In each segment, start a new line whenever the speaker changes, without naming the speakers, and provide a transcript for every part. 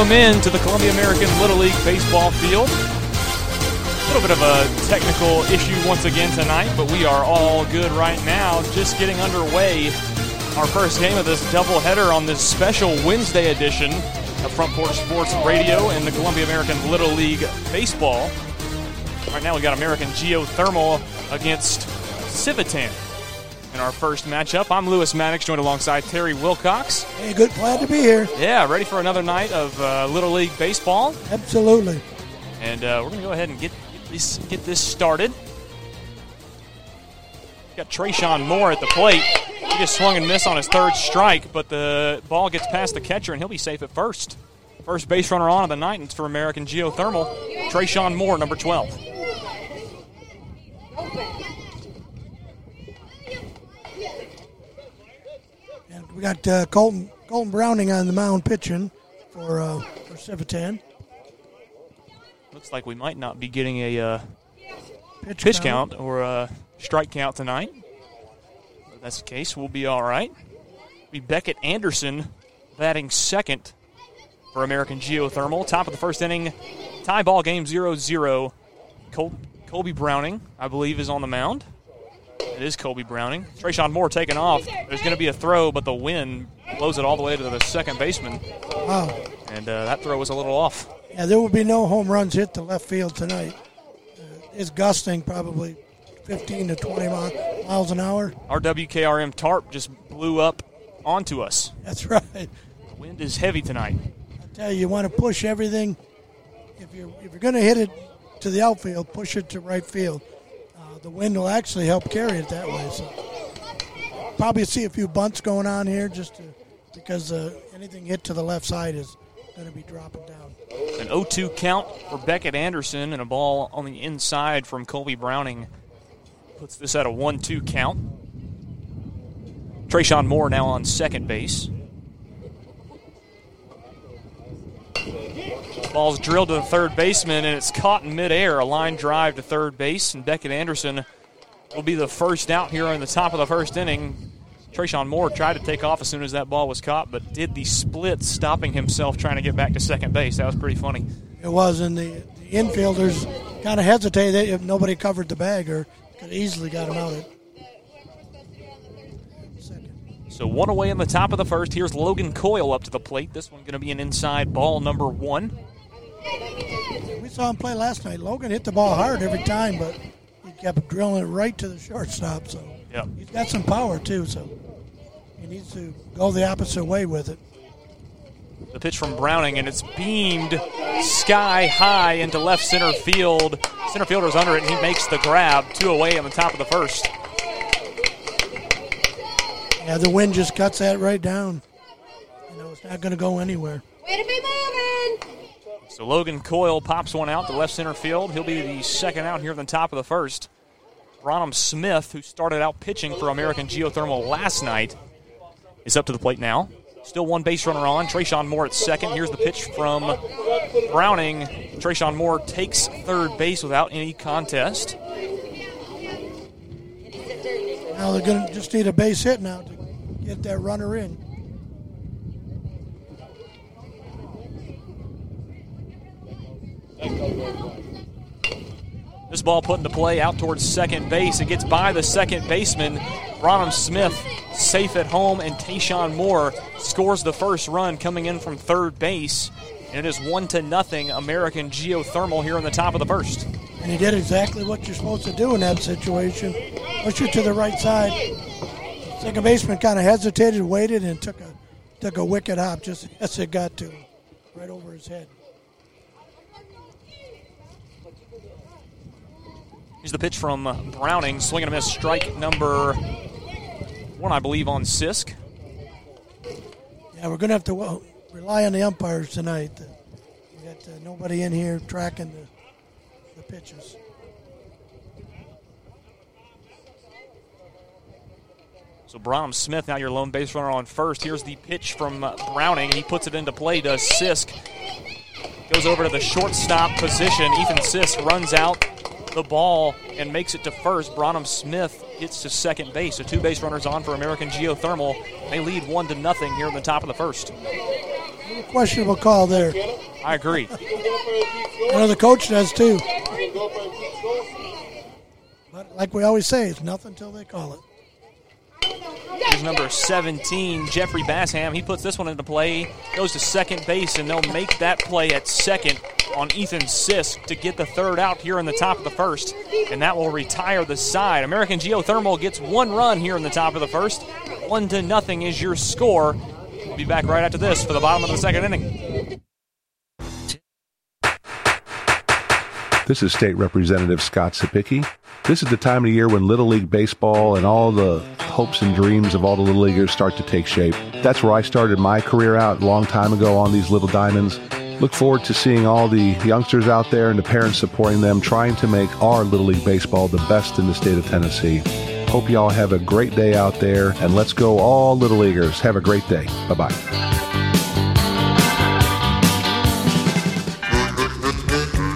welcome in to the Columbia American Little League baseball field. A little bit of a technical issue once again tonight, but we are all good right now. Just getting underway. Our first game of this doubleheader on this special Wednesday edition of Front Porch Sports Radio and the Columbia American Little League baseball. Right now we got American Geothermal against Civitan. In our first matchup, I'm Lewis Maddox, joined alongside Terry Wilcox.
Hey, good, glad to be here.
Yeah, ready for another night of uh, Little League baseball.
Absolutely.
And uh, we're going to go ahead and get, get, this, get this started. Got Trayshawn Moore at the plate. He just swung and missed on his third strike, but the ball gets past the catcher, and he'll be safe at first. First base runner on of the night, and it's for American Geothermal. Trayshawn Moore, number 12.
We got uh, Colton Colton Browning on the mound pitching for uh, for Civitan.
Looks like we might not be getting a uh,
Pitch,
pitch count or a strike count tonight. If that's the case, we'll be all right. Be Beckett Anderson batting second for American Geothermal. Top of the first inning, tie ball game 0 0. Col- Colby Browning, I believe, is on the mound. It is Colby Browning. Trayshawn Moore taking off. There's going to be a throw, but the wind blows it all the way to the second baseman,
Wow.
and uh, that throw was a little off.
Yeah, there will be no home runs hit to left field tonight. Uh, it's gusting probably 15 to 20 mi- miles an hour.
Our WKRM tarp just blew up onto us.
That's right.
The wind is heavy tonight.
I tell you, you want to push everything. If you're if you're going to hit it to the outfield, push it to right field. The wind will actually help carry it that way. So probably see a few bunts going on here, just to, because uh, anything hit to the left side is going to be dropping down.
An 0-2 count for Beckett Anderson and a ball on the inside from Colby Browning puts this at a 1-2 count. Trayshawn Moore now on second base. Ball's drilled to the third baseman and it's caught in midair. A line drive to third base, and Beckett Anderson will be the first out here in the top of the first inning. Trayshawn Moore tried to take off as soon as that ball was caught, but did the split, stopping himself trying to get back to second base. That was pretty funny.
It was, and the, the infielders kind of hesitated if nobody covered the bag or could easily got him out second.
So one away in the top of the first. Here's Logan Coyle up to the plate. This one going to be an inside ball number one.
We saw him play last night. Logan hit the ball hard every time, but he kept drilling it right to the shortstop. So
Yep.
he's got some power too. So he needs to go the opposite way with it.
The pitch from Browning, and it's beamed sky high into left center field. Center fielder's under it, and he makes the grab. Two away in the top of the first.
Yeah, the wind just cuts that right down. You know, it's not going to go anywhere.
Way to be moving!
So Logan Coyle pops one out to left center field. He'll be the second out here in the top of the first. Bronham Smith, who started out pitching for American Geothermal last night, is up to the plate now. Still one base runner on. Trayshawn Moore at second. Here's the pitch from Browning. Trayshawn Moore takes third base without any contest.
Now they're going to just need a base hit now to get that runner in.
This ball put into play out towards second base. It gets by the second baseman. Bronham Smith safe at home, and Tayshawn Moore scores the first run coming in from third base. And it is one to nothing American Geothermal here in the top of the first.
And he did exactly what you're supposed to do in that situation. Push it to the right side. Second baseman kind of hesitated, waited, and took a took a wicked hop just as it got to right over his head.
Here's the pitch from Browning, swinging a miss, strike number one, I believe, on Sisk.
Yeah, we're going to have to well, rely on the umpires tonight. We got uh, nobody in here tracking the, the pitches.
So Bronham Smith, now your lone base runner on first. Here's the pitch from Browning. And he puts it into play. Does Sisk goes over to the shortstop position. Ethan Sisk runs out the ball and makes it to first. Bronham Smith gets to second base. So two base runners on for American Geothermal. They lead one to nothing here in the top of the first.
Questionable call there.
I agree.
I know the coach does too. But like we always say, it's nothing until they call it.
Here's number 17, Jeffrey Bassham. He puts this one into play, goes to second base, and they'll make that play at second on Ethan Sisk to get the third out here in the top of the first, and that will retire the side. American Geothermal gets one run here in the top of the first. One to nothing is your score. We'll be back right after this for the bottom of the second inning.
This is State Representative Scott Cepicky. This is the time of the year when Little League Baseball and all the hopes and dreams of all the Little Leaguers start to take shape. That's where I started my career out a long time ago on these little diamonds. Look forward to seeing all the youngsters out there and the parents supporting them, trying to make our Little League Baseball the best in the state of Tennessee. Hope you all have a great day out there, and let's go, all Little Leaguers. Have a great day. Bye bye.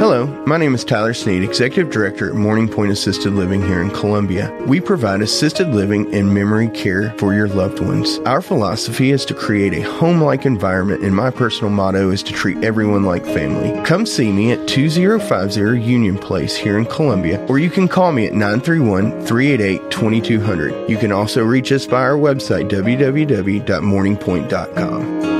Hello, my name is Tyler Sneed, Executive Director at Morning Point Assisted Living here in Columbia. We provide assisted living and memory care for your loved ones. Our philosophy is to create a home like environment, and my personal motto is to treat everyone like family. Come see me at 2050 Union Place here in Columbia, or you can call me at 931 388 2200. You can also reach us via our website, www.morningpoint.com.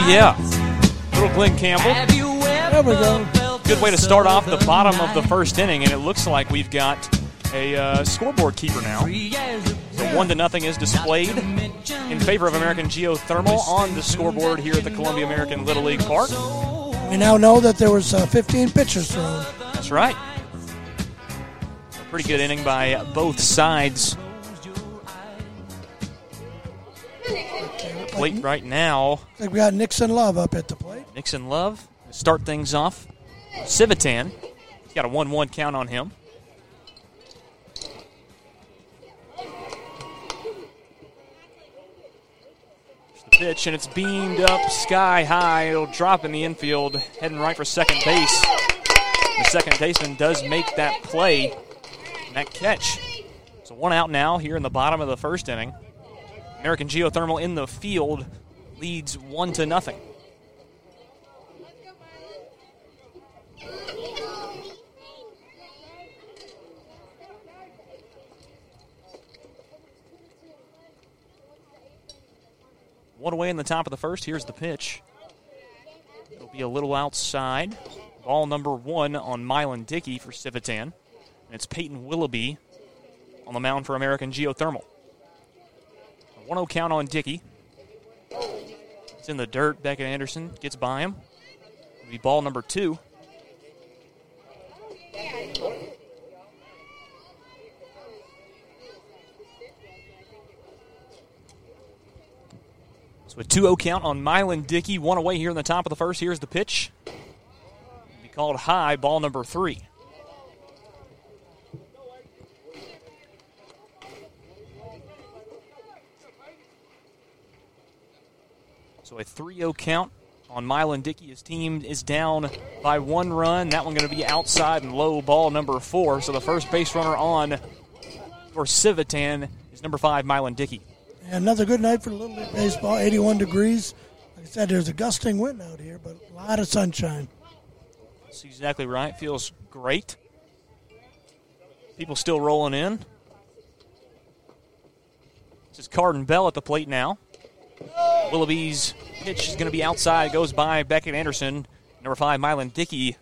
Oh, yeah. Little Glenn Campbell.
There we go.
Good way to start off the bottom of the first inning, and it looks like we've got a uh, scoreboard keeper now. So one to nothing is displayed in favor of American Geothermal on the scoreboard here at the Columbia American Little League Park.
We now know that there was uh, 15 pitches thrown.
That's right. A pretty good inning by both sides. Plate right now.
I think we got Nixon Love up at the plate.
Nixon Love start things off. Civitan, he's got a 1 1 count on him. Pitch, and it's beamed up sky high. It'll drop in the infield, heading right for second base. The second baseman does make that play, that catch. So one out now here in the bottom of the first inning. American Geothermal in the field leads one to nothing. One away in the top of the first. Here's the pitch. It'll be a little outside. Ball number one on Milan Dickey for Civitan. And it's Peyton Willoughby on the mound for American Geothermal. 1 0 count on Dickey. It's in the dirt. Beckett Anderson gets by him. It'll be ball number two. So a 2 0 count on Milan Dickey. One away here in the top of the first. Here's the pitch. It'll be called high, ball number three. So a 3 0 count on Milan Dickey. His team is down by one run. That one going to be outside and low ball number four. So the first base runner on for Civitan is number five, Milan Dickey.
Another good night for Little League Baseball, 81 degrees. Like I said, there's a gusting wind out here, but a lot of sunshine.
That's exactly right. Feels great. People still rolling in. This is Carden Bell at the plate now. Willoughby's pitch is going to be outside. Goes by Beckett Anderson. Number five, Milan Dickey.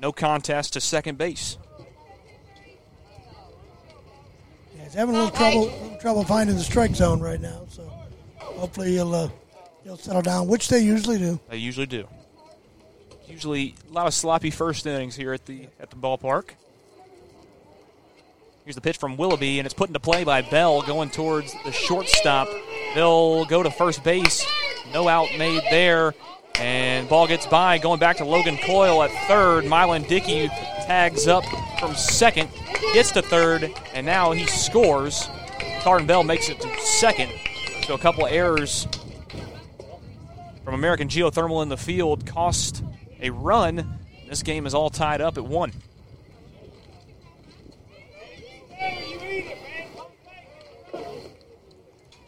No contest to second base.
Yeah, he's having a little trouble, little trouble finding the strike zone right now. So hopefully he'll uh, he'll settle down, which they usually do.
They usually do. Usually a lot of sloppy first innings here at the at the ballpark. Here's the pitch from Willoughby, and it's put into play by Bell going towards the shortstop. They'll go to first base. No out made there. And ball gets by, going back to Logan Coyle at third. Milan Dickey tags up from second, gets to third, and now he scores. Carden Bell makes it to second. So a couple errors from American Geothermal in the field cost a run. This game is all tied up at one.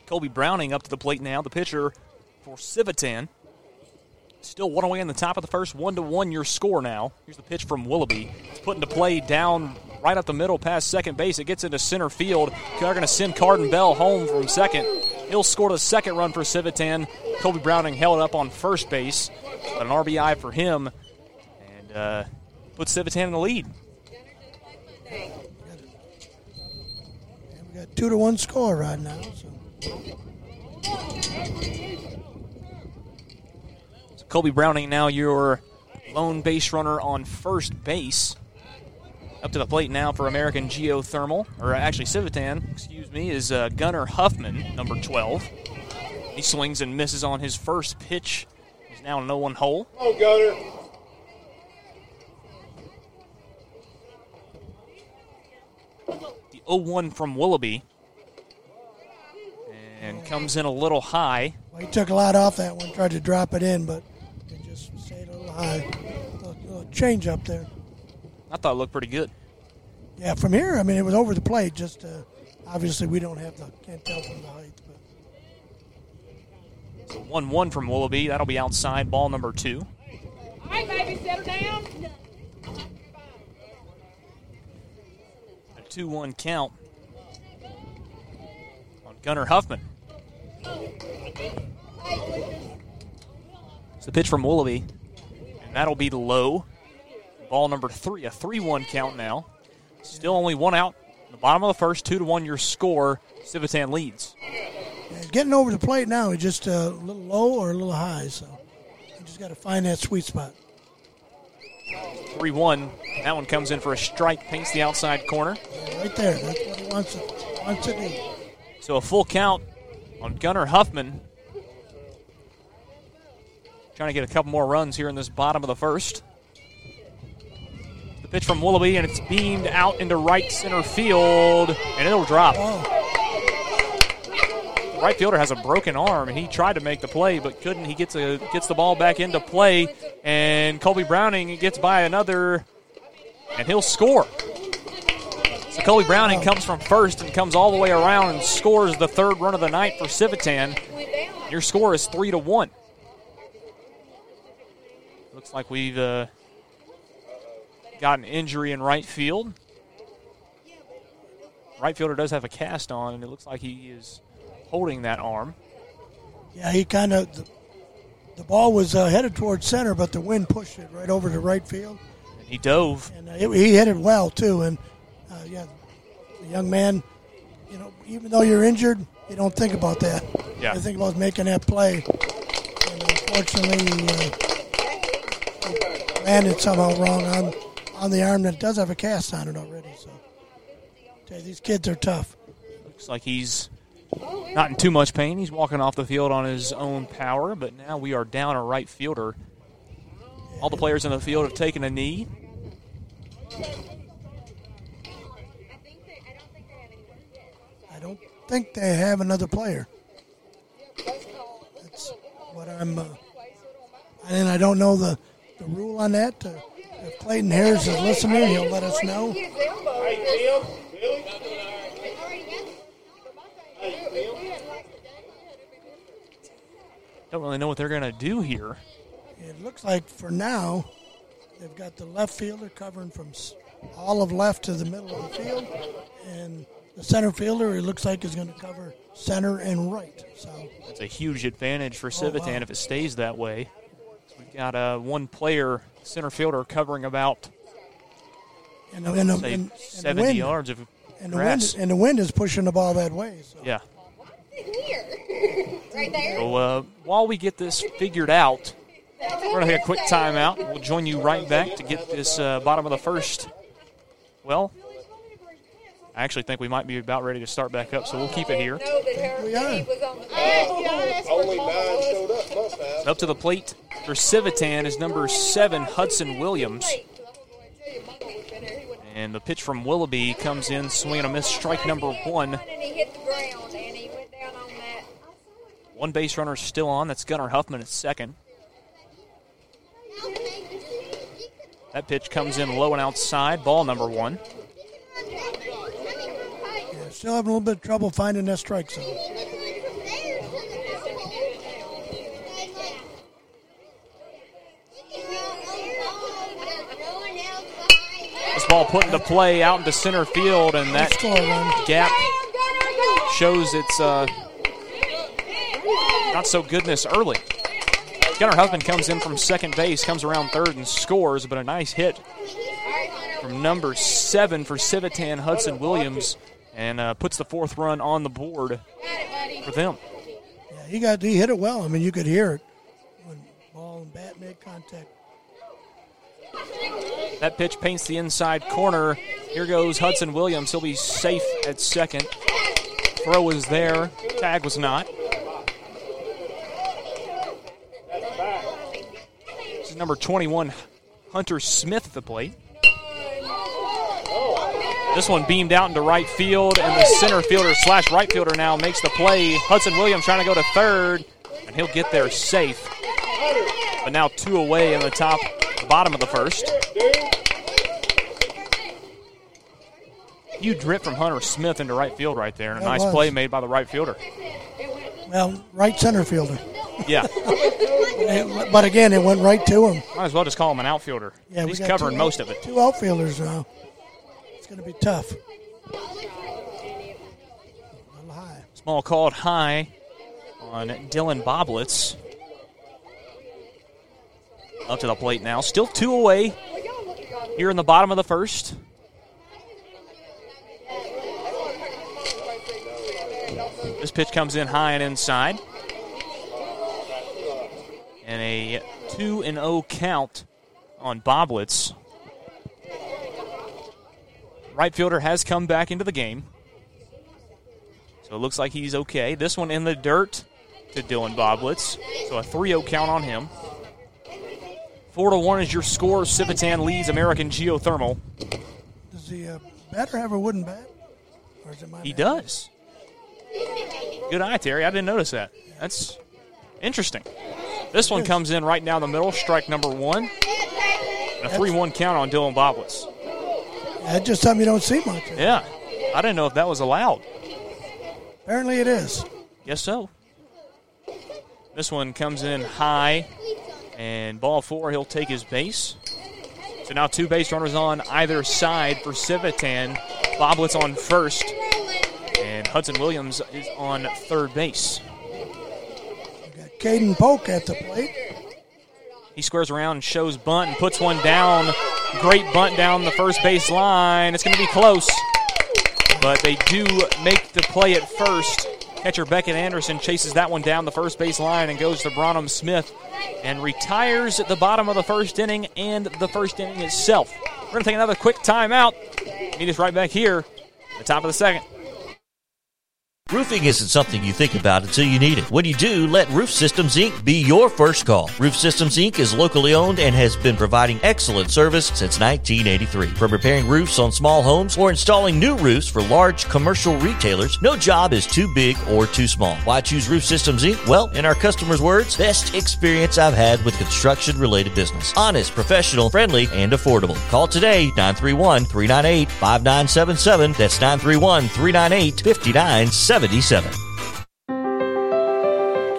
Colby Browning up to the plate now, the pitcher for Civitan. Still one away in the top of the first, one to one your score now. Here's the pitch from Willoughby. It's put into play down right up the middle past second base. It gets into center field. They're going to send Carden Bell home from second. He'll score the second run for Civitan. Colby Browning held up on first base, but an RBI for him, and uh, Civitan in the lead.
We got two to one score right now. So.
So Colby Browning now your lone base runner on first base. Up to the plate now for American Geothermal, or actually Civitan, excuse me, is uh, Gunnar Huffman, number 12. He swings and misses on his first pitch. He's now no one hole.
Oh, Gunnar.
The 0 1 from Willoughby. And comes in a little high.
Well, he took a lot off that one, tried to drop it in, but it just stayed a little high. A little, little change up there.
I thought it looked pretty good.
Yeah, from here, I mean, it was over the plate. Just uh, obviously, we don't have the can't tell from the height. But.
So 1 1 from Willoughby. That'll be outside ball number two.
All right, baby, settle down.
A 2 1 count on Gunnar Huffman. It's the pitch from Willoughby, and that'll be low. Ball number three, a 3 1 count now. Still only one out. The bottom of the first, 2 to 1 your score. Civitan leads.
Yeah, getting over the plate now. is just uh, a little low or a little high, so you just got to find that sweet spot.
3 1. That one comes in for a strike, paints the outside corner.
Yeah, right there. That's what he wants to, wants to do.
So a full count on Gunnar Huffman. Trying to get a couple more runs here in this bottom of the first. The pitch from Willoughby, and it's beamed out into right center field, and it'll drop. The right fielder has a broken arm, and he tried to make the play, but couldn't. He gets a gets the ball back into play, and Colby Browning gets by another, and he'll score. So Colby Browning comes from first and comes all the way around and scores the third run of the night for Civitan. Your score is three to one. Looks like we've uh, got an injury in right field. Right fielder does have a cast on, and it looks like he is holding that arm.
Yeah, he kind of the, the ball was uh, headed towards center, but the wind pushed it right over to right field.
And he dove.
And uh, it, he hit it well too. And uh, yeah, the young man, you know, even though you're injured, you don't think about that.
Yeah.
You think about making that play. And unfortunately, uh, landed somehow wrong on on the arm that does have a cast on it already. So, okay, these kids are tough.
Looks like he's not in too much pain. He's walking off the field on his own power, but now we are down a right fielder. All the players in the field have taken a knee.
I don't think they have another player. That's what I'm. Uh, and I don't know the, the rule on that. Uh, if Clayton Harris is listening, he'll let us know.
Don't really know what they're going to do here.
It looks like for now, they've got the left fielder covering from all of left to the middle of the field, and the center fielder it looks like is going to cover center and right. So
That's a huge advantage for
Oh,
Civitan
wow.
if it stays that way. So we've got uh, one player, center fielder, covering about
and, the- and, the-
say
and, and
70
wind,
yards of
and the wind and the wind is pushing the ball that way. So.
Yeah.
right there.
So uh, while we get this figured out, we're going to take a quick timeout. We'll join you right back to get this uh, bottom of the first. Well, I actually think we might be about ready to start back up, so we'll keep it here.
We are.
Only nine showed up, must have.
Up to the plate for Civitan is number seven, Hudson Williams. And the pitch from Willoughby comes in, swinging a miss, strike number one. One base runner still on. That's Gunnar Huffman at second. That pitch comes in low and outside. Ball number one.
Yeah, still having a little bit of trouble finding that strike zone.
Ball put into play out into center field, and that gap shows its uh, not so goodness early. Gunnar Huffman comes in from second base, comes around third and scores, but a nice hit from number seven for Civitan Hudson Williams, and uh, puts the fourth run on the board for them.
Yeah, he got he hit it well. I mean, you could hear it when ball and bat made contact.
That pitch paints the inside corner. Here goes Hudson Williams. He'll be safe at second. Throw was there. Tag was not. This is number 21, Hunter Smith at the plate. This one beamed out into right field, and the center fielder slash right fielder now makes the play. Hudson Williams trying to go to third, and he'll get there safe. But now two away in the top, bottom of the first. You drip from Hunter Smith into right field right there, and a
That
nice
was.
play made by the right fielder.
Well, right center fielder.
Yeah,
but again, it went right to him.
might as well just call him an outfielder.
Yeah, we
He's covering
two
most
out-
of it.
Two outfielders now. It's going to be tough. A little high.
Small called high on Dylan Boblitz. Up to the plate now. Still two away here in the bottom of the first. This pitch comes in high and inside. And a 2 and 0 count on Boblitz. Right fielder has come back into the game. So it looks like he's okay. This one in the dirt to Dylan Boblitz. So a 3 0 count on him. 4 to 1 is your score. Civitan leads American Geothermal.
Does the uh, batter have a wooden bat? Or is it my
He
bat?
does. Good eye, Terry. I didn't notice that. That's interesting. This one comes in right down the middle, strike number one. A 3 1 count on Dylan Boblitz.
That's just something you don't see much.
Yeah. I didn't know if that was allowed.
Apparently it is.
Yes, so. This one comes in high, and ball four, he'll take his base. So now two base runners on either side for Civitan. Boblitz on first, and Hudson Williams is on third base.
got Caden Polk at the plate.
He squares around and shows bunt and puts one down. Great bunt down the first base line. It's going to be close, but they do make the play at first. Catcher Beckett Anderson chases that one down the first base line and goes to Bronham Smith and retires at the bottom of the first inning and the first inning itself. We're going to take another quick timeout. Meet us right back here at the top of the second.
Roofing isn't something you think about until you need it. When you do, let Roof Systems Inc. be your first call. Roof Systems Inc. is locally owned and has been providing excellent service since 1983. From repairing roofs on small homes or installing new roofs for large commercial retailers, no job is too big or too small. Why choose Roof Systems Inc.? Well, in our customers' words, best experience I've had with construction related business. Honest, professional, friendly, and affordable. Call today 931 398 5977. That's 931 398 5977. 77.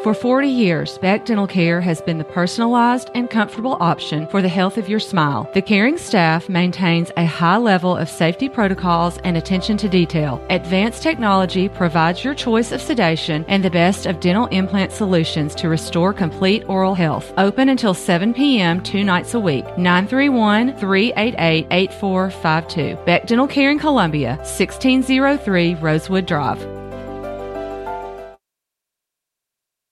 For 40 years, Beck Dental Care has been the personalized and comfortable option for the health of your smile. The caring staff maintains a high level of safety protocols and attention to detail. Advanced technology provides your choice of sedation and the best of dental implant solutions to restore complete oral health. Open until 7 p.m. two nights a week. 931 388 8452. Beck Dental Care in Columbia, 1603 Rosewood Drive.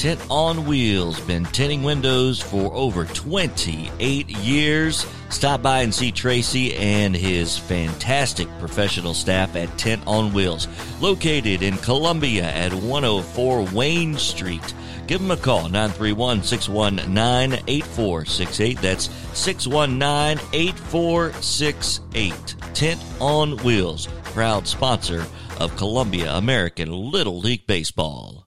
Tint on Wheels, been tinting windows for over 28 years. Stop by and see Tracy and his fantastic professional staff at Tint on Wheels, located in Columbia at 104 Wayne Street. Give them a call, 931 619 8468. That's 619 8468. Tint on Wheels, proud sponsor of Columbia American Little League Baseball.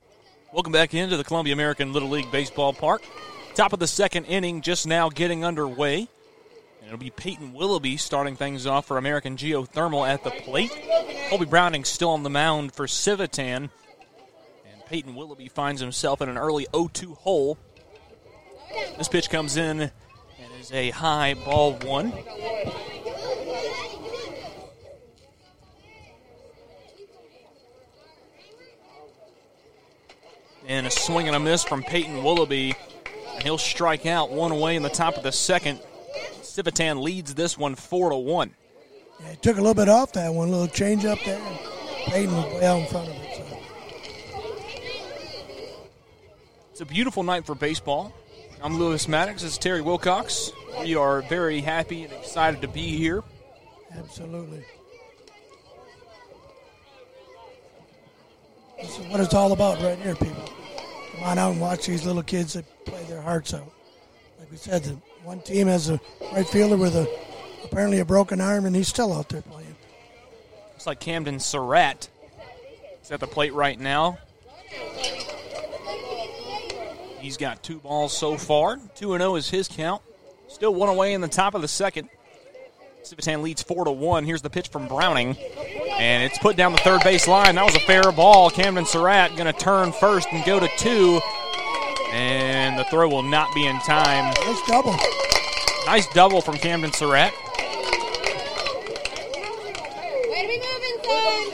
Welcome back into the Columbia American Little League Baseball Park. Top of the second inning just now getting underway. And it'll be Peyton Willoughby starting things off for American Geothermal at the plate. Colby Browning still on the mound for Civitan. And Peyton Willoughby finds himself in an early 0-2 hole. This pitch comes in and is a high ball one. And a swing and a miss from Peyton Willoughby. And he'll strike out one away in the top of the second. Civitan leads this one four to one.
Yeah, he took a little bit off that one, a little change up there. Peyton was out in front of it. So.
It's a beautiful night for baseball. I'm Lewis Maddox. This is Terry Wilcox. We are very happy and excited to be here.
Absolutely. This is what it's all about right here, people. Come on out and watch these little kids that play their hearts out. Like we said, the one team has a right fielder with a apparently a broken arm, and he's still out there playing.
Looks like Camden Surratt is at the plate right now. He's got two balls so far. 2 0 is his count. Still one away in the top of the second. Civitan leads 4 to 1. Here's the pitch from Browning. And it's put down the third base line. That was a fair ball. Camden Surratt going to turn first and go to two. And the throw will not be in time.
Nice double.
Nice double from Camden Surratt.
Way to be moving, son.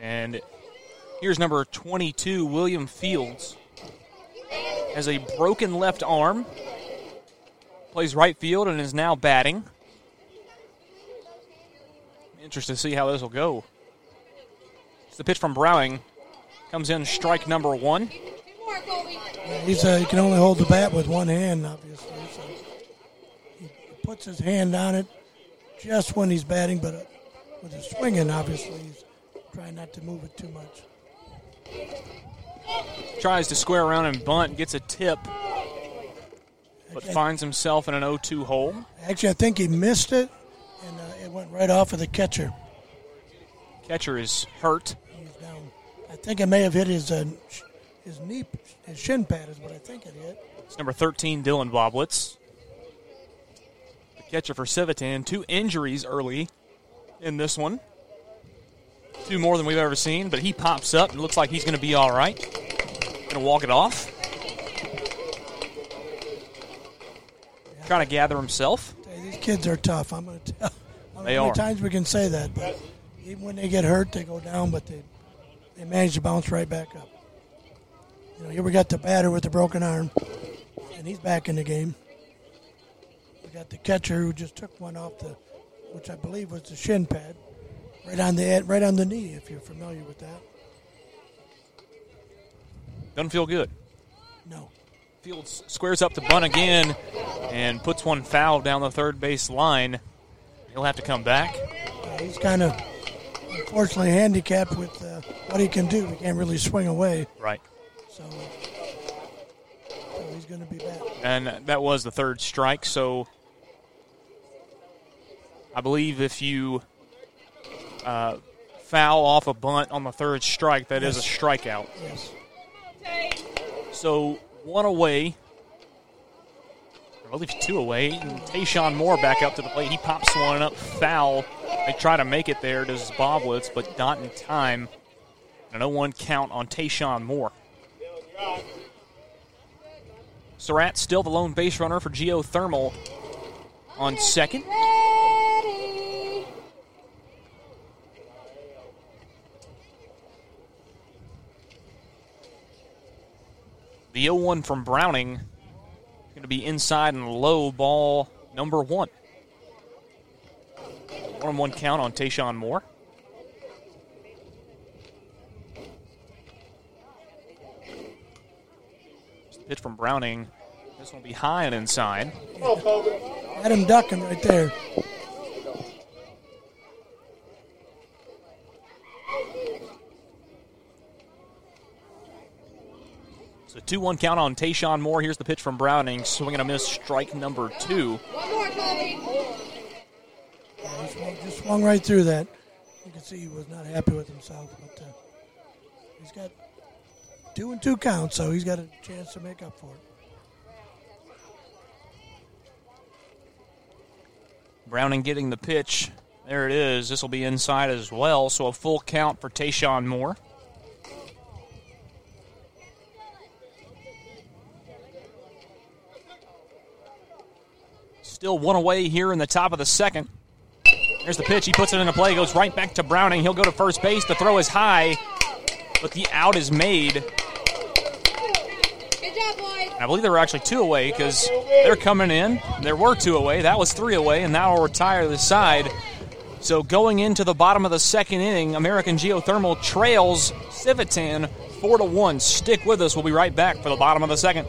And here's number 22, William Fields. Has a broken left arm. Plays right field and is now batting. Interested to see how this will go. It's the pitch from Browning. Comes in strike number one.
Yeah, he's uh, he can only hold the bat with one hand, obviously. So he puts his hand on it just when he's batting, but uh, with his swinging, obviously, he's trying not to move it too much.
Tries to square around and bunt, gets a tip, but finds himself in an 0-2 hole.
Actually, I think he missed it, and uh, it went right off of the catcher.
Catcher is hurt.
I think it may have hit his uh, his knee, his shin pad is what I think it hit.
It's number 13, Dylan Boblitz. The catcher for Civitan. Two injuries early in this one. Two more than we've ever seen, but he pops up and looks like he's going to be all right. Going to walk it off. Trying to gather himself.
These kids are tough. I'm going to tell. I don't
They
know how
are.
many times we can say that, but even when they get hurt, they go down, but they they manage to bounce right back up. You know, here we got the batter with the broken arm, and he's back in the game. We got the catcher who just took one off the, which I believe was the shin pad, right on the right on the knee. If you're familiar with that.
Doesn't feel good.
No.
Fields squares up the bunt again and puts one foul down the third base line. He'll have to come back.
Uh, he's kind of unfortunately handicapped with uh, what he can do. He can't really swing away,
Right.
so, so he's going to be back.
And that was the third strike. So I believe if you uh, foul off a bunt on the third strike, that is
Yes.
a strikeout.
Yes.
So one away. I believe two away. And Tayshawn Moore back up to the plate. He pops one up foul. They try to make it there. Does Boblitz, but not in time. An 0-1 count on Tayshawn Moore. Surratt still the lone base runner for Geothermal on second. The 0 1 from Browning is going to be inside and low ball number one. One on one count on Tayshawn Moore. Pitch from Browning. This one will be high and inside.
Had him ducking right there.
So 2 1 count on Tayshawn Moore. Here's the pitch from Browning. Swinging a miss, strike number two.
Yeah, he swung, just swung right through that. You can see he was not happy with himself, but uh, he's got two and two counts, so he's got a chance to make up for it.
Browning getting the pitch. There it is. This will be inside as well. So a full count for Tayshawn Moore. Still one away here in the top of the second. There's the pitch. He puts it into play. Goes right back to Browning. He'll go to first base. The throw is high, but the out is made.
Good job, boys.
I believe there were actually two away because they're coming in. There were two away. That was three away, and now we'll retire the side. So going into the bottom of the second inning, American Geothermal trails Civitan four to one. Stick with us. We'll be right back for the bottom of the second.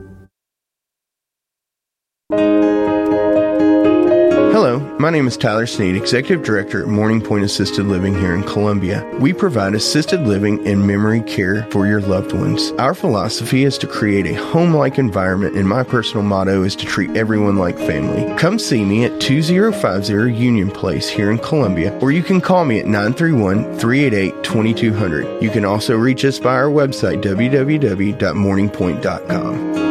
Hello, my name is Tyler Sneed, Executive Director at Morning Point Assisted Living here in Columbia. We provide assisted living and memory care for your loved ones. Our philosophy is to create a home like environment, and my personal motto is to treat everyone like family. Come see me at 2050 Union Place here in Columbia, or you can call me at 931 388 2200. You can also reach us by our website, www.morningpoint.com.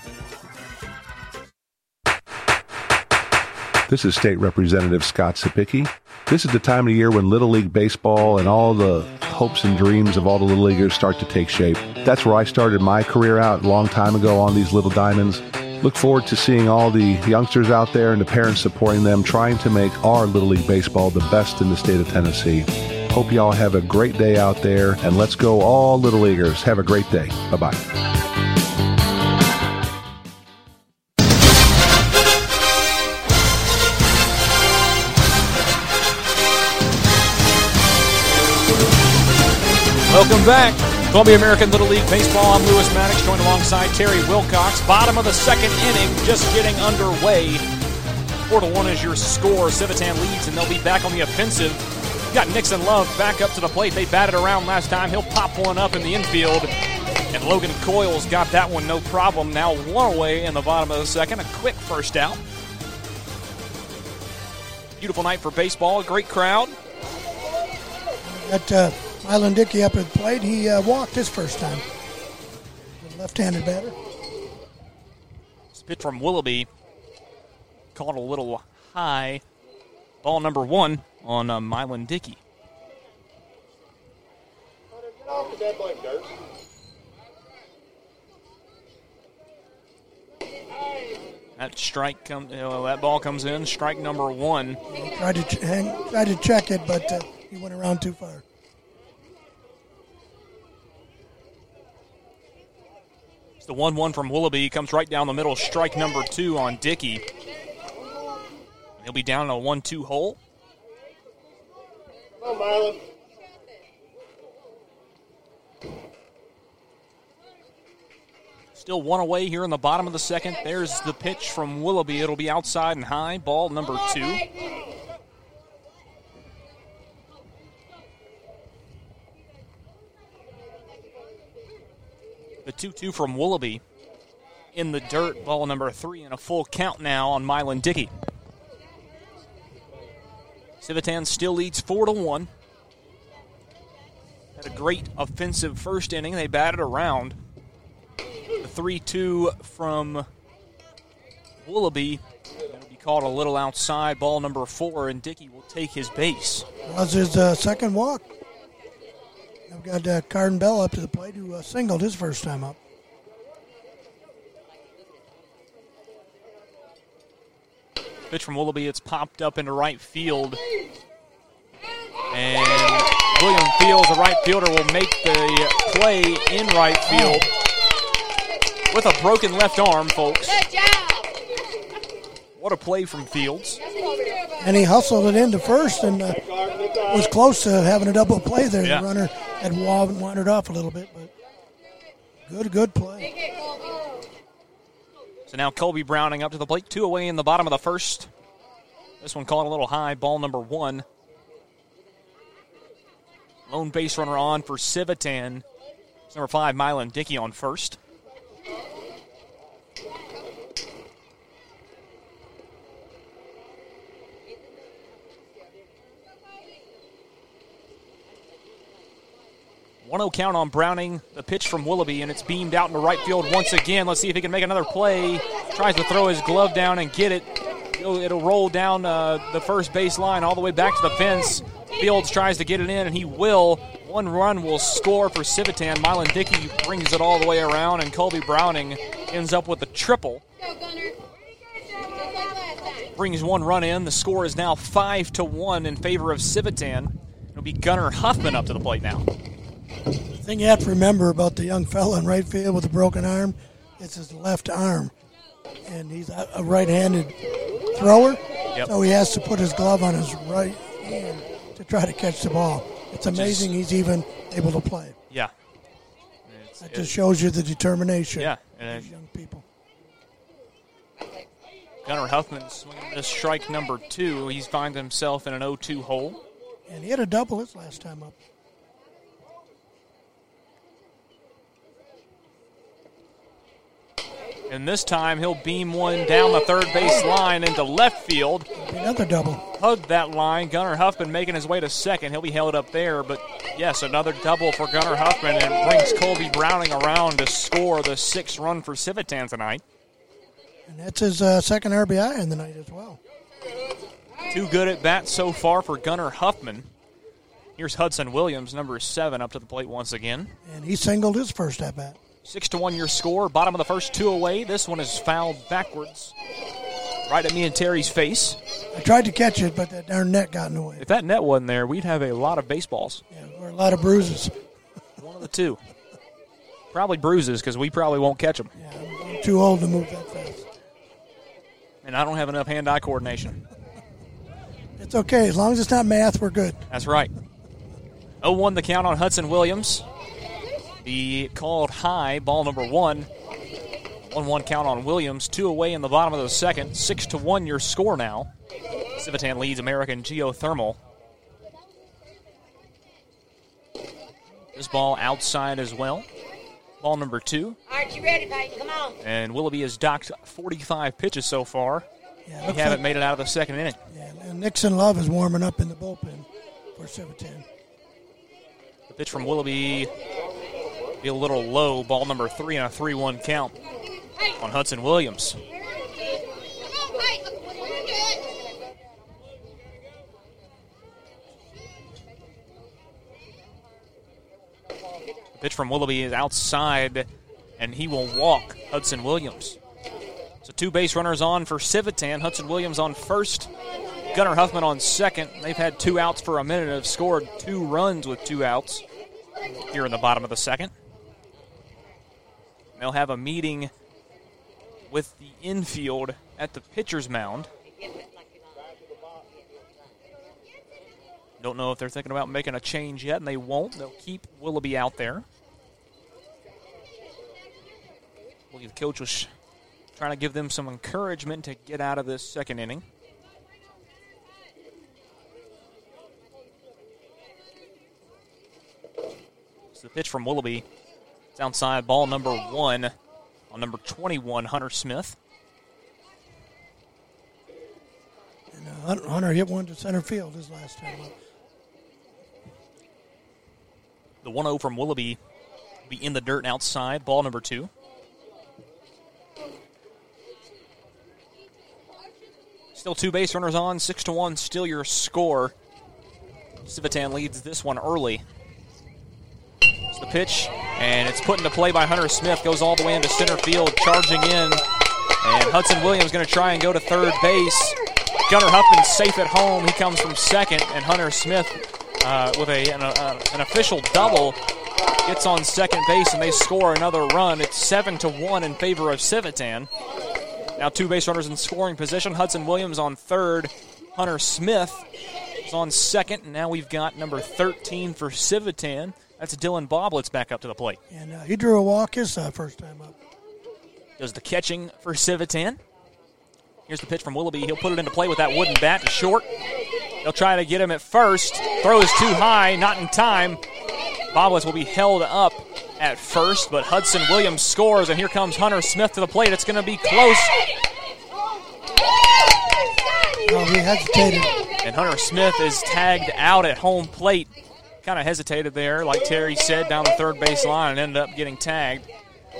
This is State Representative Scott Cepicky. This is the time of year when Little League Baseball and all the hopes and dreams of all the Little Leaguers start to take shape. That's where I started my career out a long time ago on these little diamonds. Look forward to seeing all the youngsters out there and the parents supporting them, trying to make our Little League Baseball the best in the state of Tennessee. Hope y'all have a great day out there, and let's go all Little Leaguers. Have a great day. Bye bye
Welcome back. Columbia American Little League Baseball. I'm Lewis Maddox, joined alongside Terry Wilcox. Bottom of the second inning, just getting underway. Four to one is your score. Civitan leads, and they'll be back on the offensive. You got Nixon Love back up to the plate. They batted around last time. He'll pop one up in the infield. And Logan Coyles got that one no problem. Now one away in the bottom of the second. A quick first out. Beautiful night for baseball. A great crowd.
Got uh, Mylan Dickey up at the plate. He uh, walked his first time. Left-handed batter.
This pitch from Willoughby caught a little high. Ball number one on uh, Mylan Dickey.
Get off the dead like dirt.
That strike come, that ball comes in. Strike number one.
Tried to ch- hang, tried to check it, but uh, he went around too far.
The one-one from Willoughby. Comes right down the middle. Strike number two on Dickey. He'll be down in a one-two hole.
Come on, Marlon.
Still one away here in the bottom of the second. There's the pitch from Willoughby. It'll be outside and high. Ball number two. The 2 2 from Willoughby in the dirt. Ball number three and a full count now on Mylan Dickey. Civitan still leads 4 to 1. Had a great offensive first inning. They batted around. The 3 2 from Willoughby. It'll be called a little outside. Ball number four, and Dickey will take his base.
Was his uh, second walk. I've got uh, Carden Bell up to the plate who uh, singled his first time up.
Pitch from Willoughby. It's popped up into right field. And William Fields, the right fielder, will make the play in right field with a broken left arm, folks. What a play from Fields.
And he hustled it into first and uh, was close to having a double play there.
Yeah.
The runner had wa- wandered off a little bit, but good, good play.
So now Colby Browning up to the plate, two away in the bottom of the first. This one caught a little high, ball number one. Lone base runner on for Civitan. It's number five, Mylan Dickey on first. One 0 count on Browning. The pitch from Willoughby, and it's beamed out into right field once again. Let's see if he can make another play. Tries to throw his glove down and get it. It'll, it'll roll down uh, the first base line all the way back to the fence. Fields tries to get it in, and he will. One run will score for Civitan. Mylan Dickey brings it all the way around, and Colby Browning ends up with a triple. Brings one run in. The score is now five to one in favor of Civitan. It'll be Gunnar Huffman up to the plate now.
The thing you have to remember about the young fella in right field with a broken arm, it's his left arm. And he's a a right-handed thrower,
Yep.
so he has to put his glove on his right hand to try to catch the ball. It's amazing he's even able to play.
Yeah.
That just shows you the determination
Yeah.
of young people.
Gunnar Huffman swinging this strike number two. He's finds himself in an 0-2 hole.
And he had a double his last time up.
And this time he'll beam one down the third base line into left field.
Another double.
Hugged that line. Gunnar Huffman making his way to second. He'll be held up there, but yes, another double for Gunnar Huffman and brings Colby Browning around to score the sixth run for Civitan tonight.
And that's his uh, second RBI in the night as well.
Two good at bats so far for Gunnar Huffman. Here's Hudson Williams, number seven, up to the plate once again.
And he singled his first at bat.
Six to one your score. Bottom of the first two away. This one is fouled backwards. Right at me and Terry's face.
I tried to catch it, but that darn net got in the way.
If that net wasn't there, we'd have a lot of baseballs.
Yeah, or a lot of bruises.
One of the two. Probably bruises because we probably won't catch them.
Yeah, I'm too old to move that fast.
And I don't have enough hand eye coordination.
It's okay. As long as it's not math, we're good.
That's right. 0 1 the count on Hudson Williams. The called high, ball number one. 1 1 count on Williams. Two away in the bottom of the second. 6 to 1 your score now. Civitan leads American Geothermal. This ball outside as well. Ball number two.
All right, you ready, Peyton? Come on.
And Willoughby has docked 45 pitches so far.
Yeah,
we haven't
like-
made it out of the second inning.
Yeah, and Nixon Love is warming up in the bullpen for Civitan.
The pitch from Willoughby be a little low. Ball number three on a 3 1 count on Hudson Williams. The pitch from Willoughby is outside, and he will walk Hudson Williams. So two base runners on for Civitan. Hudson Williams on first. Gunnar Huffman on second. They've had two outs for a minute and have scored two runs with two outs here in the bottom of the second. They'll have a meeting with the infield at the pitcher's mound. Don't know if they're thinking about making a change yet, and they won't. They'll keep Willoughby out there. I believe the coach was trying to give them some encouragement to get out of this second inning. It's the pitch from Willoughby. Outside ball number one on number 21, Hunter Smith.
And uh, Hunter hit one to center field his last time up.
The 1 0 from Willoughby will be in the dirt outside, ball number two. Still two base runners on, 6 to 1, still your score. Civitan leads this one early. The pitch, and it's put into play by Hunter Smith. Goes all the way into center field, charging in. And Hudson Williams going to try and go to third base. Gunnar Huffman safe at home. He comes from second, and Hunter Smith uh, with a an, uh, an official double gets on second base, and they score another run. It's seven to one in favor of Civitan. Now two base runners in scoring position. Hudson Williams on third. Hunter Smith is on second. And now we've got number 13 for Civitan. That's Dylan Boblets back up to the plate.
And uh, he drew a walk his uh, first time up.
Does the catching for Civitan. Here's the pitch from Willoughby. He'll put it into play with that wooden bat to short. They'll try to get him at first. Throws too high, not in time. Boblets will be held up at first, but Hudson Williams scores, and here comes Hunter Smith to the plate. It's going to be close.
Oh, he hesitated.
And Hunter Smith is tagged out at home plate. Kind of hesitated there, like Terry said, down the third base line and ended up getting tagged.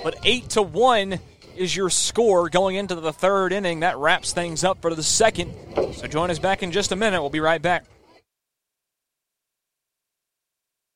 But 8 to 1 is your score going into the third inning. That wraps things up for the second. So join us back in just a minute. We'll be right back.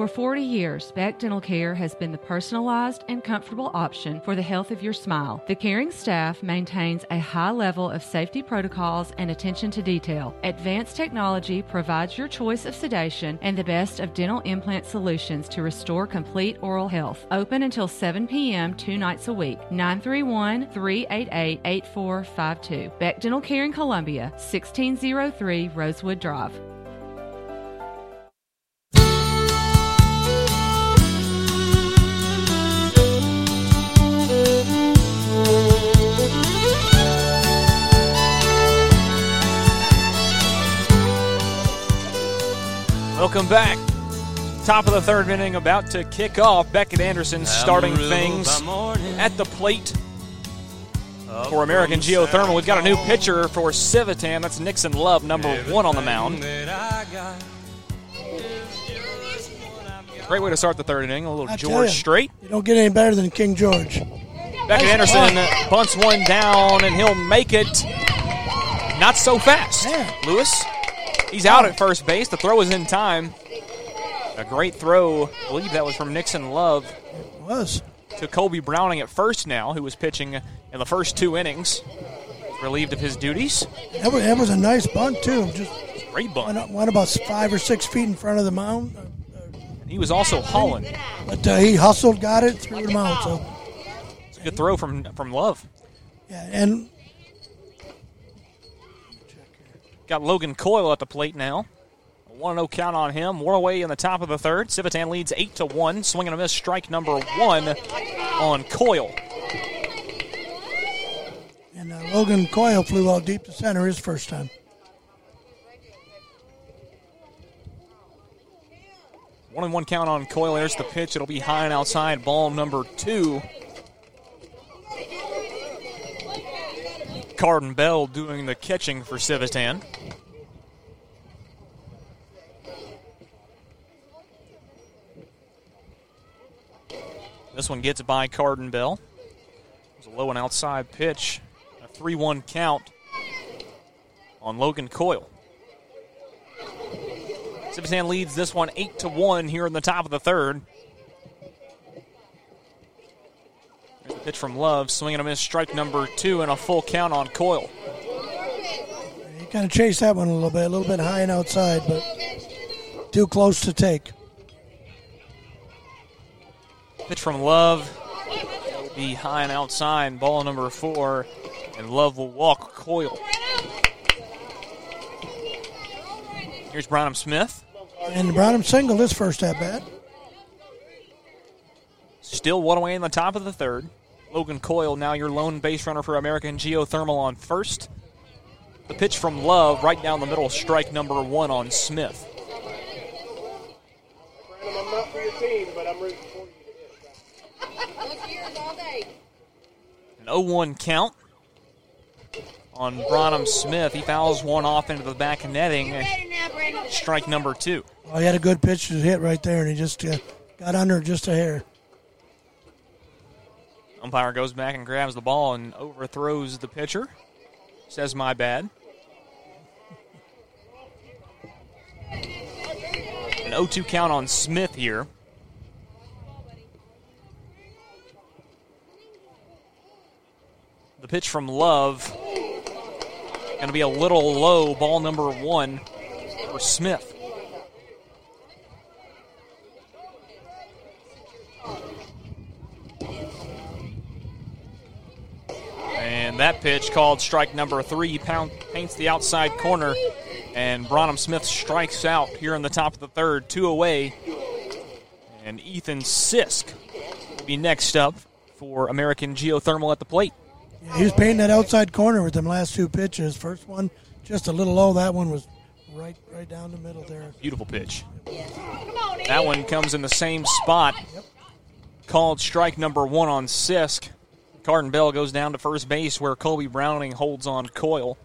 For 40 years, Beck Dental Care has been the personalized and comfortable option for the health of your smile. The caring staff maintains a high level of safety protocols and attention to detail. Advanced technology provides your choice of sedation and the best of dental implant solutions to restore complete oral health. Open until 7 p.m. two nights a week. 931 388 8452. Beck Dental Care in Columbia, 1603 Rosewood Drive.
Welcome back. Top of the third inning, about to kick off. Beckett Anderson starting things at the plate for American Geothermal. We've got a new pitcher for Civitan. That's Nixon Love, number one on the mound. Great way to start the third inning. A little George Strait.
You don't get any better than King George.
Beckett Anderson bunts one down, and he'll make it not so fast. Lewis, he's out at first base. The throw is in time. A great throw. I believe that was from Nixon Love.
It was.
To Colby Browning at first now, who was pitching in the first two innings. Relieved of his duties.
That was, that was a nice bunt, too. Just
Great bunt.
went, went about five or six feet in front of the mound.
He was also hauling.
But uh, he hustled, got it, threw him out. So,
It's a good throw from from Love.
yeah, and
Got Logan Coyle at the plate now. A 1 0 count on him. One away in the top of the third. Civitan leads 8 to 1. Swing and a miss. Strike number one on Coyle.
and uh, Logan Coyle flew out deep to center his first time.
One and one count on Coyle. There's the pitch. It'll be high and outside. Ball number two. Carden Bell doing the catching for Civitan. This one gets by Carden Bell. It was a low and outside pitch. A 3 1 count on Logan Coyle. Civitan leads this one 8 to 1 here in the top of the third. Pitch from Love, swinging a miss, strike number two, and a full count on Coyle.
He kind of chased that one a little bit, a little bit high and outside, but too close to take.
Pitch from Love be high and outside, ball number four, and Love will walk Coyle. Here's Brownham Smith.
And Brownham singled his first at bat.
Still one away in the top of the third. Logan Coyle, now your lone base runner for American Geothermal on first. The pitch from Love right down the middle, strike number one on Smith.
I'm not for your team, but I'm rooting for you.
Look all day.
An 0 1 count on Bronham Smith. He fouls one off into the back netting. Strike number two.
Well, he had a good pitch to hit right there, and he just uh, got under just a hair.
Umpire goes back and grabs the ball and overthrows the pitcher. Says, my bad. An 0 2 count on Smith here. The pitch from Love. Going to be a little low. Ball number one for Smith. That pitch called strike number three. Pound, paints the outside corner, and Bronham Smith strikes out here in the top of the third, two away. And Ethan Sisk will be next up for American Geothermal at the plate.
Yeah, he was painting that outside corner with them last two pitches. First one just a little low. That one was right right down the middle there.
Beautiful pitch. That one comes in the same spot. Called strike number one on Sisk. Carden Bell goes down to first base where Colby Browning holds on Coyle.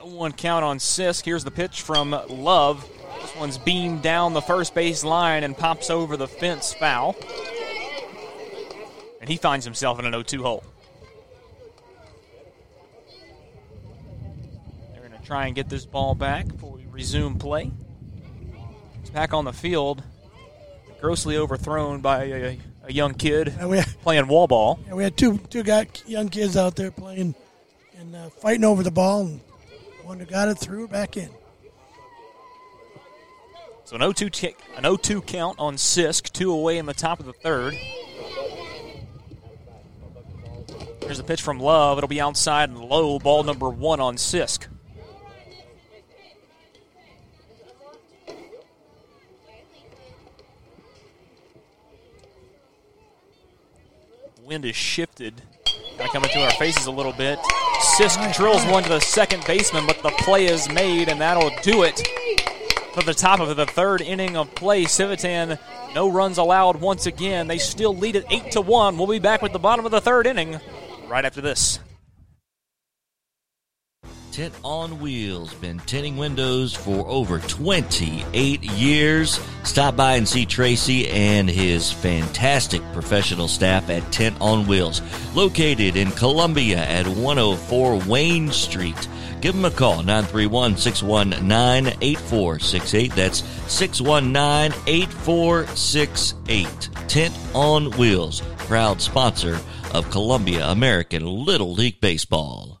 One count on Sisk. Here's the pitch from Love. This one's beamed down the first base line and pops over the fence foul. And he finds himself in an 0 2 hole. They're going to try and get this ball back before we resume play. Back on the field. Grossly overthrown by a, a young kid playing wall ball.
Yeah, we had two two guy, young kids out there playing and uh, fighting over the ball, and one who got it threw it back in.
So an 0-2 t- an 0-2 count on Sisk, two away in the top of the third. Here's a pitch from Love. It'll be outside and low. Ball number one on Sisk. Wind is shifted. Kind of coming to our faces a little bit. Sisk drills one to the second baseman, but the play is made, and that'll do it for the top of the third inning of play. Civitan, no runs allowed once again. They still lead at 8 to 1. We'll be back with the bottom of the third inning right after this.
Tint on Wheels, been tinting windows for over 28 years. Stop by and see Tracy and his fantastic professional staff at Tint on Wheels, located in Columbia at 104 Wayne Street. Give them a call, 931 619 8468. That's 619 8468. Tint on Wheels, proud sponsor of Columbia American Little League Baseball.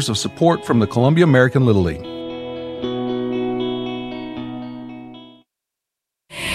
of support from the Columbia American Little League.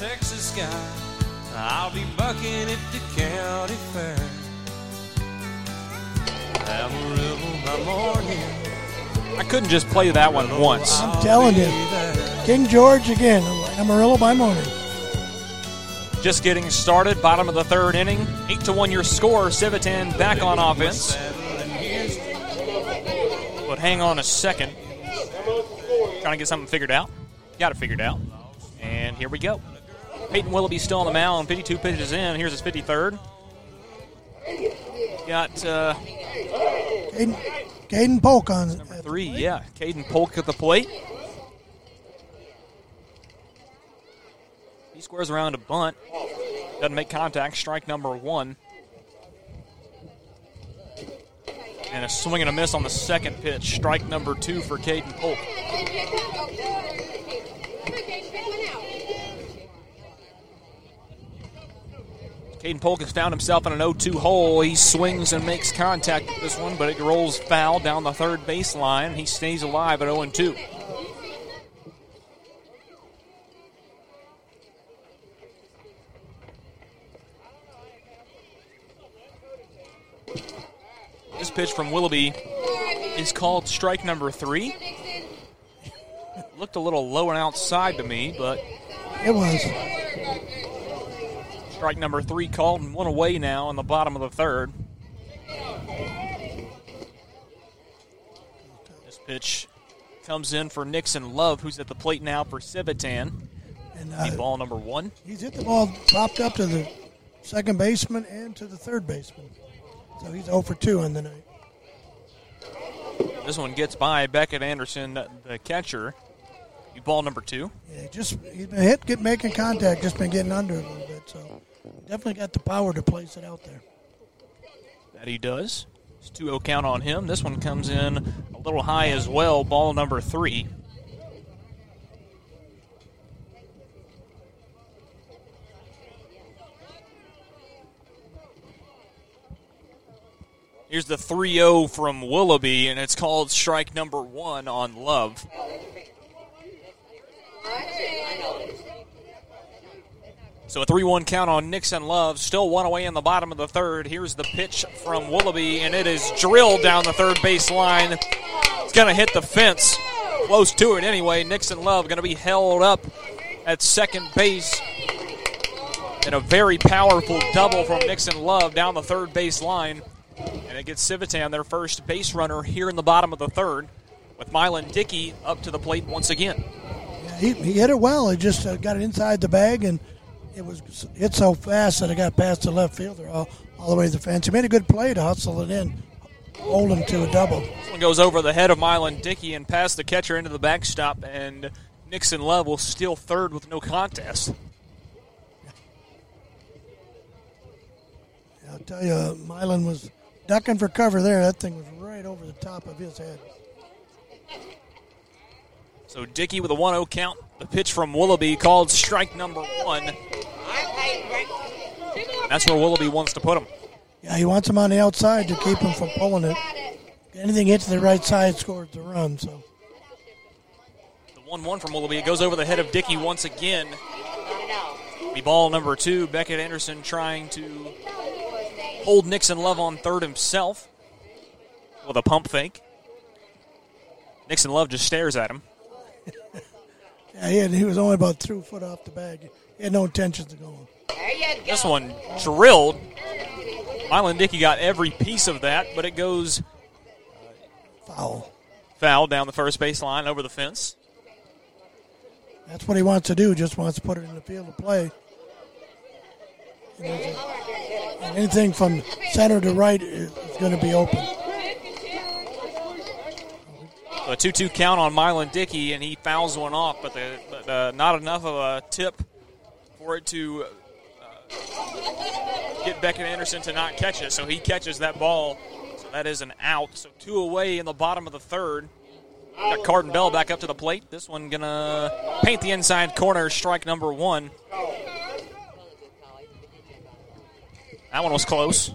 Texas sky. I'll be bucking at the county fair. Amarillo by morning.
I couldn't just play that one once.
I'm telling you, King George again, Amarillo by morning.
Just getting started, bottom of the third inning. 8 to 1 your score. Civitan back on offense. But hang on a second. Trying to get something figured out. Got it figured out. And here we go. Peyton Willoughby still on the mound. 52 pitches in. Here's his 53rd. Got uh,
Caden, Caden Polk on
number three. Yeah, Caden Polk at the plate. He squares around a bunt. Doesn't make contact. Strike number one. And a swing and a miss on the second pitch. Strike number two for Caden Polk. Caden Polk has found himself in an 0 2 hole. He swings and makes contact with this one, but it rolls foul down the third baseline. He stays alive at 0 2. This pitch from Willoughby is called strike number three. Looked a little low and outside to me, but
It was.
Strike number three called and one away now in the bottom of the third. This pitch comes in for Nixon Love, who's at the plate now for Civitan.
And
Be uh, ball number one.
He's hit the ball popped up to the second baseman and to the third baseman. So he's 0 for 2 on the night.
This one gets by Beckett Anderson, the catcher. Ball number two.
Yeah, just he's been hit, get making contact, just been getting under a little bit. So definitely got the power to place it out there.
That he does. It's 2 0 count on him. This one comes in a little high as well. Ball number three. Here's the 3 0 from Willoughby, and it's called strike number one on Love. So a 3 1 count on Nixon Love. Still one away in the bottom of the third. Here's the pitch from Willoughby, and it is drilled down the third base line. It's going to hit the fence. Close to it anyway. Nixon Love going to be held up at second base. And a very powerful double from Nixon Love down the third base line. And it gets Civitan their first base runner here in the bottom of the third, with Mylan Dickey up to the plate once again.
He, he hit it well. He just uh, got it inside the bag, and it was hit so fast that it got past the left fielder all, all the way to the fence. He made a good play to hustle it in, hold him to a double.
This one goes over the head of Mylan Dickey and past the catcher into the backstop, and Nixon Love will steal third with no contest.
I'll tell you, Milan was ducking for cover there. That thing was right over the top of his head.
So Dickey with a 1 0 count. The pitch from Willoughby called strike number one. That's where Willoughby wants to put him.
Yeah, he wants him on the outside to keep him from pulling it. Anything hit to the right side scores the run. So
The 1 1 from Willoughby. It goes over the head of Dickey once again. Be ball number two. Beckett Anderson trying to hold Nixon Love on third himself with a pump fake. Nixon Love just stares at him.
Yeah, he, had, he was only about two foot off the bag. He had no intentions of going.
This one drilled. Mylan Dickey got every piece of that, but it goes uh,
Foul.
foul down the first base line over the fence.
That's what he wants to do. Just wants to put it in the field of play. And, anything from center to right is going to be open.
A 2 2 count on Mylan Dickey, and he fouls one off, but, the, but uh, not enough of a tip for it to uh, get Beckett Anderson to not catch it. So he catches that ball. So that is an out. So two away in the bottom of the third. Got Carden Bell back up to the plate. This one gonna paint the inside corner, strike number one. That one was close.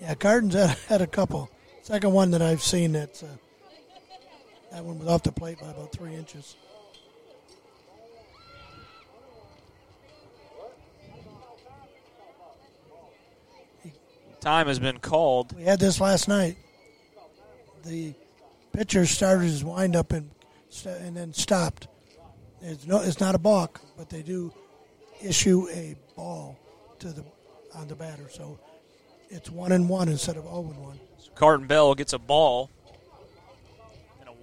Yeah, Carden's had, had a couple. Second one that I've seen that's uh, that one was off the plate by about three inches.
Time has been called.
We had this last night. The pitcher started his windup and and then stopped. It's no, it's not a balk, but they do issue a ball to the on the batter, so it's one and one instead of zero and one.
Carden Bell gets a ball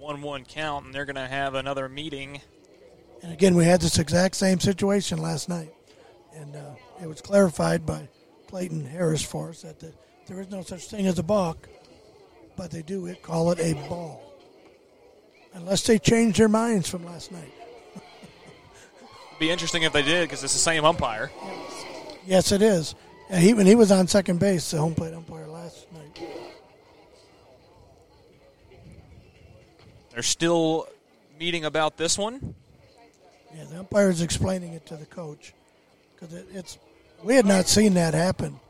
1 1 count, and they're going to have another meeting.
And again, we had this exact same situation last night, and uh, it was clarified by Clayton Harris for us that the, there is no such thing as a balk, but they do it, call it a ball, unless they change their minds from last night.
It'd be interesting if they did because it's the same umpire.
Yes, it is. Yeah, he when he was on second base, the home plate umpire last night.
They're still meeting about this one.
Yeah, the umpire is explaining it to the coach because it, it's we had not seen that happen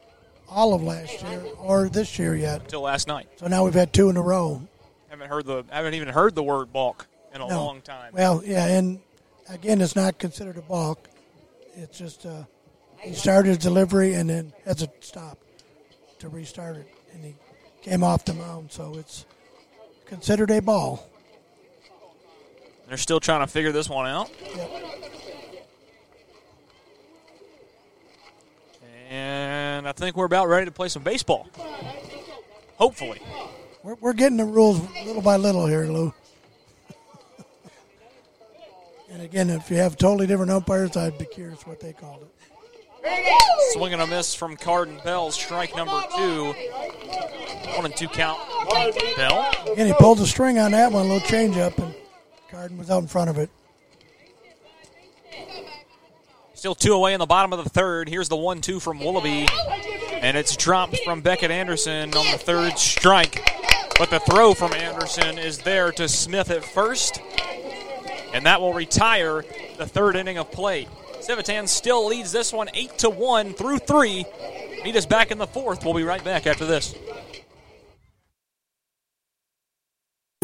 all of last year or this year yet.
Until last night.
So now we've had two in a row.
Haven't heard the haven't even heard the word balk in a
No.
long time.
Well, yeah, and again, it's not considered a balk. It's just uh, he started his delivery and then has to stop to restart it, and he came off the mound, so it's considered a ball.
They're still trying to figure this one out. And I think we're about ready to play some baseball. Hopefully.
We're, we're getting the rules little by little here, Lou. and again, if you have totally different umpires, I'd be curious what they called it.
Swing and a miss from Carden Bell. Strike number two. One and two count. Bell.
Again, he pulled the string on that one, a little change up, and Carden was out in front of it.
Still two away in the bottom of the third. Here's the one two from Willoughby. And it's dropped from Beckett Anderson on the third strike. But the throw from Anderson is there to Smith at first. And that will retire the third inning of play. Civitan still leads this one 8 to 1 through 3. Meet us back in the fourth. We'll be right back after this.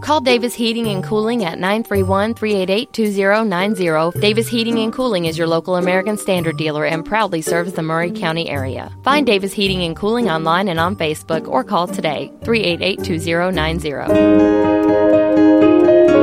Call Davis Heating and Cooling at 931 388 2090. Davis Heating and Cooling is your local American Standard dealer and proudly serves the Maury County area. Find Davis Heating and Cooling online and on Facebook or call today 388 2090.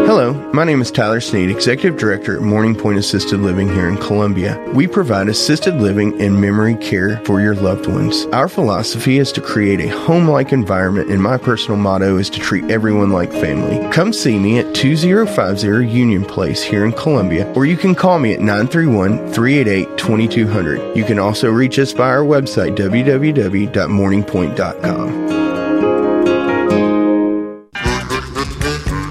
Hello, my name is Tyler Sneed, Executive Director at Morning Point Assisted Living here in Columbia. We provide assisted living and memory care for your loved ones. Our philosophy is to create a home like environment, and my personal motto is to treat everyone like family. Come see me at 2050 Union Place here in Columbia, or you can call me at 931 388 2200. You can also reach us via our website, www.morningpoint.com.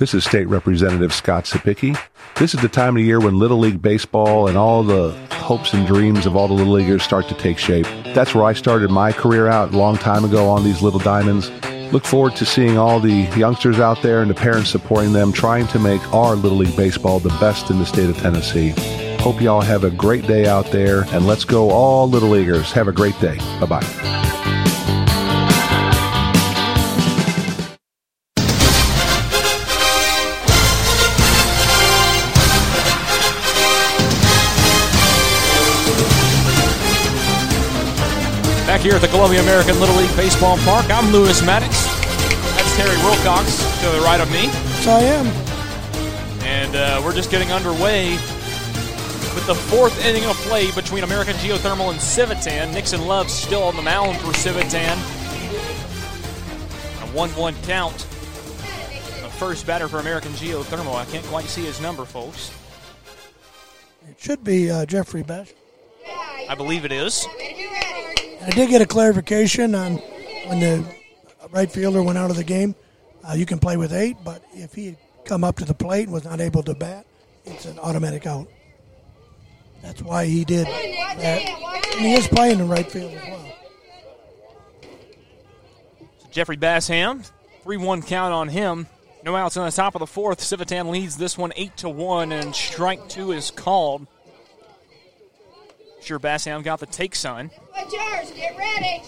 This is State Representative Scott Cepicky. This is the time of year when Little League Baseball and all the hopes and dreams of all the Little Leaguers start to take shape. That's where I started my career out a long time ago on these little diamonds. Look forward to seeing all the youngsters out there and the parents supporting them, trying to make our Little League Baseball the best in the state of Tennessee. Hope you all have a great day out there, and let's go all Little Leaguers. Have a great day. Bye bye.
Back here at the Columbia American Little League Baseball Park, I'm Lewis Maddox. That's Terry Wilcox to the right of me.
So I am.
And uh, we're just getting underway with the fourth inning of play between American Geothermal and Civitan. Nixon Love still on the mound for Civitan. A 1 1 count. The first batter for American Geothermal. I can't quite see his number, folks.
It should be uh, Jeffrey Bash.
I believe it is.
I did get a clarification on when the right fielder went out of the game. Uh, you can play with eight, but if he had come up to the plate and was not able to bat, it's an automatic out. That's why he did that. And he is playing in right field as well.
Jeffrey Bassham, 3 1 count on him. No outs on the top of the fourth. Civitan leads this one 8 to 1, and strike two is called. Sure, Bassham got the take sign.
What's yours? Get ready.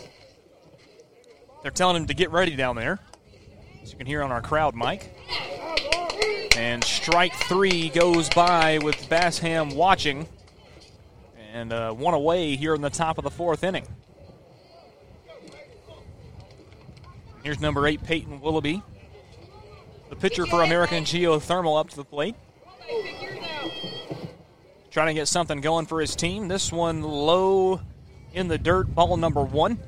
They're telling him to get ready down there. As you can hear on our crowd mic. And strike three goes by with Bassham watching. And uh, one away here in the top of the fourth inning. Here's number eight, Peyton Willoughby. The pitcher for American Geothermal up to the plate. Trying to get something going for his team. This one low in the dirt, ball number one.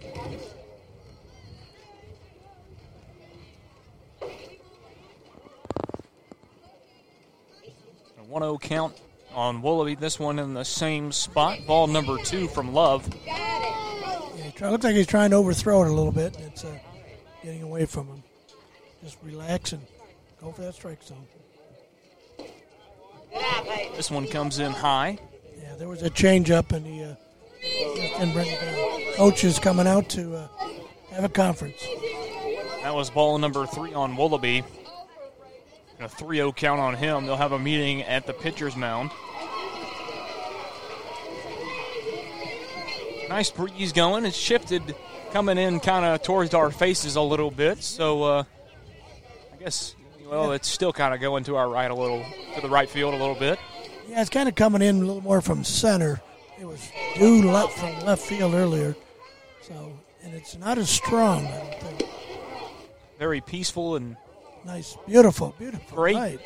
A 1 0 count on Willoughby. This one in the same spot. Ball number two from Love.
Yeah, looks like he's trying to overthrow it a little bit. It's uh, getting away from him. Just relax and go for that strike zone.
This one comes in high.
Yeah, there was a change up and he uh, just didn't bring it down. Coach is coming out to uh, have a conference.
That was ball number three on Willoughby. A 3 0 count on him. They'll have a meeting at the pitcher's mound. Nice breeze going. It's shifted coming in kind of towards our faces a little bit. So uh, I guess, well, it's still kind of going to our right a little, to the right field a little bit.
Yeah, it's kind of coming in a little more from center. It was due left from left field earlier, so and it's not as strong. I don't think.
Very peaceful and
Nice, beautiful, beautiful.
Great.
night.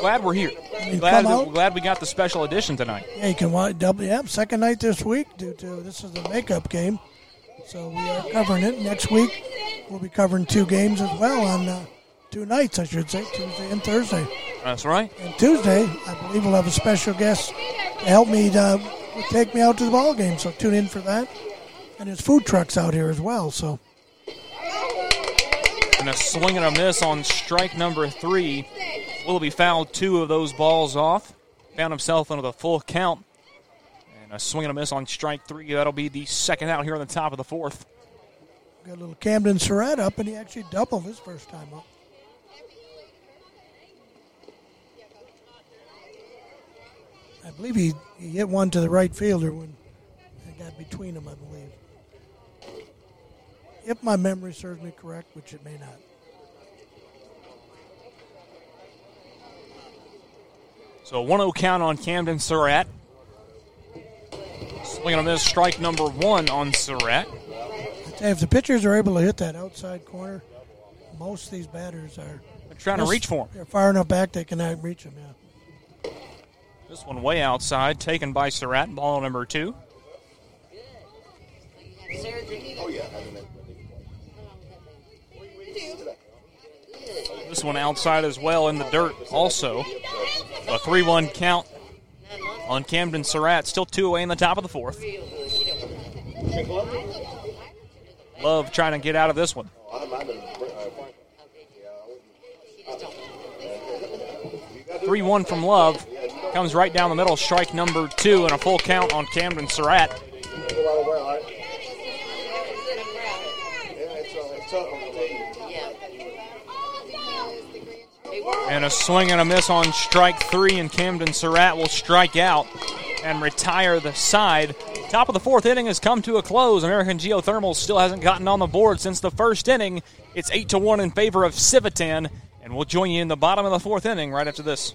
glad we're here. glad, glad we got the special edition tonight.
Yeah, you can watch double. Yeah, second night this week due to this is the makeup game, so we are covering it next week. We'll be covering two games as well on uh, two nights, I should say, Tuesday and Thursday.
That's right.
And Tuesday, I believe we'll have a special guest to help me uh, take me out to the ball game. So tune in for that. And there's food trucks out here as well. So
And a swing and a miss on strike number three. Willoughby fouled two of those balls off. Found himself under the full count. And a swing and a miss on strike three. That'll be the second out here on the top of the fourth.
got a little Camden Surratt up, and he actually doubled his first time up. I believe he, he hit one to the right fielder when it got between them, I believe. If my memory serves me correct, which it may not.
So 1 0 count on Camden Surratt. Swinging a miss, strike number one on Surratt.
If the pitchers are able to hit that outside corner, most of these batters are
They're trying to reach for 'em.
They're far enough back they can not reach them. Yeah.
This one way outside, taken by Surratt, ball number two. This one outside as well in the dirt, also. A 3 1 count on Camden Surratt. Still two away in the top of the fourth. Love trying to get out of this one. Three one from Love comes right down the middle. Strike number two and a full count on Camden Surratt. And a swing and a miss on strike three, and Camden Surratt will strike out and retire the side. Top of the fourth inning has come to a close. American Geothermal still hasn't gotten on the board since the first inning. It's eight to one in favor of Civitan, and we'll join you in the bottom of the fourth inning right after this.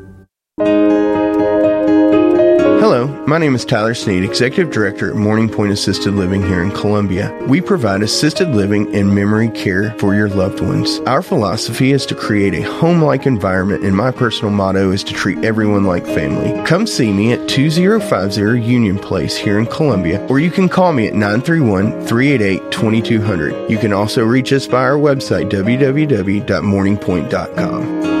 Hello, my name is Tyler Sneed, Executive Director at Morning Point Assisted Living here in Columbia. We provide assisted living and memory care for your loved ones. Our philosophy is to create a home like environment, and my personal motto is to treat everyone like family. Come see me at 2050 Union Place here in Columbia, or you can call me at 931 388 2200. You can also reach us by our website, www.morningpoint.com.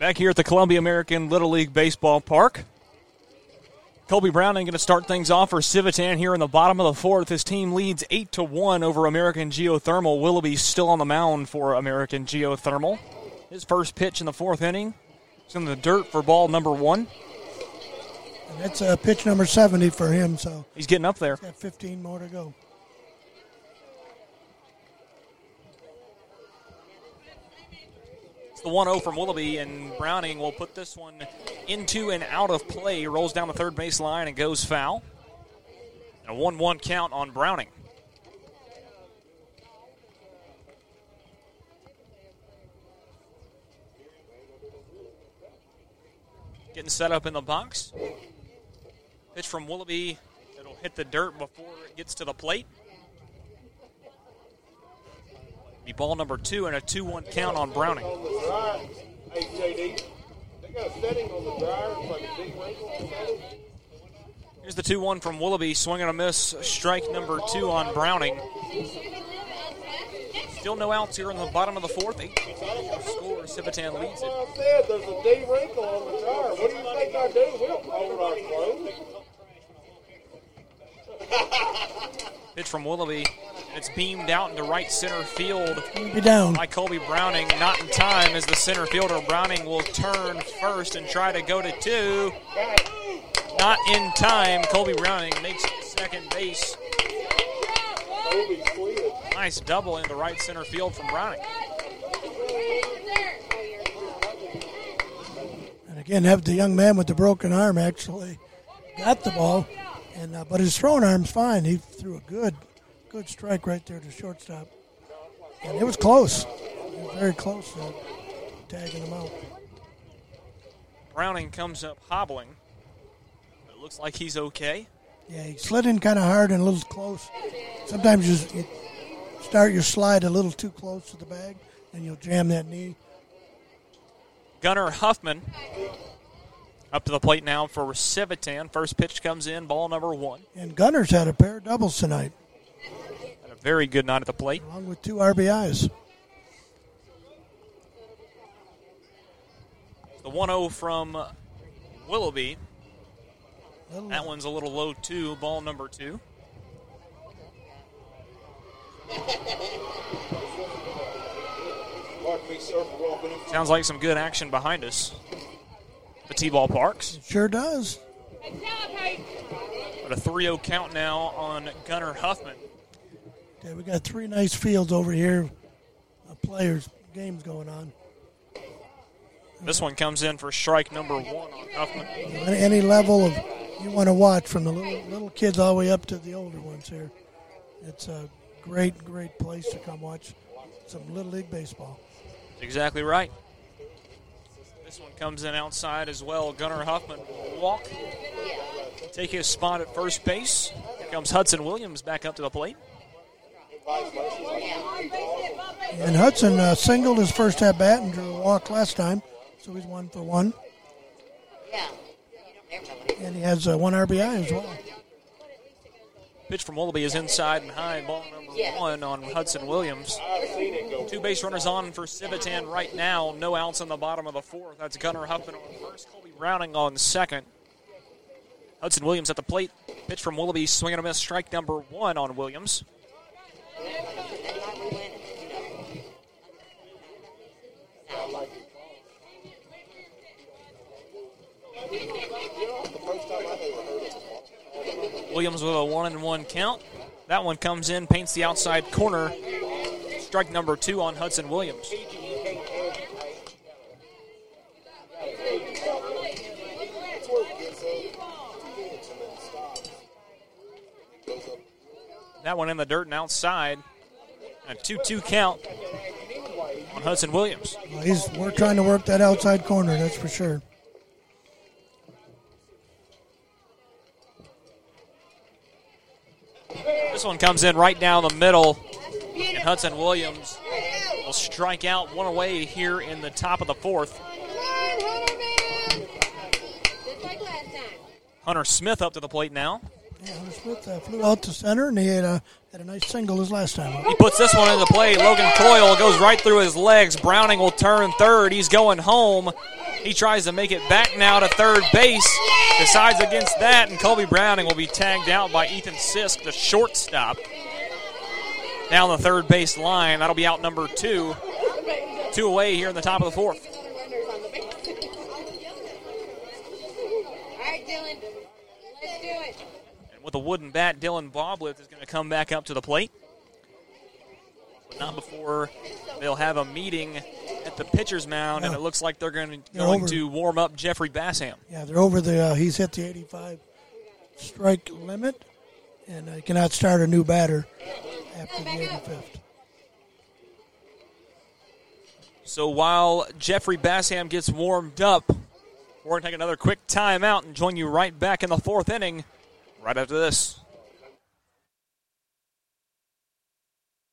Back here at the Columbia American Little League Baseball Park. Colby Browning going to start things off for Civitan here in the bottom of the fourth. His team leads 8 to 1 over American Geothermal. Willoughby still on the mound for American Geothermal. His first pitch in the fourth inning. It's in the dirt for ball number one.
And that's uh, pitch number 70 for him, so
He's getting up there.
he's got 15 more to go.
It's the 1 0 from Willoughby, and Browning will put this one into and out of play. Rolls down the third base line and goes foul. A 1 1 count on Browning. Getting set up in the box. Pitch from Willoughby. It'll hit the dirt before it gets to the plate. Be ball number two and a 2 1 count on Browning.
Hey, JD, they got a setting on the dryer. It's like a deep wrinkle on the setting.
Here's the 2 1 from Willoughby. Swing and a miss. Strike number two on Browning. Still no outs here in the bottom of the fourth. Eight score. Civitan leads it.
I said there's a deep wrinkle on the dryer. What do you think I do? We don't our clothes.
Pitch from Willoughby. It's beamed out into right center field
Be down.
by Colby Browning. Not in time as the center fielder. Browning will turn first and try to go to two. Not in time. Colby Browning makes second base. Nice double into right center field from Browning.
And again, have the young man with the broken arm actually got the ball, and uh, but his throwing arm's fine. He threw a good, good strike right there to shortstop, and it was close. It was very close to tagging him out.
Browning comes up hobbling. It looks like he's okay.
Yeah, he slid in kind of hard and a little close. Sometimes you, you start your slide a little too close to the bag, and you'll jam that knee.
Gunnar Huffman up to the plate now for Civitan. First pitch comes in, ball number one.
And Gunnar's had a pair of doubles tonight,
very good night at the plate.
along with two RBIs.
The 1 0 from Willoughby. That one's a little low, too. Ball number two. Sounds like some good action behind us. The T ball parks.
Sure does.
But a 3 0 count now on Gunnar Huffman.
Yeah, we got three nice fields over here. Uh, players, games going on.
This one comes in for strike number one on Huffman.
Any, any level of you want to watch from the little little kids all the way up to the older ones here. It's a great, great place to come watch some little league baseball.
That's exactly right. This one comes in outside as well. Gunnar Huffman will walk, take his spot at first base. Here comes Hudson Williams back up to the plate.
And Hudson uh, singled his first at bat and drew a walk last time, so he's one for one. And he has uh, one RBI as well.
Pitch from Willoughby is inside and high. Ball number one on Hudson Williams. Two base runners on for Civitan right now. No outs in the bottom of the fourth. That's Gunnar Huffman on first. Colby Browning on second. Hudson Williams at the plate. Pitch from Willoughby. Swing and a miss. Strike number one on Williams. Williams with a one and one count. That one comes in, paints the outside corner. Strike number two on Hudson Williams. That one in the dirt and outside. A 2 2 count on Hudson Williams.
Well, he's we're trying to work that outside corner, that's for sure.
This one comes in right down the middle, and Hudson Williams will strike out one away here in the top of the fourth. Hunter Smith up to the plate now.
Yeah, Hunter Smith uh, flew out to center, and he had a, had a nice single his last time.
He puts this one into play. Logan Coyle goes right through his legs. Browning will turn third. He's going home. He tries to make it back now to third base. Decides against that, and Colby Browning will be tagged out by Ethan Sisk, the shortstop. Down the third base line. That'll be out number two. Two away here in the top of the fourth.
All right, Dylan. Let's do it.
With a wooden bat, Dylan Boblitz is going to come back up to the plate. But not before they'll have a meeting at the pitcher's mound, and it looks like they're going to,
They're
going to warm up Jeffrey Bassham.
Yeah, they're over the. Uh, he's hit the 85 strike limit, and uh, cannot start a new batter after the 85th.
So while Jeffrey Bassham gets warmed up, we're going to take another quick timeout and join you right back in the fourth inning right after this.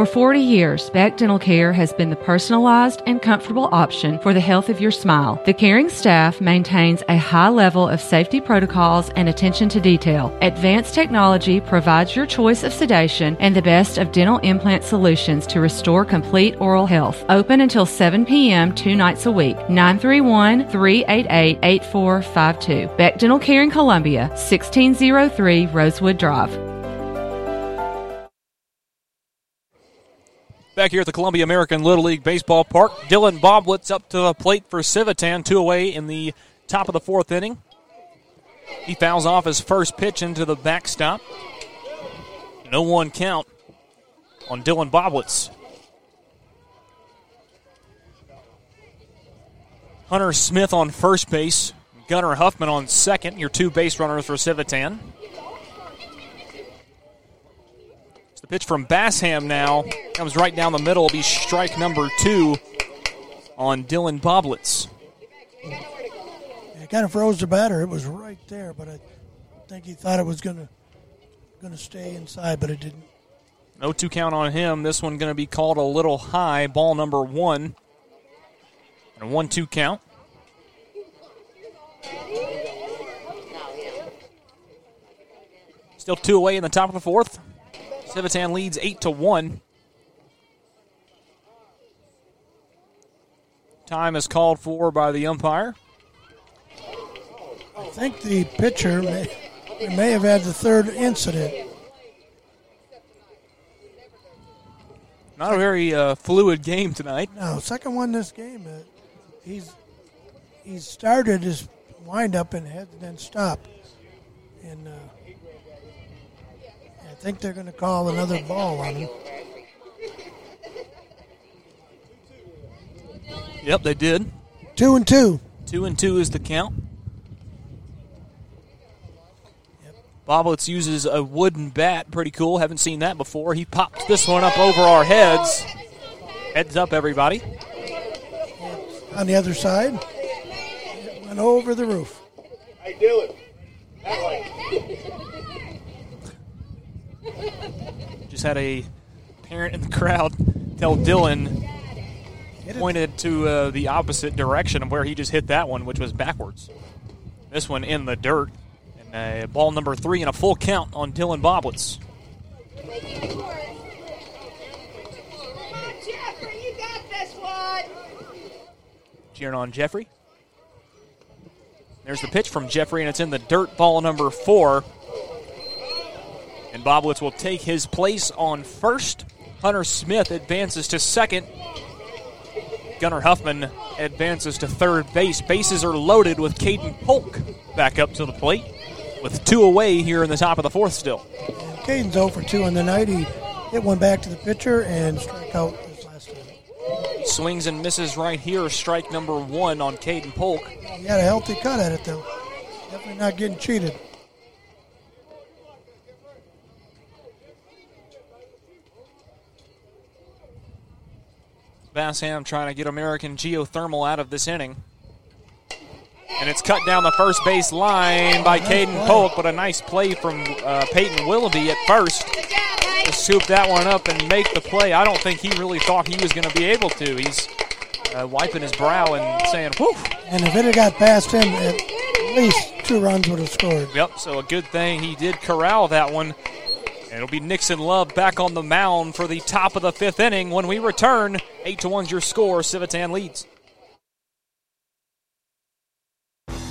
For 40 years, Beck Dental Care has been the personalized and comfortable option for the health of your smile. The caring staff maintains a high level of safety protocols and attention to detail. Advanced technology provides your choice of sedation and the best of dental implant solutions to restore complete oral health. Open until 7 p.m. two nights a week. 931 388 8452. Beck Dental Care in Columbia, 1603 Rosewood Drive.
Back here at the Columbia American Little League Baseball Park, Dylan Boblitz up to the plate for Civitan, two away in the top of the fourth inning. He fouls off his first pitch into the backstop. No one count on Dylan Boblitz. Hunter Smith on first base, Gunnar Huffman on second, your two base runners for Civitan. It's the pitch from Bassham now. Comes right down the middle. Will be strike number two on Dylan Boblitz.
It kind of froze the batter. It was right there, but I think he thought it was going to going to stay inside, but it didn't.
No two count on him. This one going to be called a little high. Ball number one. And a one two count. Still two away in the top of the fourth. Civitan leads eight to one. Time is called for by the umpire.
I think the pitcher may, may have had the third incident.
Not a very uh, fluid game tonight.
No, second one this game. Uh, he's he's started his windup and had then stopped, and uh, think they're going to call another ball on him.
Yep, they did.
Two and two.
Two and two is the count. Boblitz uses a wooden bat. Pretty cool. Haven't seen that before. He popped this one up over our heads. Heads up, everybody.
On the other side, it went over the roof.
Hey, Dylan. That way.
Just had a parent in the crowd tell Dylan pointed to uh, the opposite direction of where he just hit that one, which was backwards. This one in the dirt. And uh, ball number three and a full count on Dylan Boblitz.
Jeffrey, you got this one.
Cheering on Jeffrey. There's the pitch from Jeffrey, and it's in the dirt. Ball number four. And Boblitz will take his place on first. Hunter Smith advances to second. Gunnar Huffman advances to third base. Bases are loaded with Caden Polk back up to the plate with two away here in the top of the fourth still.
Caden's 0 for 2 on the night. He hit one back to the pitcher and strike out his last time.
Swings and misses right here. Strike number one on Caden Polk.
He had a healthy cut at it, though. Definitely not getting cheated.
Bassham trying to get American geothermal out of this inning. And it's cut down the first base line by Caden Polk, but a nice play from uh, Peyton Willoughby at first to scoop that one up and make the play. I don't think he really thought he was going to be able to. He's uh, wiping his brow and saying, whew.
And if it had got past him, at least two runs would have scored.
Yep, so a good thing he did corral that one. It'll be Nixon Love back on the mound for the top of the fifth inning. When we return, 8 to 1's your score. Civitan leads.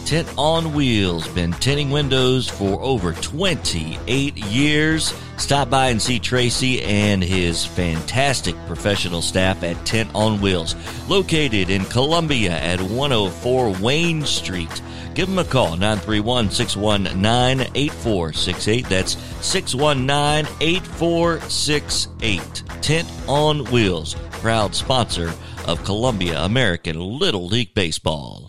Tint on Wheels, been tinting windows for over 28 years. Stop by and see Tracy and his fantastic professional staff at Tint on Wheels, located in Columbia at 104 Wayne Street. Give them a call, 931 619 8468. That's 619 8468. Tint on Wheels, proud sponsor of Columbia American Little League Baseball.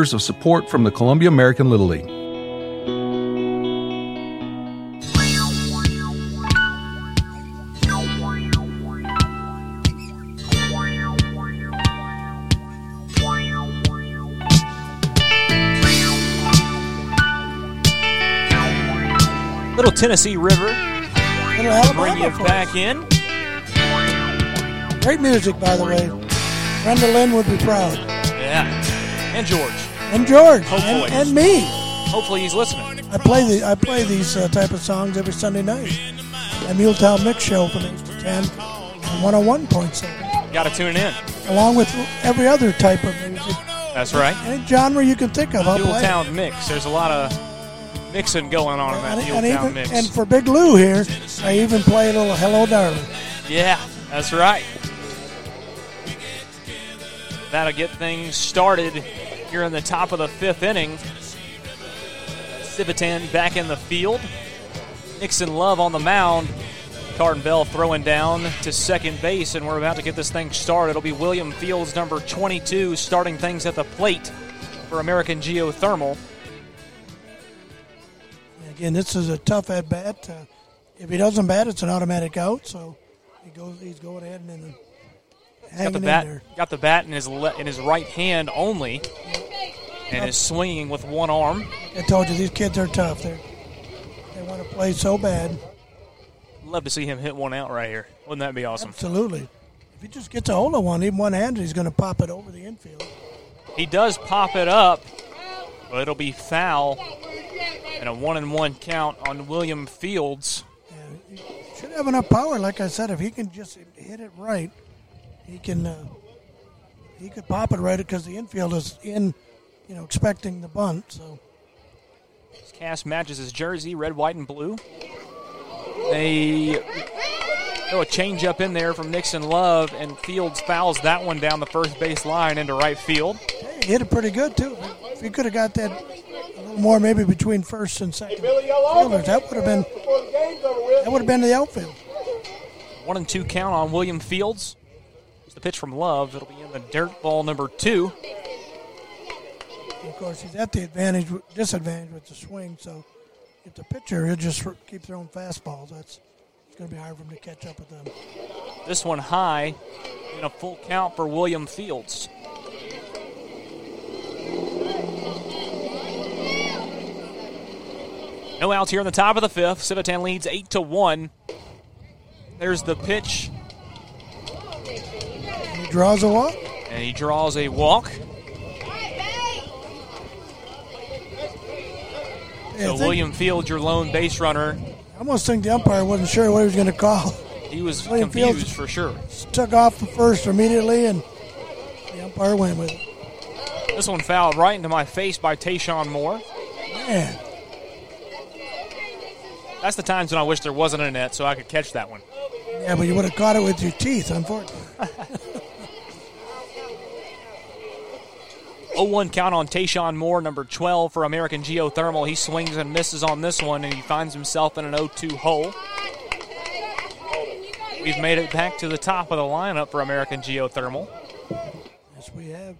of support from the Columbia American Little League.
Little Tennessee River.
Little Alabama
Bring you back in.
Great music, by the way. Brenda Lynn would be proud.
Yeah. And George.
And George. And, and me.
Hopefully he's listening.
I play the I play these uh, type of songs every Sunday night. At Muletown Mix Show from 8 to 10 on 101.7.
Got to tune in.
Along with every other type of music.
That's right.
Any genre you can think of, I'll play.
Town mix. There's a lot of mixing going on in that
And,
Mule
and
Town
even,
mix.
and for Big Lou here, I even play a little Hello Darling.
Yeah, that's right. That'll get things started here in the top of the fifth inning. Civitan back in the field. Nixon Love on the mound. Carden Bell throwing down to second base, and we're about to get this thing started. It'll be William Fields, number 22, starting things at the plate for American Geothermal.
Again, this is a tough at bat. Uh, if he doesn't bat, it's an automatic out. So he goes. He's going ahead and then
Got the bat, got the bat in his le- in his right hand only, and is swinging with one arm.
I told you these kids are tough. They they want to play so bad.
Love to see him hit one out right here. Wouldn't that be awesome?
Absolutely. If he just gets a hold of one, even one handed, he's going to pop it over the infield.
He does pop it up, but it'll be foul, and a one and one count on William Fields.
Should have enough power, like I said. If he can just hit it right, he can. Uh, he could pop it right because the infield is in, you know, expecting the bunt. So
His cast matches his jersey, red, white, and blue. They throw a change up in there from Nixon Love, and Fields fouls that one down the first base line into right field.
he hit it pretty good too. If he could have got that a little more, maybe between first and second fielders, that would have been that would have been the outfield.
One and two count on William Fields. The pitch from Love. It'll be in the dirt ball number two.
Of course, he's at the advantage, disadvantage with the swing. So if the pitcher, he'll just keep throwing fastballs. That's it's going to be hard for him to catch up with them.
This one high in a full count for William Fields. No outs here in the top of the fifth. Civitan leads eight to one. There's the pitch
draws a walk.
And he draws a walk. So William Fields, your lone base runner,
I almost think the umpire wasn't sure what he was going to call.
he was
William
confused
Fields
for sure.
took off the first immediately, and the umpire went with it.
This one fouled right into my face by Tayshawn Moore.
Man,
That's the times when I wish there wasn't a net so I could catch that one.
yeah, but you would have caught it with your teeth, unfortunately.
0-1 count on Tayshawn Moore, number 12 for American Geothermal. He swings and misses on this one, and he finds himself in an 0-2 hole. We've made it back to the top of the lineup for American Geothermal.
Yes, we have.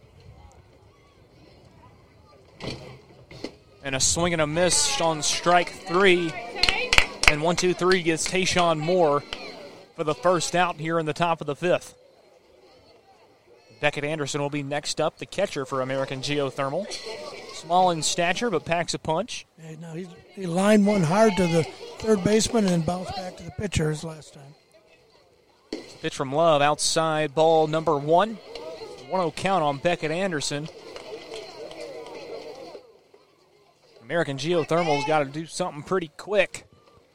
And a swing and a miss on strike three. And one, two, three gets Tayshawn Moore for the first out here in the top of the fifth. Beckett Anderson will be next up, the catcher for American Geothermal. Small in stature, but packs a punch.
No, he, he lined one hard to the third baseman and then bounced back to the pitcher his last time.
Pitch from Love outside, ball number one. 1 0 count on Beckett Anderson. American Geothermal's got to do something pretty quick.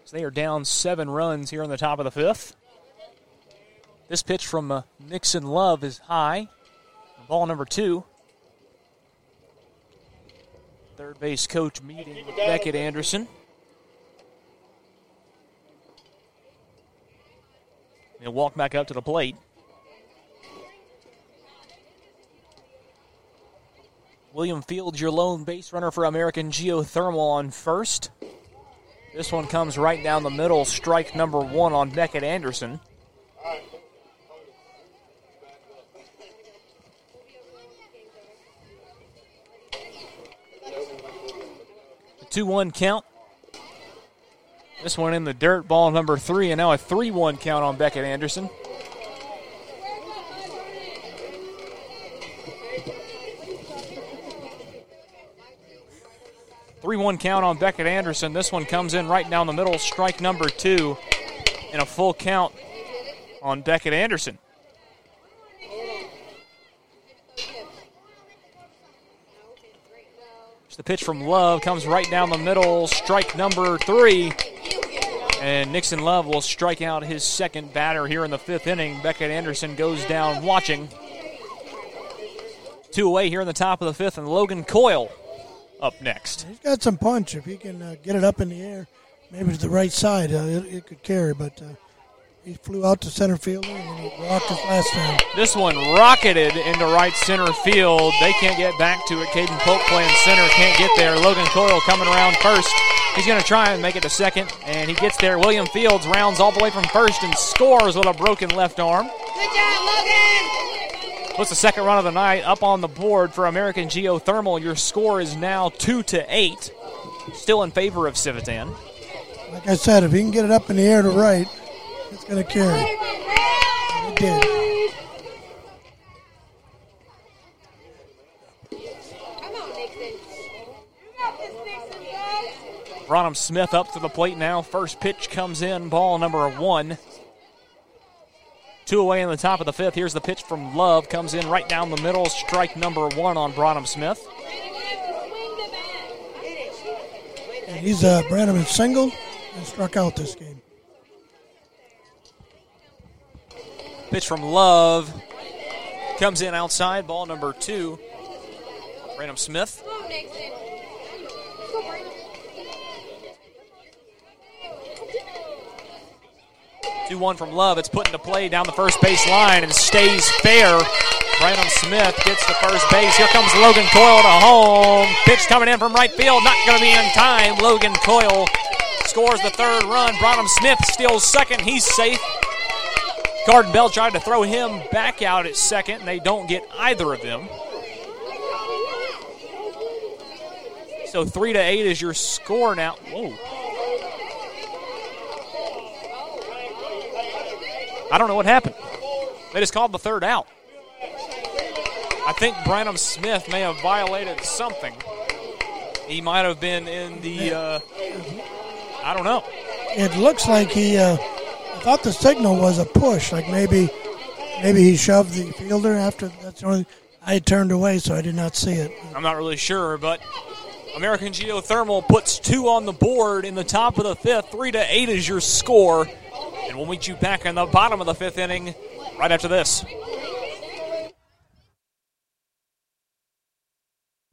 So they are down seven runs here in the top of the fifth. This pitch from uh, Nixon Love is high. Ball number two. Third base coach meeting with Beckett Anderson. He'll walk back up to the plate. William Fields, your lone base runner for American Geothermal on first. This one comes right down the middle, strike number one on Beckett Anderson. 2 1 count. This one in the dirt, ball number three, and now a 3 1 count on Beckett Anderson. Three one count on Beckett Anderson. This one comes in right down the middle, strike number two, and a full count on Beckett Anderson. The pitch from Love comes right down the middle, strike number three. And Nixon Love will strike out his second batter here in the fifth inning. Beckett Anderson goes down watching. Two away here in the top of the fifth, and Logan Coyle up next.
He's got some punch. If he can uh, get it up in the air, maybe to the right side, uh, it, it could carry. But uh, he flew out to center field and he rocked his last time.
This one rocketed into right center field. They can't get back to it. Caden Polk playing center can't get there. Logan Coyle coming around first. He's going to try and make it to second, and he gets there. William Fields rounds all the way from first and scores with a broken left arm.
Good job, Logan.
Puts the second run of the night up on the board for American Geothermal. Your score is now two to eight, still in favor of Civitan.
Like I said, if he can get it up in the air to right, it's going to carry. It did.
Come on, Nixon. You got this, Nixon, go.
Bronham Smith up to the plate now. First pitch comes in, ball number one. Two away in the top of the fifth. Here's the pitch from Love. Comes in right down the middle. Strike number one on Bronham Smith.
And he's uh, Brandon single and struck out this game.
Pitch from Love. Comes in outside. Ball number two. Brenham Smith.
Come on, Nixon.
2 1 from Love. It's put into play down the first base line and stays fair. Brandon Smith gets the first base. Here comes Logan Coyle to home. Pitch coming in from right field. Not going to be in time. Logan Coyle scores the third run. Brandon Smith steals second. He's safe. Carden Bell tried to throw him back out at second, and they don't get either of them. So three to eight is your score now. Whoa. I don't know what happened. They just called the third out. I think Branham Smith may have violated something. He might have been in the. Uh, I don't know.
It looks like he. Uh, thought the signal was a push, like maybe Maybe he shoved the fielder after. That's the only. I turned away, so I did not see it.
I'm not really sure, but American Geothermal puts two on the board in the top of the fifth. Three to eight is your score. And we'll meet you back in the bottom of the fifth inning right after this.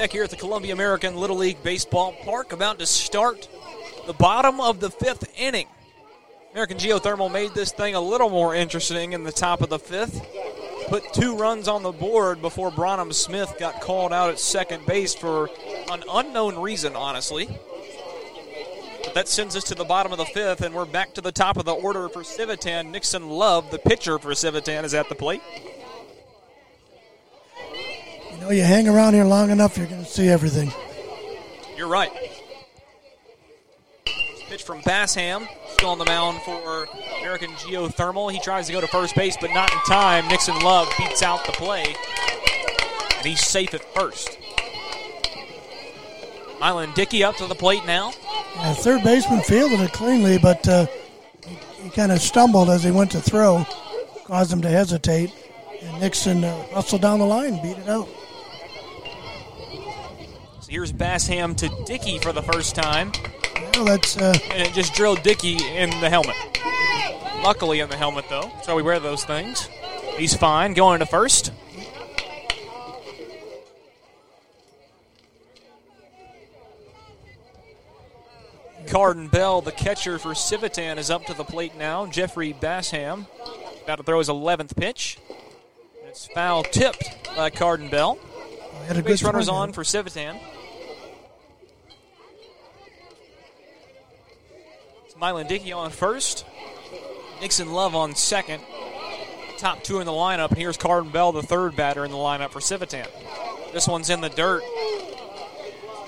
Back here at the Columbia American Little League Baseball Park, about to start the bottom of the fifth inning. American Geothermal made this thing a little more interesting in the top of the fifth. Put two runs on the board before Bronham Smith got called out at second base for an unknown reason, honestly. But that sends us to the bottom of the fifth, and we're back to the top of the order for Civitan. Nixon Love, the pitcher for Civitan, is at the plate.
You know, you hang around here long enough, you're going to see everything.
You're right. Pitch from Bassham, still on the mound for American Geothermal. He tries to go to first base, but not in time. Nixon Love beats out the play, and he's safe at first. Mylan Dickey up to the plate now.
Yeah, third baseman fielded it cleanly, but uh, he, he kind of stumbled as he went to throw, caused him to hesitate. And Nixon uh, hustled down the line, beat it out.
Here's Bassham to Dickey for the first time.
Well, that's uh,
and it just drilled Dickey in the helmet. Luckily in the helmet though, so we wear those things. He's fine. Going to first. Carden Bell, the catcher for Civitan, is up to the plate now. Jeffrey Bassham about to throw his 11th pitch. It's foul tipped by Carden Bell.
had a
Base runners on for Civitan. Mylan Dickey on first. Nixon Love on second. Top two in the lineup, and here's Carden Bell, the third batter in the lineup for Civitan. This one's in the dirt.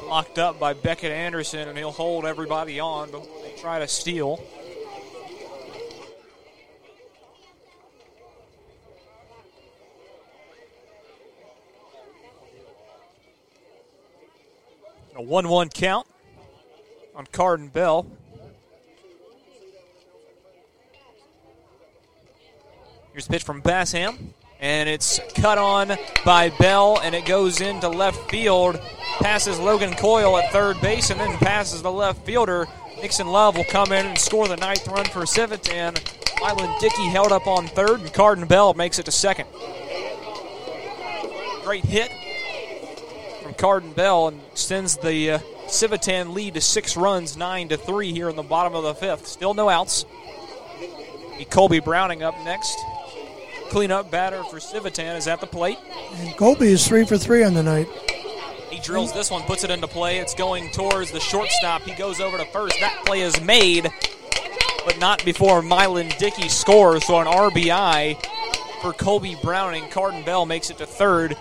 Locked up by Beckett Anderson, and he'll hold everybody on before they try to steal. A 1 1 count on Carden Bell. Here's a pitch from Bassham, and it's cut on by Bell, and it goes into left field. Passes Logan Coyle at third base, and then passes the left fielder. Nixon Love will come in and score the ninth run for Civitan. Mylan Dickey held up on third, and Carden Bell makes it to second. Great hit from Carden Bell and extends the uh, Civitan lead to six runs, nine to three here in the bottom of the fifth. Still no outs. Colby Browning up next. Cleanup batter for Civitan is at the plate.
And Colby is three for three on the night.
He drills this one, puts it into play. It's going towards the shortstop. He goes over to first. That play is made, but not before Mylan Dickey scores. So an RBI for Colby Browning. Carden Bell makes it to third.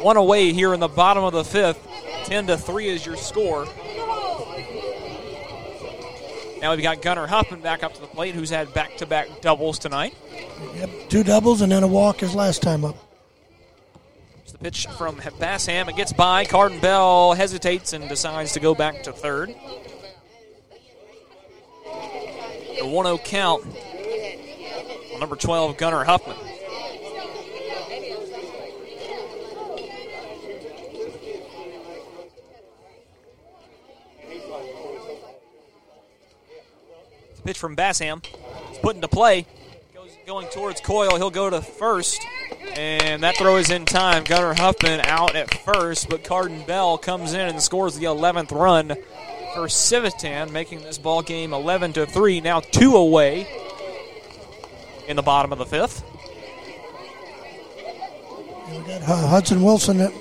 One away here in the bottom of the fifth. 10 to 3 is your score. Now we've got Gunnar Huffman back up to the plate, who's had back to back doubles tonight.
Yep, two doubles and then a walk his last time up.
It's the pitch from Bassham. It gets by. Carden Bell hesitates and decides to go back to third. The 1 0 count. Number 12, Gunnar Huffman. Pitch from Bassham. It's put into play. Goes, going towards Coyle. He'll go to first. And that throw is in time. Gunnar Huffman out at first, but Carden Bell comes in and scores the 11th run for Civitan, making this ball game 11 to 3. Now two away in the bottom of the fifth.
We got Hudson Wilson at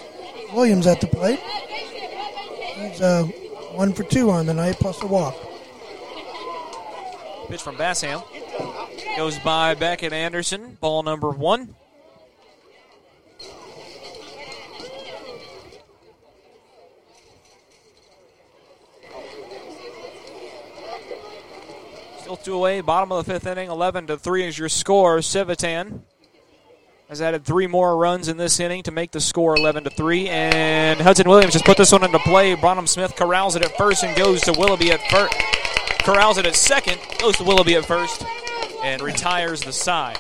Williams at the plate. He's uh, one for two on the night, plus a walk.
Pitch from Bassham. Goes by Beckett Anderson, ball number one. Still two away, bottom of the fifth inning, 11 to 3 is your score. Civitan has added three more runs in this inning to make the score 11 to 3. And Hudson Williams just put this one into play. Bonham Smith corrals it at first and goes to Willoughby at first corrals it at second, goes to Willoughby at first, and retires the side.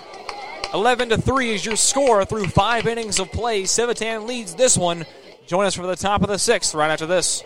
11 to 3 is your score through five innings of play. Civitan leads this one. Join us for the top of the sixth right after this.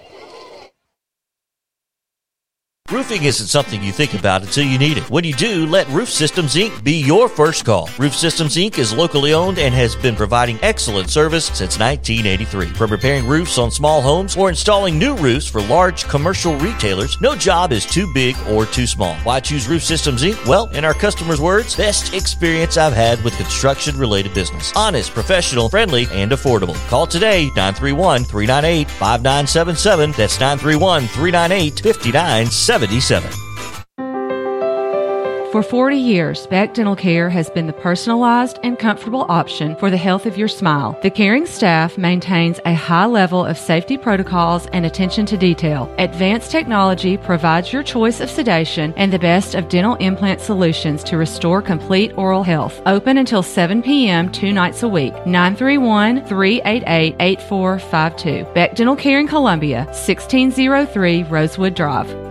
Roofing isn't something you think about until you need it. When you do, let Roof Systems Inc. be your first call. Roof Systems Inc. is locally owned and has been providing excellent service since 1983. From repairing roofs on small homes or installing new roofs for large commercial retailers, no job is too big or too small. Why choose Roof Systems Inc.? Well, in our customers' words, best experience I've had with construction related business. Honest, professional, friendly, and affordable. Call today 931 398 5977. That's 931 398 5977. 77.
For 40 years, Beck Dental Care has been the personalized and comfortable option for the health of your smile. The caring staff maintains a high level of safety protocols and attention to detail. Advanced technology provides your choice of sedation and the best of dental implant solutions to restore complete oral health. Open until 7 p.m. two nights a week. 931 388 8452. Beck Dental Care in Columbia, 1603 Rosewood Drive.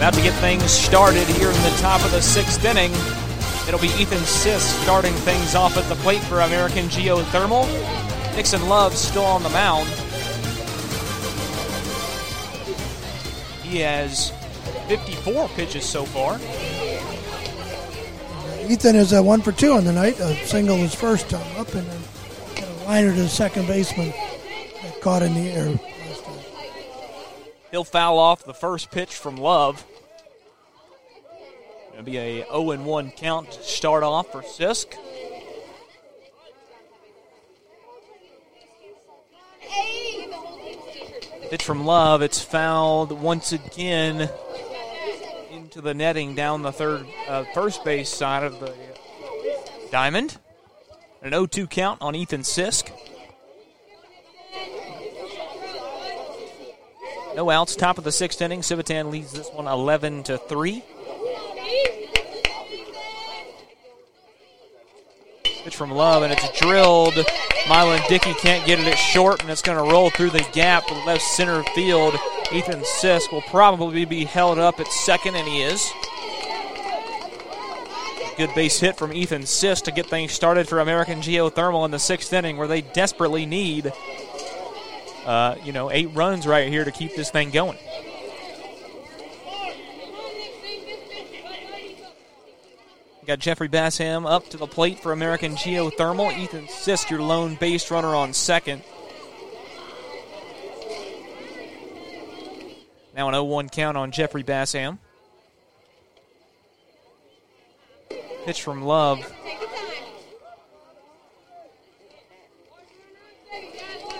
About to get things started here in the top of the sixth inning. It'll be Ethan Sisk starting things off at the plate for American Geothermal. Nixon Love still on the mound. He has 54 pitches so far.
Ethan is a one for two on the night. A single his first time up, and a, a liner to the second baseman caught in the air.
He'll foul off the first pitch from Love. It'll be a 0-1 count to start off for Sisk. Pitch from Love. It's fouled once again into the netting down the third uh, first base side of the diamond. An 0-2 count on Ethan Sisk. No outs. Top of the sixth inning. Civitan leads this one 11 to three. from Love, and it's drilled. Mylan Dickey can't get it It's short, and it's going to roll through the gap left center field. Ethan Sisk will probably be held up at second, and he is. Good base hit from Ethan Sisk to get things started for American Geothermal in the sixth inning, where they desperately need, uh, you know, eight runs right here to keep this thing going. We got Jeffrey Bassham up to the plate for American Geothermal. Ethan Sisk, your lone base runner on second. Now an 0 1 count on Jeffrey Bassham. Pitch from Love.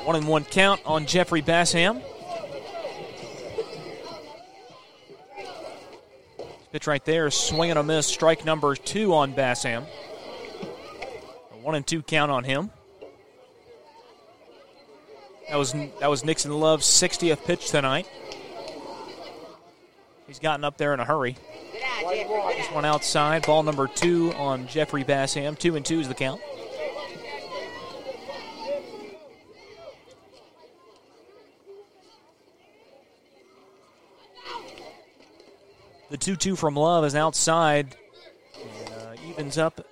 One and one count on Jeffrey Bassham. Pitch right there, swing and a miss. Strike number two on Bassham. A one and two count on him. That was that was Nixon Love's 60th pitch tonight. He's gotten up there in a hurry. This one outside. Ball number two on Jeffrey Bassham. Two and two is the count. The 2 2 from Love is outside. And, uh, evens up.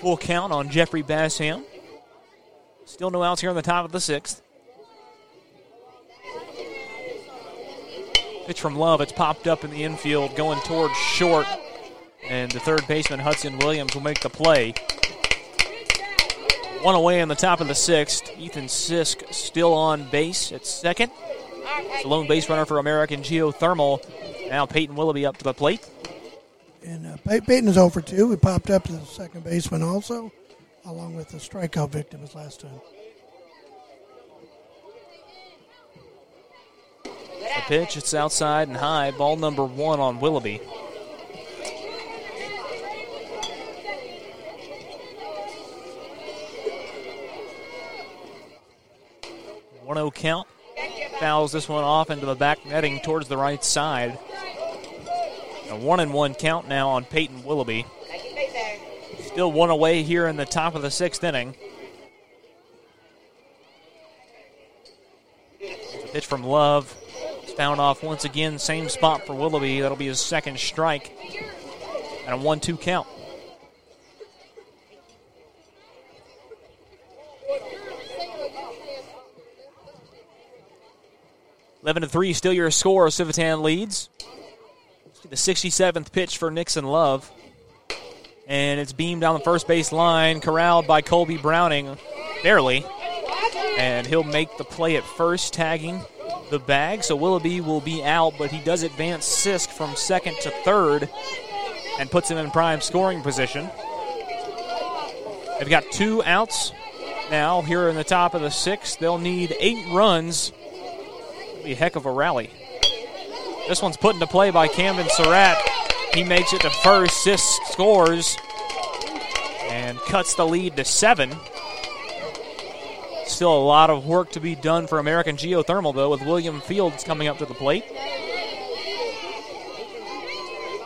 Full count on Jeffrey Bassham. Still no outs here on the top of the sixth. Pitch from Love. It's popped up in the infield, going towards short. And the third baseman, Hudson Williams, will make the play. One away in the top of the sixth. Ethan Sisk still on base at second. The lone base runner for American Geothermal. Now Peyton Willoughby up to the plate.
And uh, Pey- Peyton is over 2. He popped up to the second baseman also, along with the strikeout victim his last time.
The pitch, it's outside and high. Ball number one on Willoughby. One zero count. Fouls this one off into the back netting towards the right side. A one and one count now on Peyton Willoughby. Still one away here in the top of the sixth inning. Pitch from Love. It's found off once again. Same spot for Willoughby. That'll be his second strike. And a 1 2 count. Eleven to three, still your score. Civitan leads. The 67th pitch for Nixon Love, and it's beamed down the first base line, corralled by Colby Browning, barely, and he'll make the play at first, tagging the bag. So Willoughby will be out, but he does advance Sisk from second to third, and puts him in prime scoring position. They've got two outs now here in the top of the sixth. They'll need eight runs. It'll a heck of a rally. This one's put into play by Camden Surratt. He makes it to first. Sisk scores and cuts the lead to seven. Still a lot of work to be done for American Geothermal, though, with William Fields coming up to the plate.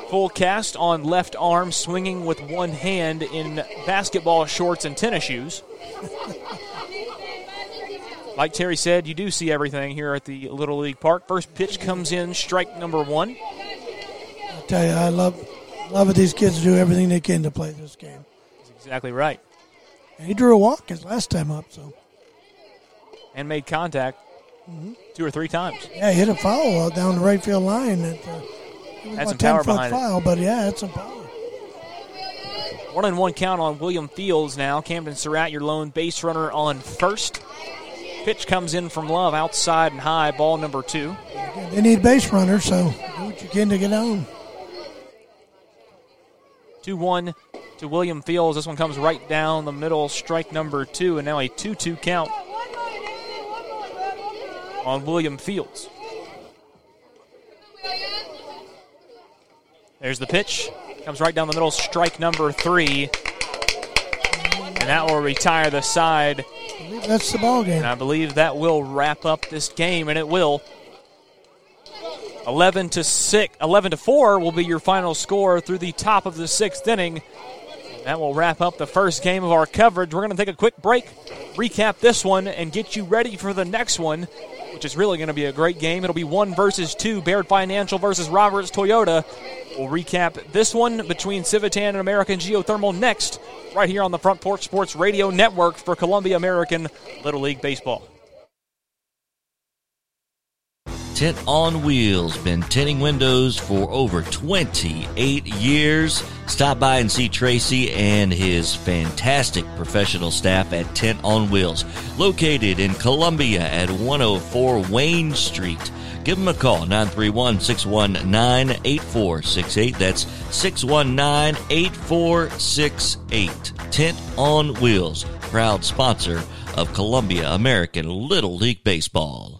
Full cast on left arm, swinging with one hand in basketball shorts and tennis shoes. Like Terry said, you do see everything here at the Little League Park. First pitch comes in, strike number one.
I tell you, I love love it. These kids do everything they can to play this game.
That's exactly right.
And he drew a walk his last time up, so
And made contact
Mhm.
two or three times.
yeah, he hit a foul out down the right field line. That uh, it
Had some
10
power behind it.
foul, but yeah, it's some power.
One and one count on William Fields now. Camden Surratt, your lone base runner on first. Pitch comes in from Love outside and high, ball number two.
They need base runners, so do what you can to get on.
2 1 to William Fields. This one comes right down the middle, strike number two, and now a 2 2 count on William Fields. There's the pitch. Comes right down the middle, strike number three. And that will retire the side.
That's the ball game.
And I believe that will wrap up this game, and it will. 11 to 6, 11 to 4 will be your final score through the top of the sixth inning. That will wrap up the first game of our coverage. We're going to take a quick break, recap this one, and get you ready for the next one, which is really going to be a great game. It'll be one versus two, Baird Financial versus Roberts Toyota. We'll recap this one between Civitan and American Geothermal next, right here on the Front Porch Sports Radio Network for Columbia American Little League Baseball.
Tint on Wheels, been tinting windows for over 28 years. Stop by and see Tracy and his fantastic professional staff at Tint on Wheels, located in Columbia at 104 Wayne Street. Give them a call, 931 619 8468. That's 619 8468. Tint on Wheels, proud sponsor of Columbia American Little League Baseball.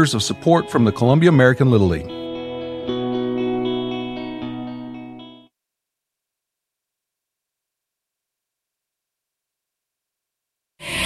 of support from the Columbia American Little League.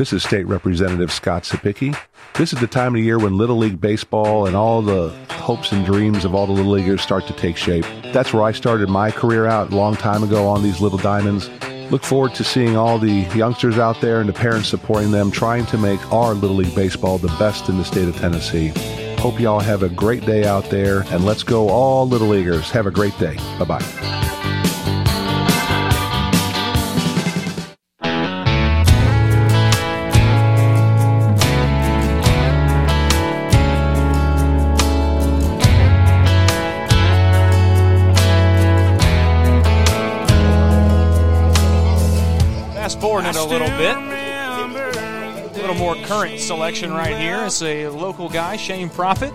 This is State Representative Scott Cepicky. This is the time of year when Little League Baseball and all the hopes and dreams of all the Little Leaguers start to take shape. That's where I started my career out a long time ago on these little diamonds. Look forward to seeing all the youngsters out there and the parents supporting them, trying to make our Little League Baseball the best in the state of Tennessee. Hope y'all have a great day out there, and let's go all Little Leaguers. Have a great day. Bye bye.
It a little bit. A little more current selection right here. It's a local guy, Shane Profitt.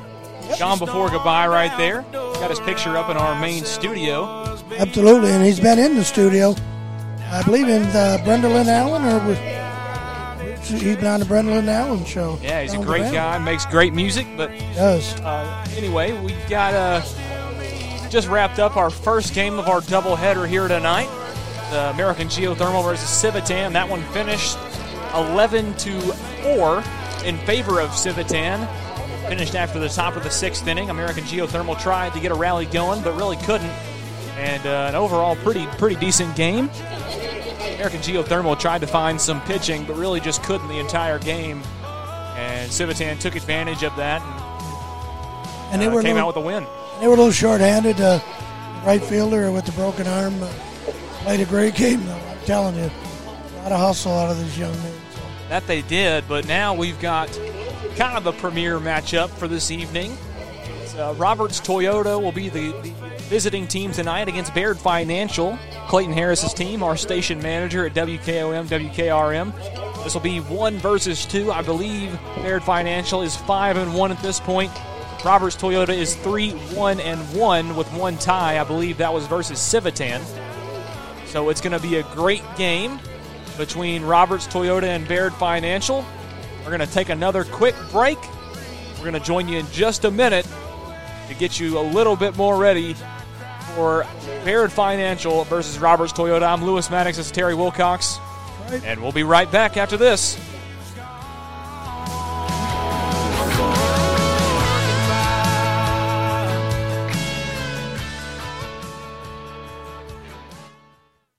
Gone before goodbye right there. Got his picture up in our main studio.
Absolutely, and he's been in the studio. I believe in the Brenda Lynn Allen, or with, he's been on the Brenda Lynn Allen show.
Yeah, he's a great guy. Makes great music, but
does.
Uh, anyway, we got uh, just wrapped up our first game of our doubleheader here tonight the American Geothermal versus Civitan. That one finished 11 to 4 in favor of Civitan. Finished after the top of the sixth inning. American Geothermal tried to get a rally going, but really couldn't. And uh, an overall pretty pretty decent game. American Geothermal tried to find some pitching, but really just couldn't the entire game. And Civitan took advantage of that and,
and they
uh,
were
came
little,
out with a win.
They were a little short-handed. Uh, right fielder with the broken arm uh, played a great game, though. I'm telling you, a lot of hustle out of these young men. So.
That they did, but now we've got kind of the premier matchup for this evening. Uh, Roberts Toyota will be the, the, visiting team tonight against Baird Financial. Clayton Harris's team, our station manager at WKOM, WKRM. This will be one versus two. I believe Baird Financial is five and one at this point. Roberts Toyota is three, one, and one with one tie. I believe that was versus Civitan. So it's going to be a great game between Roberts Toyota and Baird Financial. We're going to take another quick break. We're going to join you in just a minute to get you a little bit more ready for Baird Financial versus Roberts Toyota. I'm Lewis Maddox. This is Terry Wilcox. And we'll be right back after this.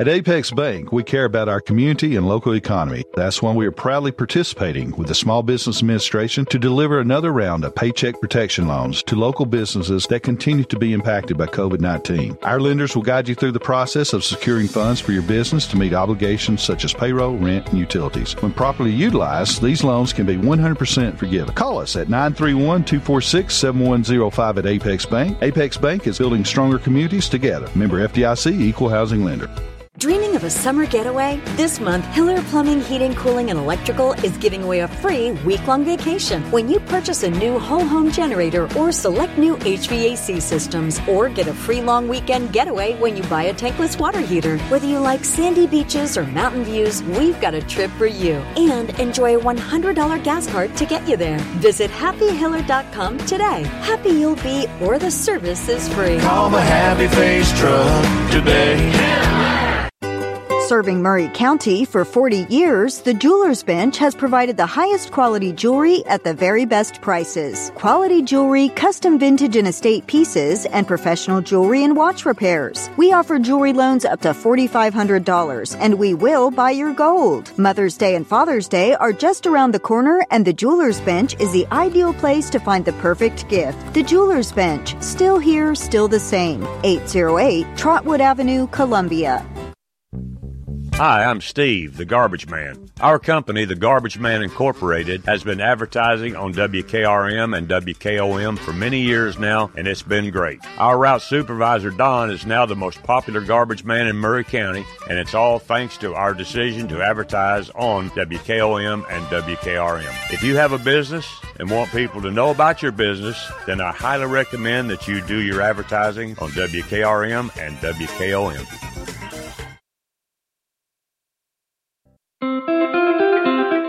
At Apex Bank, we care about our community and local economy. That's why we are proudly participating with the Small Business Administration to deliver another round of paycheck protection loans to local businesses that continue to be impacted by COVID 19. Our lenders will guide you through the process of securing funds for your business to meet obligations such as payroll, rent, and utilities. When properly utilized, these loans can be 100% forgiven. Call us at 931 246 7105 at Apex Bank. Apex Bank is building stronger communities together. Member FDIC, Equal Housing Lender.
Dreaming of a summer getaway? This month, Hiller Plumbing, Heating, Cooling, and Electrical is giving away a free week long vacation when you purchase a new whole home generator or select new HVAC systems, or get a free long weekend getaway when you buy a tankless water heater. Whether you like sandy beaches or mountain views, we've got a trip for you. And enjoy a $100 gas card to get you there. Visit happyhiller.com today. Happy you'll be, or the service is free.
Call the Happy Face Truck today.
Serving Maury County for 40 years, the Jewelers Bench has provided the highest quality jewelry at the very best prices. Quality jewelry, custom vintage and estate pieces, and professional jewelry and watch repairs. We offer jewelry loans up to $4,500, and we will buy your gold. Mother's Day and Father's Day are just around the corner, and the Jewelers Bench is the ideal place to find the perfect gift. The Jewelers Bench, still here, still the same. 808 Trotwood Avenue, Columbia.
Hi, I'm Steve, the Garbage Man. Our company, the Garbage Man Incorporated, has been advertising on WKRM and WKOM for many years now, and it's been great. Our route supervisor, Don, is now the most popular garbage man in Maury County, and it's all thanks to our decision to advertise on WKOM and WKRM. If you have a business and want people to know about your business, then I highly recommend that you do your advertising on WKRM and WKOM.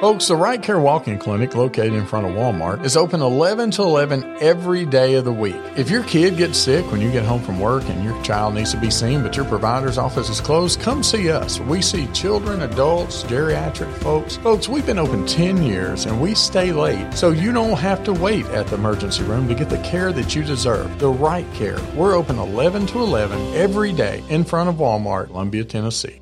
Folks, the Right Care Walk-In Clinic, located in front of Walmart, is open 11 to 11 every day of the week. If your kid gets sick when you get home from work and your child needs to be seen, but your provider's office is closed, come see us. We see children, adults, geriatric folks. Folks, we've been open 10 years and we stay late, so you don't have to wait at the emergency room to get the care that you deserve. The Right Care. We're open 11 to 11 every day in front of Walmart, Columbia, Tennessee.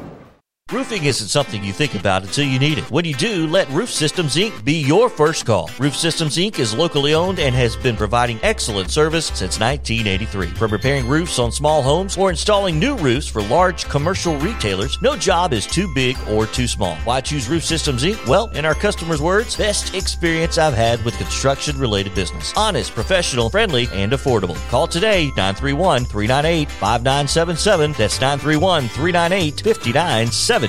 Roofing isn't something you think about until you need it. When you do, let Roof Systems Inc. be your first call. Roof Systems Inc. is locally owned and has been providing excellent service since 1983. From repairing roofs on small homes or installing new roofs for large commercial retailers, no job is too big or too small. Why choose Roof Systems Inc.? Well, in our customers' words, best experience I've had with construction related business. Honest, professional, friendly, and affordable. Call today 931 398 5977. That's 931 398 5977.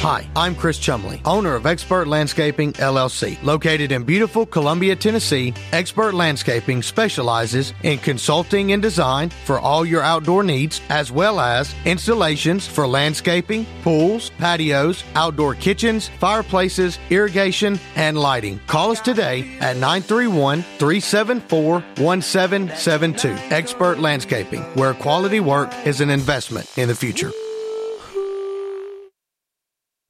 Hi, I'm Chris Chumley, owner of Expert Landscaping LLC. Located in beautiful Columbia, Tennessee, Expert Landscaping specializes in consulting and design for all your outdoor needs, as well as installations for landscaping, pools, patios, outdoor kitchens, fireplaces, irrigation, and lighting. Call us today at 931 374 1772. Expert Landscaping, where quality work is an investment in the future.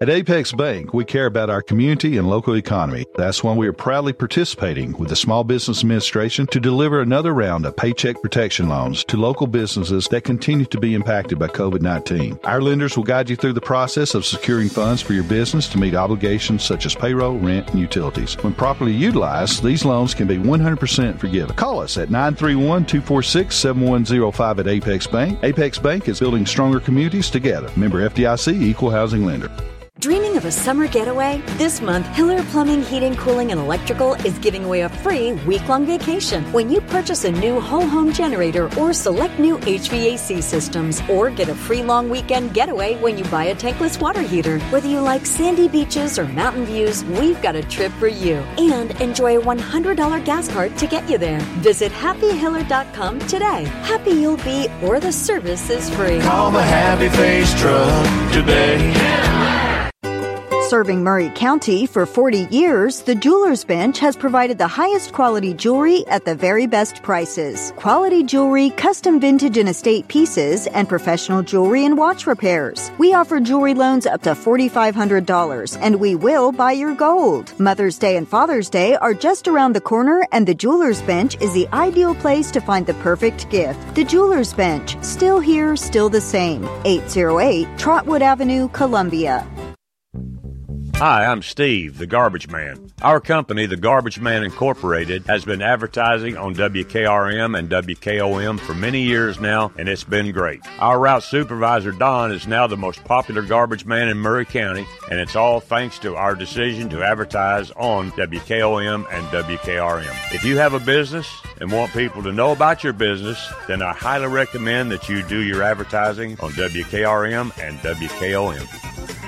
At Apex Bank, we care about our community and local economy. That's why we are proudly participating with the Small Business Administration to deliver another round of paycheck protection loans to local businesses that continue to be impacted by COVID 19. Our lenders will guide you through the process of securing funds for your business to meet obligations such as payroll, rent, and utilities. When properly utilized, these loans can be 100% forgiven. Call us at 931 246 7105 at Apex Bank. Apex Bank is building stronger communities together. Member FDIC, Equal Housing Lender.
Dreaming of a summer getaway? This month, Hiller Plumbing, Heating, Cooling, and Electrical is giving away a free week long vacation when you purchase a new whole home generator or select new HVAC systems, or get a free long weekend getaway when you buy a tankless water heater. Whether you like sandy beaches or mountain views, we've got a trip for you. And enjoy a $100 gas card to get you there. Visit happyhiller.com today. Happy you'll be, or the service is free.
Call the Happy Face Truck today.
Serving Maury County for 40 years, the Jewelers Bench has provided the highest quality jewelry at the very best prices. Quality jewelry, custom vintage and estate pieces, and professional jewelry and watch repairs. We offer jewelry loans up to $4,500, and we will buy your gold. Mother's Day and Father's Day are just around the corner, and the Jewelers Bench is the ideal place to find the perfect gift. The Jewelers Bench, still here, still the same. 808 Trotwood Avenue, Columbia.
Hi, I'm Steve, the Garbage Man. Our company, the Garbage Man Incorporated, has been advertising on WKRM and WKOM for many years now, and it's been great. Our route supervisor, Don, is now the most popular garbage man in Maury County, and it's all thanks to our decision to advertise on WKOM and WKRM. If you have a business and want people to know about your business, then I highly recommend that you do your advertising on WKRM and WKOM.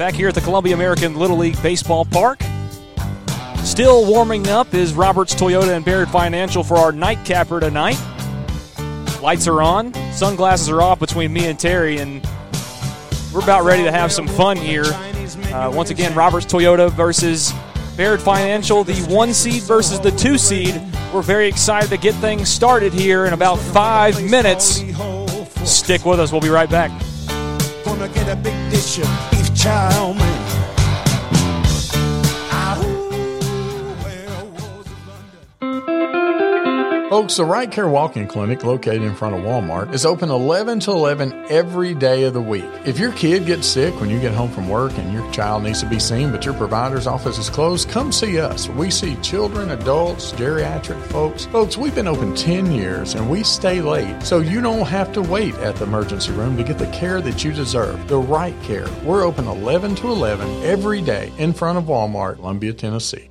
Back here at the Columbia American Little League Baseball Park. Still warming up is Roberts Toyota and Baird Financial for our nightcapper tonight. Lights are on, sunglasses are off between me and Terry, and we're about ready to have some fun here. Uh, once again, Roberts Toyota versus Baird Financial, the one seed versus the two seed. We're very excited to get things started here in about five minutes. Stick with us, we'll be right back.
Gonna get
Folks, the Right Care Walk-In Clinic located in front of Walmart is open 11 to 11 every day of the week. If your kid gets sick when you get home from work and your child needs to be seen but your provider's office is closed, come see us. We see children, adults, geriatric folks. Folks, we've been open 10 years and we stay late, so you don't have to wait at the emergency room to get the care that you deserve. The Right Care. We're open 11 to 11 every day in front of Walmart, Columbia, Tennessee.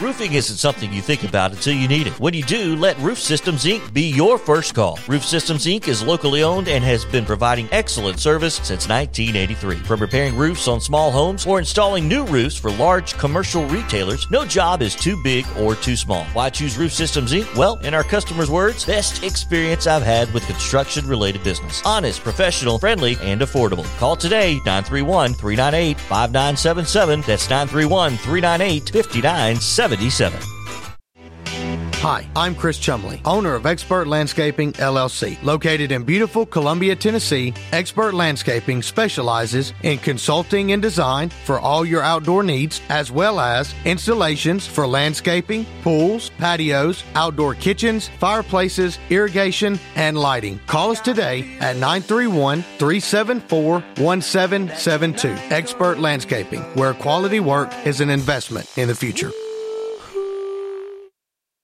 Roofing isn't something you think about until you need it. When you do, let Roof Systems Inc. be your first call. Roof Systems Inc. is locally owned and has been providing excellent service since 1983. From repairing roofs on small homes or installing new roofs for large commercial retailers, no job is too big or too small. Why choose Roof Systems Inc.? Well, in our customers' words, best experience I've had with construction related business. Honest, professional, friendly, and affordable. Call today 931 398 5977. That's 931 398 5977.
Hi, I'm Chris Chumley, owner of Expert Landscaping LLC. Located in beautiful Columbia, Tennessee, Expert Landscaping specializes in consulting and design for all your outdoor needs, as well as installations for landscaping, pools, patios, outdoor kitchens, fireplaces, irrigation, and lighting. Call us today at 931 374 1772. Expert Landscaping, where quality work is an investment in the future.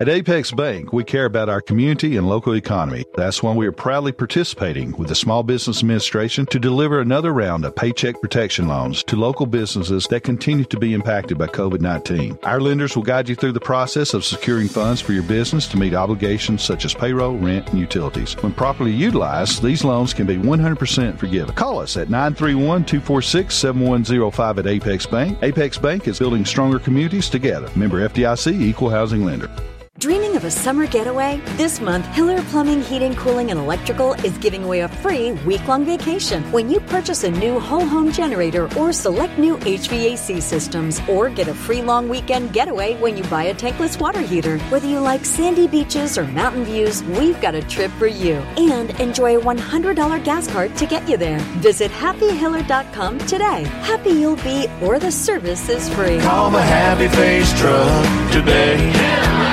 At Apex Bank, we care about our community and local economy. That's why we are proudly participating with the Small Business Administration to deliver another round of paycheck protection loans to local businesses that continue to be impacted by COVID 19. Our lenders will guide you through the process of securing funds for your business to meet obligations such as payroll, rent, and utilities. When properly utilized, these loans can be 100% forgiven. Call us at 931 246 7105 at Apex Bank. Apex Bank is building stronger communities together. Member FDIC, Equal Housing Lender.
Dreaming of a summer getaway? This month, Hiller Plumbing, Heating, Cooling, and Electrical is giving away a free week long vacation when you purchase a new whole home generator or select new HVAC systems, or get a free long weekend getaway when you buy a tankless water heater. Whether you like sandy beaches or mountain views, we've got a trip for you. And enjoy a $100 gas card to get you there. Visit happyhiller.com today. Happy you'll be, or the service is free.
Call the Happy Face Truck today.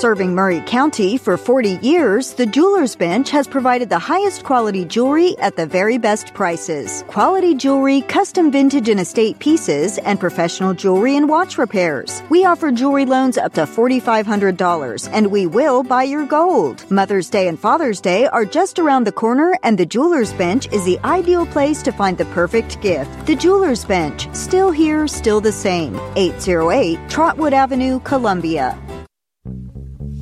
Serving Maury County for 40 years, the Jewelers Bench has provided the highest quality jewelry at the very best prices. Quality jewelry, custom vintage and estate pieces, and professional jewelry and watch repairs. We offer jewelry loans up to $4,500, and we will buy your gold. Mother's Day and Father's Day are just around the corner, and the Jewelers Bench is the ideal place to find the perfect gift. The Jewelers Bench, still here, still the same. 808 Trotwood Avenue, Columbia.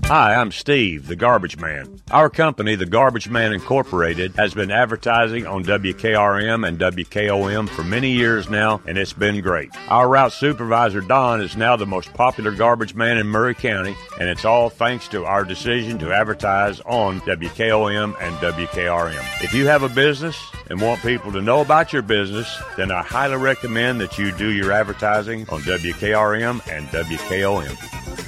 Hi, I'm Steve, the Garbage Man. Our company, the Garbage Man Incorporated, has been advertising on WKRM and WKOM for many years now, and it's been great. Our route supervisor, Don, is now the most popular garbage man in Maury County, and it's all thanks to our decision to advertise on WKOM and WKRM. If you have a business and want people to know about your business, then I highly recommend that you do your advertising on WKRM and WKOM.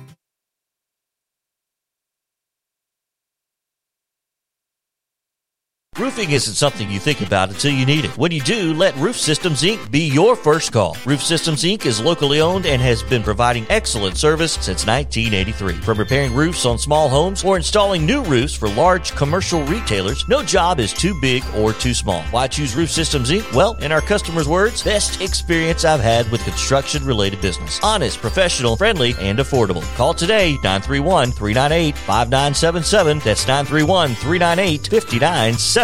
Roofing isn't something you think about until you need it. When you do, let Roof Systems Inc. be your first call. Roof Systems Inc. is locally owned and has been providing excellent service since 1983. From repairing roofs on small homes or installing new roofs for large commercial retailers, no job is too big or too small. Why choose Roof Systems Inc.? Well, in our customers' words, best experience I've had with construction related business. Honest, professional, friendly, and affordable. Call today 931 398 5977. That's 931 398 5977.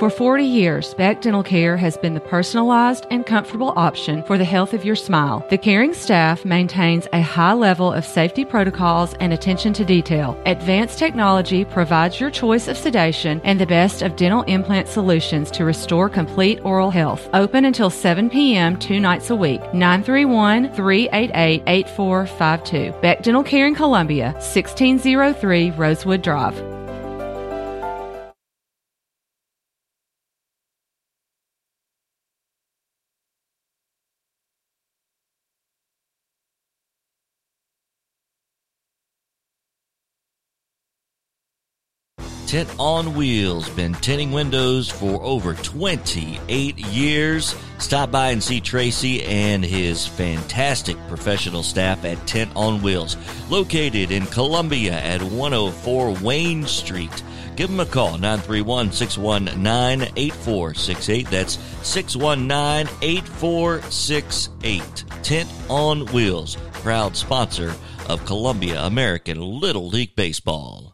For 40 years, Beck Dental Care has been the personalized and comfortable option for the health of your smile. The caring staff maintains a high level of safety protocols and attention to detail. Advanced technology provides your choice of sedation and the best of dental implant solutions to restore complete oral health. Open until 7 p.m. two nights a week. 931 388 8452. Beck Dental Care in Columbia, 1603 Rosewood Drive.
Tint on Wheels. Been tinting windows for over 28 years. Stop by and see Tracy and his fantastic professional staff at Tint on Wheels, located in Columbia at 104 Wayne Street. Give them a call, 931 619 8468. That's 619 8468. Tint on Wheels, proud sponsor of Columbia American Little League Baseball.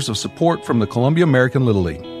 of support from the Columbia American Little League.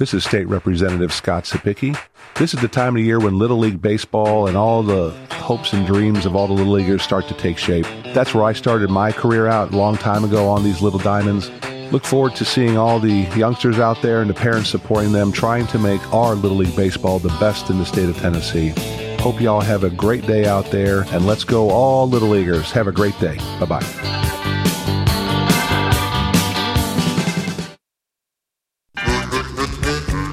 This is State Representative Scott Cepicky. This is the time of year when Little League Baseball and all the hopes and dreams of all the Little Leaguers start to take shape. That's where I started my career out a long time ago on these little diamonds. Look forward to seeing all the youngsters out there and the parents supporting them, trying to make our Little League Baseball the best in the state of Tennessee. Hope y'all have a great day out there, and let's go all Little Leaguers. Have a great day. Bye bye.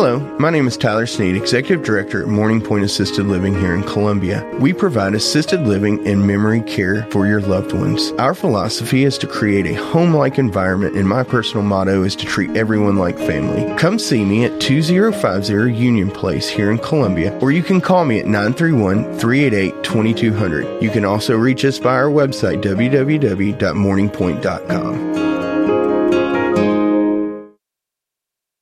Hello, my name is Tyler Sneed, Executive Director at Morning Point Assisted Living here in Columbia. We provide assisted living and memory care for your loved ones. Our philosophy is to create a home like environment, and my personal motto is to treat everyone like family. Come see me at 2050 Union Place here in Columbia, or you can call me at 931 388 2200. You can also reach us via our website, www.morningpoint.com.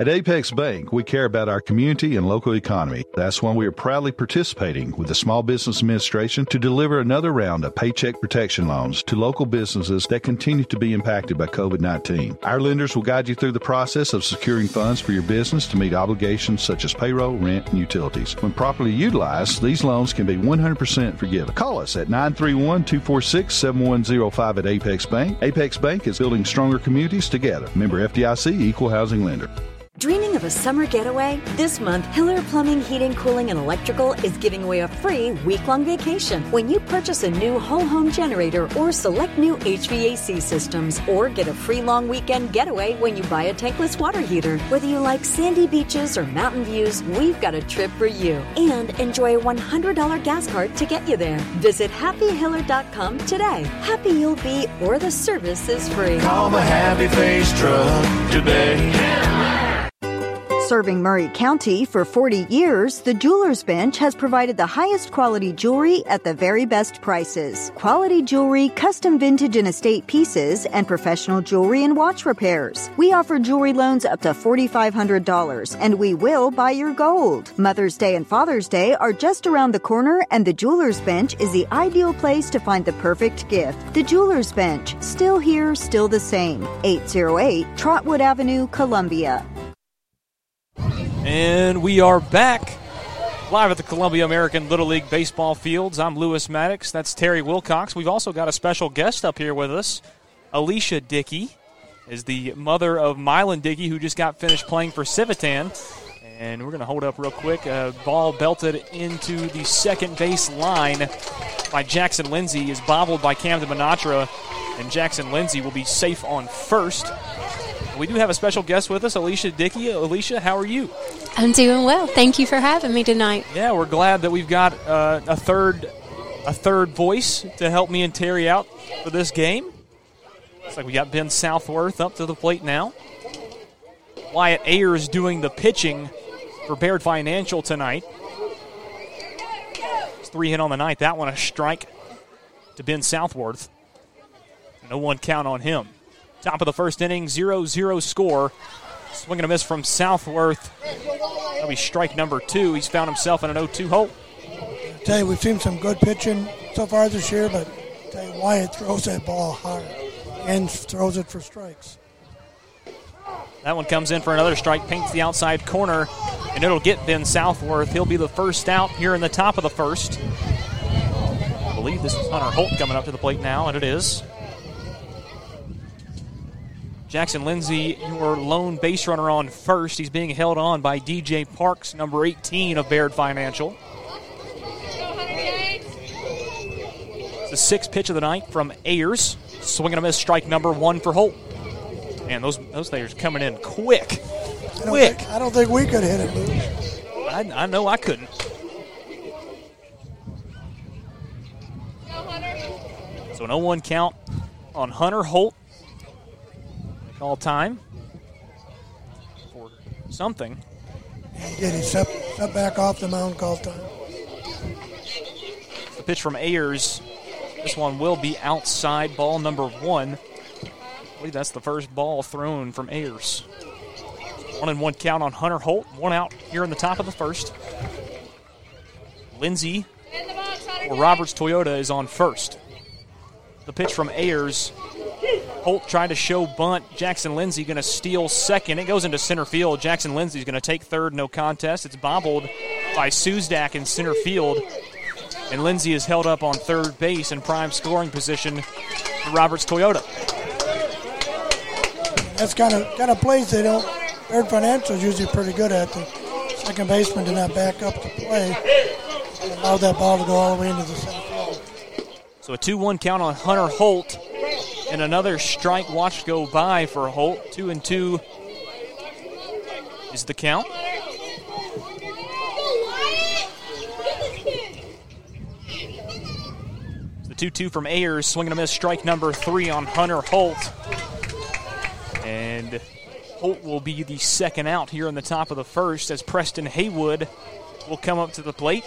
At Apex Bank, we care about our community and local economy. That's why we are proudly participating with the Small Business Administration to deliver another round of paycheck protection loans to local businesses that continue to be impacted by COVID 19. Our lenders will guide you through the process of securing funds for your business to meet obligations such as payroll, rent, and utilities. When properly utilized, these loans can be 100% forgiven. Call us at 931 246 7105 at Apex Bank. Apex Bank is building stronger communities together. Member FDIC, Equal Housing Lender.
Dreaming of a summer getaway? This month, Hiller Plumbing, Heating, Cooling, and Electrical is giving away a free week long vacation when you purchase a new whole home generator or select new HVAC systems, or get a free long weekend getaway when you buy a tankless water heater. Whether you like sandy beaches or mountain views, we've got a trip for you. And enjoy a $100 gas card to get you there. Visit happyhiller.com today. Happy you'll be, or the service is free.
Call the Happy Face Truck today.
Serving Maury County for 40 years, the Jewelers Bench has provided the highest quality jewelry at the very best prices. Quality jewelry, custom vintage and estate pieces, and professional jewelry and watch repairs. We offer jewelry loans up to $4,500, and we will buy your gold. Mother's Day and Father's Day are just around the corner, and the Jewelers Bench is the ideal place to find the perfect gift. The Jewelers Bench, still here, still the same. 808 Trotwood Avenue, Columbia.
And we are back live at the Columbia American Little League Baseball Fields. I'm Lewis Maddox. That's Terry Wilcox. We've also got a special guest up here with us. Alicia Dickey is the mother of Mylan Dickey, who just got finished playing for Civitan. And we're going to hold up real quick. A ball belted into the second base line by Jackson Lindsay is bobbled by Camden Minatra, and Jackson Lindsay will be safe on first. We do have a special guest with us, Alicia Dickey. Alicia, how are you?
I'm doing well. Thank you for having me tonight.
Yeah, we're glad that we've got uh, a third a third voice to help me and Terry out for this game. Looks like we got Ben Southworth up to the plate now. Wyatt Ayers doing the pitching for Baird Financial tonight. It's three hit on the night. That one a strike to Ben Southworth. No one count on him. Top of the first inning, 0 0 score. Swinging a miss from Southworth. That'll be strike number two. He's found himself in an 0 2 hole.
I tell you, we've seen some good pitching so far this year, but I tell you, Wyatt throws that ball hard and throws it for strikes.
That one comes in for another strike, paints the outside corner, and it'll get Ben Southworth. He'll be the first out here in the top of the first. I believe this is Hunter Holt coming up to the plate now, and it is. Jackson Lindsay, your lone base runner on first. He's being held on by DJ Parks, number 18 of Baird Financial. It's the sixth pitch of the night from Ayers. Swinging and a miss, strike number one for Holt. Man, those those things coming in quick.
I don't
Quick.
Think, I don't think we could hit it,
I, I know I couldn't. So an 0-1 count on Hunter Holt. Call time for something.
He did. He stepped, stepped back off the mound, call time.
The pitch from Ayers. This one will be outside ball number one. I believe that's the first ball thrown from Ayers. One and one count on Hunter Holt. One out here in the top of the first. Lindsay or Roberts Toyota is on first. The pitch from Ayers. Holt tried to show bunt. Jackson Lindsay going to steal second. It goes into center field. Jackson Lindsay's going to take third. No contest. It's bobbled by Suzdak in center field. And Lindsay is held up on third base in prime scoring position for Roberts Toyota.
That's kind of kind of plays they don't. Baird Financial is usually pretty good at. The second baseman did not back up to play. And allowed that ball to go all the way into the center field.
So a 2 1 count on Hunter Holt. And another strike watch go by for Holt. 2 and 2 is the count. The 2 2 from Ayers, swinging a miss, strike number three on Hunter Holt. And Holt will be the second out here in the top of the first as Preston Haywood will come up to the plate.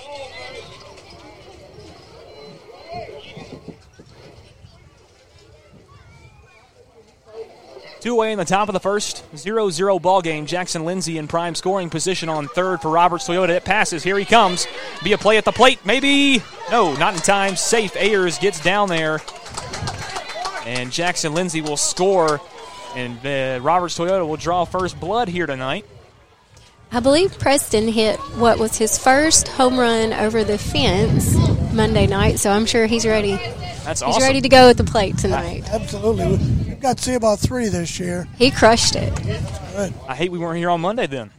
Two away in the top of the first. 0 0 ball game. Jackson Lindsay in prime scoring position on third for Roberts Toyota. It passes. Here he comes. Be a play at the plate. Maybe. No, not in time. Safe. Ayers gets down there. And Jackson Lindsay will score. And uh, Roberts Toyota will draw first blood here tonight.
I believe Preston hit what was his first home run over the fence Monday night, so I'm sure he's ready.
That's
he's ready to go at the plate tonight.
Absolutely. We've got to see about three this year.
He crushed it.
Good.
I hate we weren't here on Monday then.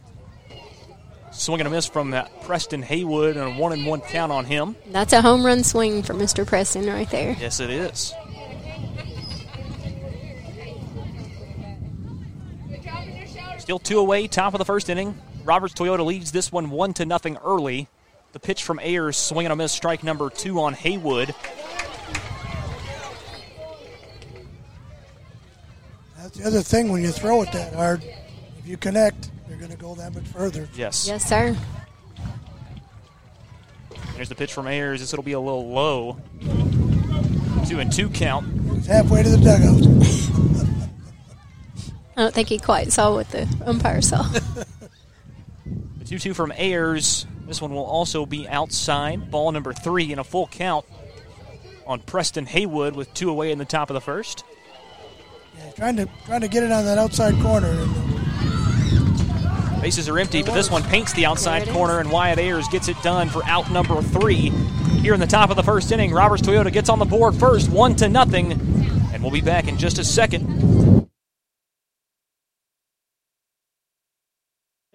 Swinging a miss from that Preston Haywood and a one and one count on him.
That's a home run swing for Mr. Preston right there.
Yes, it is. Still two away, top of the first inning. Roberts Toyota leads this one one to nothing early. The pitch from Ayers, swinging a miss, strike number two on Haywood.
That's the other thing when you throw it that hard. If you connect, you're going to go that much further.
Yes.
Yes, sir.
There's the pitch from Ayers. This will be a little low. Two and two count.
He's halfway to the dugout.
I don't think he quite saw what the umpire saw.
The 2 2 from Ayers. This one will also be outside. Ball number three in a full count on Preston Haywood with two away in the top of the first.
Yeah, he's trying to trying to get it on that outside corner. And uh,
Bases are empty, but this one paints the outside corner, and Wyatt Ayers gets it done for out number three. Here in the top of the first inning, Roberts Toyota gets on the board first, one to nothing, and we'll be back in just a second.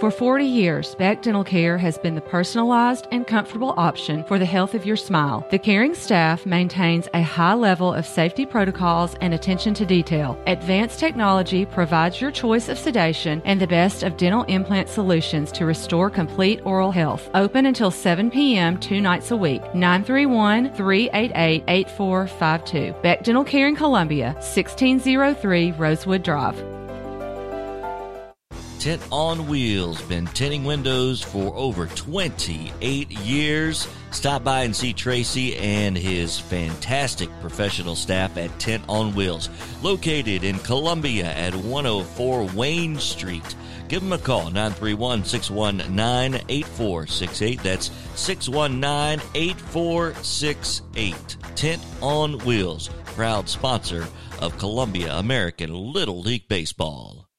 For 40 years, Beck Dental Care has been the personalized and comfortable option for the health of your smile. The caring staff maintains a high level of safety protocols and attention to detail. Advanced technology provides your choice of sedation and the best of dental implant solutions to restore complete oral health. Open until 7 p.m. two nights a week. 931 388 8452. Beck Dental Care in Columbia, 1603 Rosewood Drive.
Tint on Wheels, been tinting windows for over 28 years. Stop by and see Tracy and his fantastic professional staff at Tint on Wheels, located in Columbia at 104 Wayne Street. Give them a call, 931 619 8468. That's 619 8468. Tint on Wheels, proud sponsor of Columbia American Little League Baseball.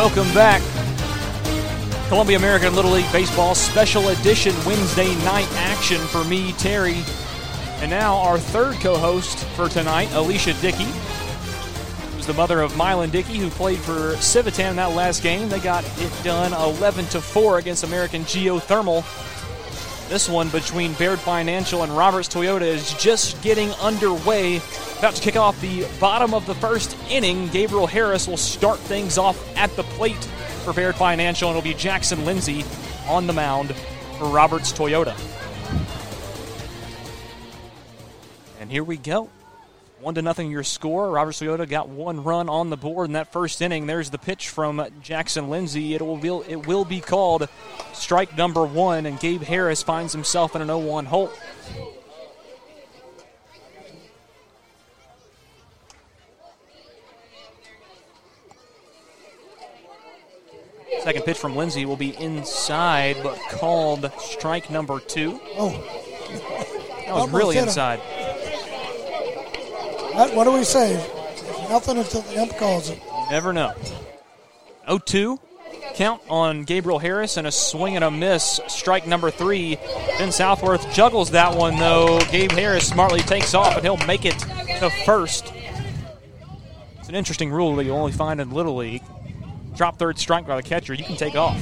Welcome back. Columbia American Little League Baseball Special Edition Wednesday night action for me, Terry. And now our third co host for tonight, Alicia Dickey. Who's the mother of Mylan Dickey, who played for Civitan in that last game. They got it done 11 to 4 against American Geothermal. This one between Baird Financial and Roberts Toyota is just getting underway. About to kick off the bottom of the first inning. Gabriel Harris will start things off at the plate for Baird Financial, and it'll be Jackson Lindsay on the mound for Roberts Toyota. And here we go. One to nothing your score. Robert Toyota got one run on the board in that first inning. There's the pitch from Jackson Lindsay. It will be, it will be called strike number one, and Gabe Harris finds himself in an 0-1 hole. Second pitch from Lindsay will be inside, but called strike number two.
Oh,
that was really inside.
What, what do we say? Nothing until the ump calls it.
Never know. 0 2. Count on Gabriel Harris and a swing and a miss. Strike number three. Ben Southworth juggles that one, though. Gabe Harris smartly takes off, and he'll make it to first. It's an interesting rule that you only find in Little League. Drop third strike by the catcher, you can take off.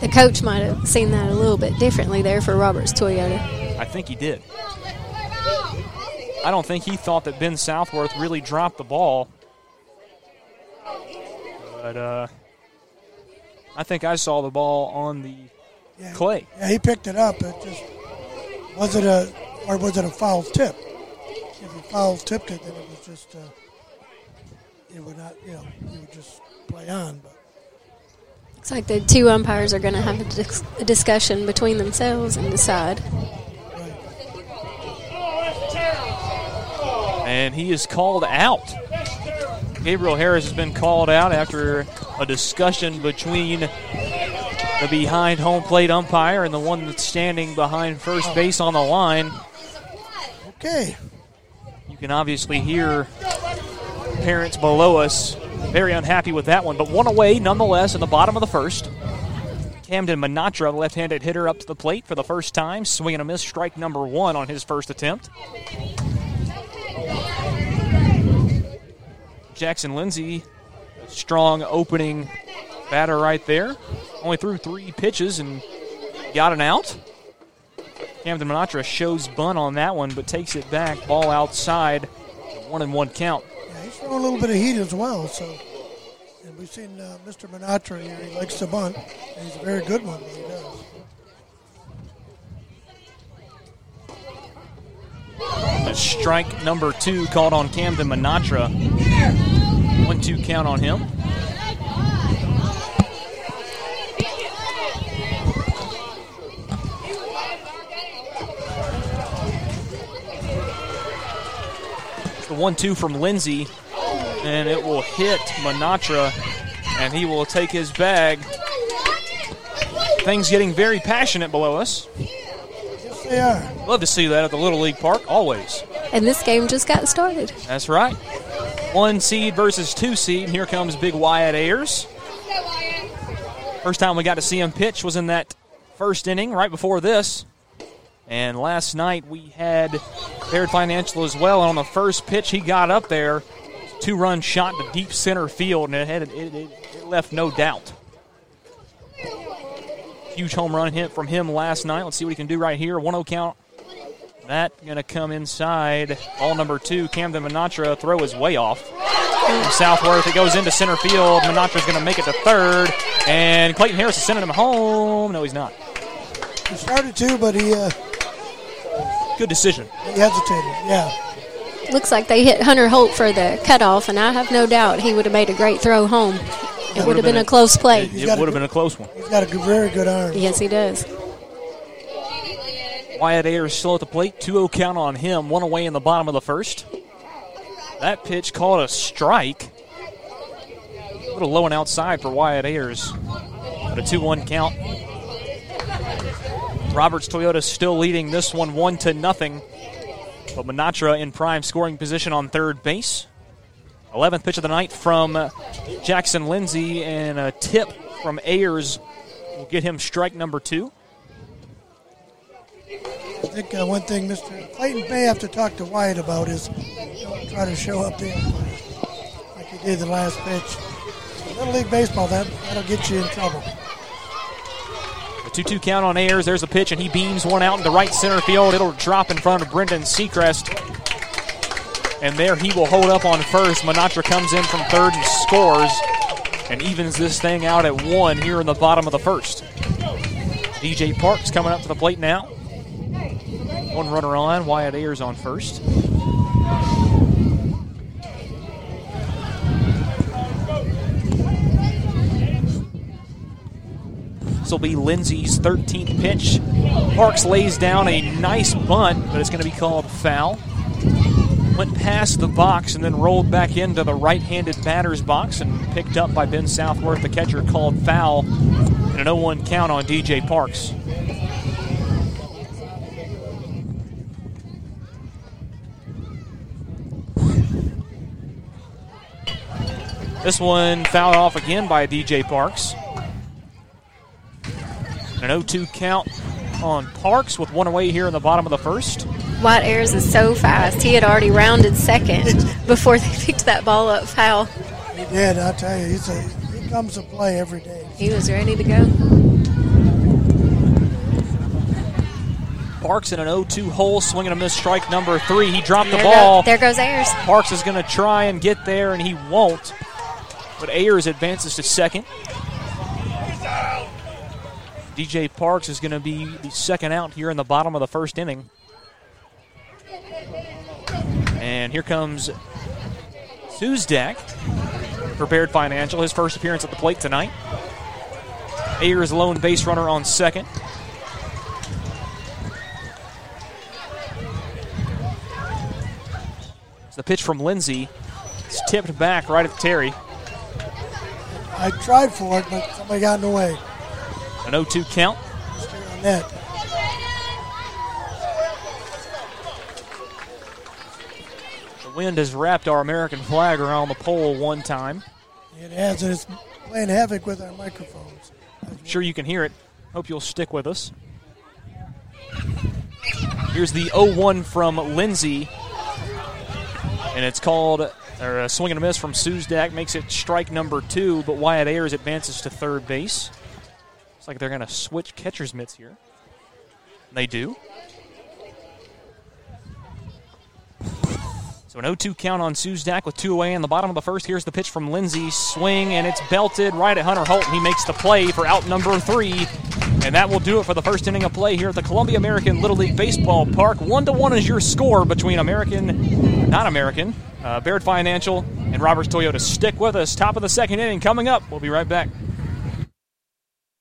The coach might have seen that a little bit differently there for Roberts Toyota.
I think he did. I don't think he thought that Ben Southworth really dropped the ball. But uh, I think I saw the ball on the clay.
Yeah, he picked it up. It just was it a or was it a foul tip? If he foul tipped it, then it was just uh, it would not. You know, he would just play on. But
Looks like the two umpires are going to have a, dis- a discussion between themselves and decide.
And he is called out. Gabriel Harris has been called out after a discussion between the behind home plate umpire and the one that's standing behind first base on the line.
Okay.
You can obviously hear parents below us very unhappy with that one, but one away nonetheless in the bottom of the first. Camden Manatra, left handed hitter, up to the plate for the first time, swinging a miss, strike number one on his first attempt. Jackson Lindsay strong opening batter right there. Only threw three pitches and got an out. Camden Minatra shows bunt on that one, but takes it back. Ball outside. One and one count.
Yeah, he's throwing a little bit of heat as well. So, and we've seen uh, Mr. Minatra here. He likes to bunt, and he's a very good one he does.
Strike number two called on Camden Minatra. One two count on him. The one two from Lindsay, and it will hit Minatra, and he will take his bag. Things getting very passionate below us.
Yes, they are.
Love to see that at the Little League Park, always.
And this game just got started.
That's right. One seed versus two seed. Here comes Big Wyatt Ayers. First time we got to see him pitch was in that first inning right before this. And last night we had Baird Financial as well. And on the first pitch, he got up there, two run shot to deep center field, and it, had, it, it, it left no doubt. Huge home run hit from him last night. Let's see what he can do right here. 1 0 count. That going to come inside. Ball number two, Camden Minatra. Throw is way off. From Southworth, it goes into center field. Minatra's going to make it to third. And Clayton Harris is sending him home. No, he's not.
He started to, but he uh,
Good decision.
he hesitated. Yeah.
Looks like they hit Hunter Holt for the cutoff, and I have no doubt he would have made a great throw home. It would have been a close play.
It, it would have been a close one.
He's got a good, very good arm.
Yes, he does.
Wyatt Ayers still at the plate. 2 0 count on him. One away in the bottom of the first. That pitch called a strike. A little low and outside for Wyatt Ayers. But a 2 1 count. Roberts Toyota still leading this one 1 to nothing. But Minatra in prime scoring position on third base. 11th pitch of the night from Jackson Lindsay, and a tip from Ayers will get him strike number two.
I think uh, one thing Mr. Clayton may have to talk to Wyatt about is don't try to show up there like he did the last pitch. Little League Baseball, that, that'll get you in trouble.
A 2 2 count on Ayers. There's a pitch, and he beams one out into right center field. It'll drop in front of Brendan Seacrest. And there he will hold up on first. Minatra comes in from third and scores and evens this thing out at one here in the bottom of the first. DJ Parks coming up to the plate now. One runner on, Wyatt Ayers on first. This will be Lindsay's 13th pitch. Parks lays down a nice bunt, but it's going to be called foul. Went past the box and then rolled back into the right handed batter's box and picked up by Ben Southworth. The catcher called foul and an 0 1 count on DJ Parks. This one fouled off again by DJ Parks. An 0 2 count on Parks with one away here in the bottom of the first.
Wyatt Ayers is so fast. He had already rounded second before they picked that ball up foul.
He did, I tell you. He's a, he comes to play every day.
He was ready to go.
Parks in an 0 2 hole, swinging a miss strike number three. He dropped the ball.
go- there goes Ayers.
Parks is going to try and get there, and he won't. But Ayers advances to second. DJ Parks is going to be the second out here in the bottom of the first inning. And here comes Suzdak, for Baird Financial, his first appearance at the plate tonight. Ayers lone base runner on second. It's the pitch from Lindsay. It's tipped back right at Terry.
I tried for it, but somebody got in the way.
An 0 2 count.
On that.
Wind has wrapped our American flag around the pole one time.
It has, and it's playing havoc with our microphones.
I'm sure you can hear it. Hope you'll stick with us. Here's the 0 1 from Lindsay. And it's called Or a swing and a miss from Suzdak makes it strike number two, but Wyatt Ayers advances to third base. Looks like they're going to switch catcher's mitts here. They do. So an 0-2 count on Suzdak with two away in the bottom of the first. Here's the pitch from Lindsay. Swing, and it's belted right at Hunter Holt, and he makes the play for out number three. And that will do it for the first inning of play here at the Columbia American Little League Baseball Park. One to one is your score between American, not American, uh, Baird Financial, and Roberts Toyota. Stick with us. Top of the second inning coming up. We'll be right back.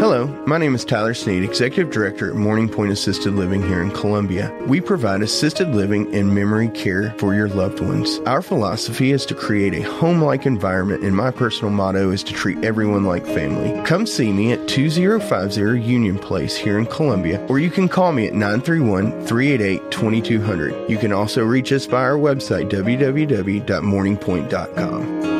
Hello, my name is Tyler Sneed, Executive Director at Morning Point Assisted Living here in Columbia. We provide assisted living and memory care for your loved ones. Our philosophy is to create a home like environment, and my personal motto is to treat everyone like family. Come see me at 2050 Union Place here in Columbia, or you can call me at 931 388 2200. You can also reach us by our website, www.morningpoint.com.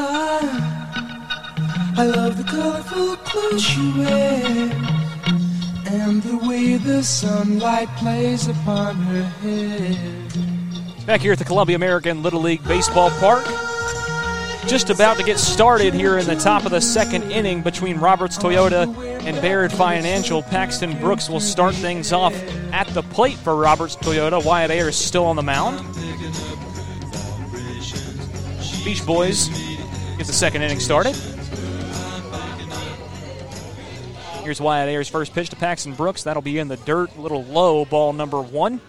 I, I love the colorful clothes she wears and the way the sunlight plays upon her head.
Back here at the Columbia American Little League Baseball Park. Just about to get started here in the top of the second inning between Roberts Toyota and Baird Financial. Paxton Brooks will start things off at the plate for Roberts Toyota. Wyatt Ayers still on the mound. Beach Boys get the second inning started. Here's Wyatt Ayers' first pitch to Paxton Brooks. That'll be in the dirt, a little low, ball number one.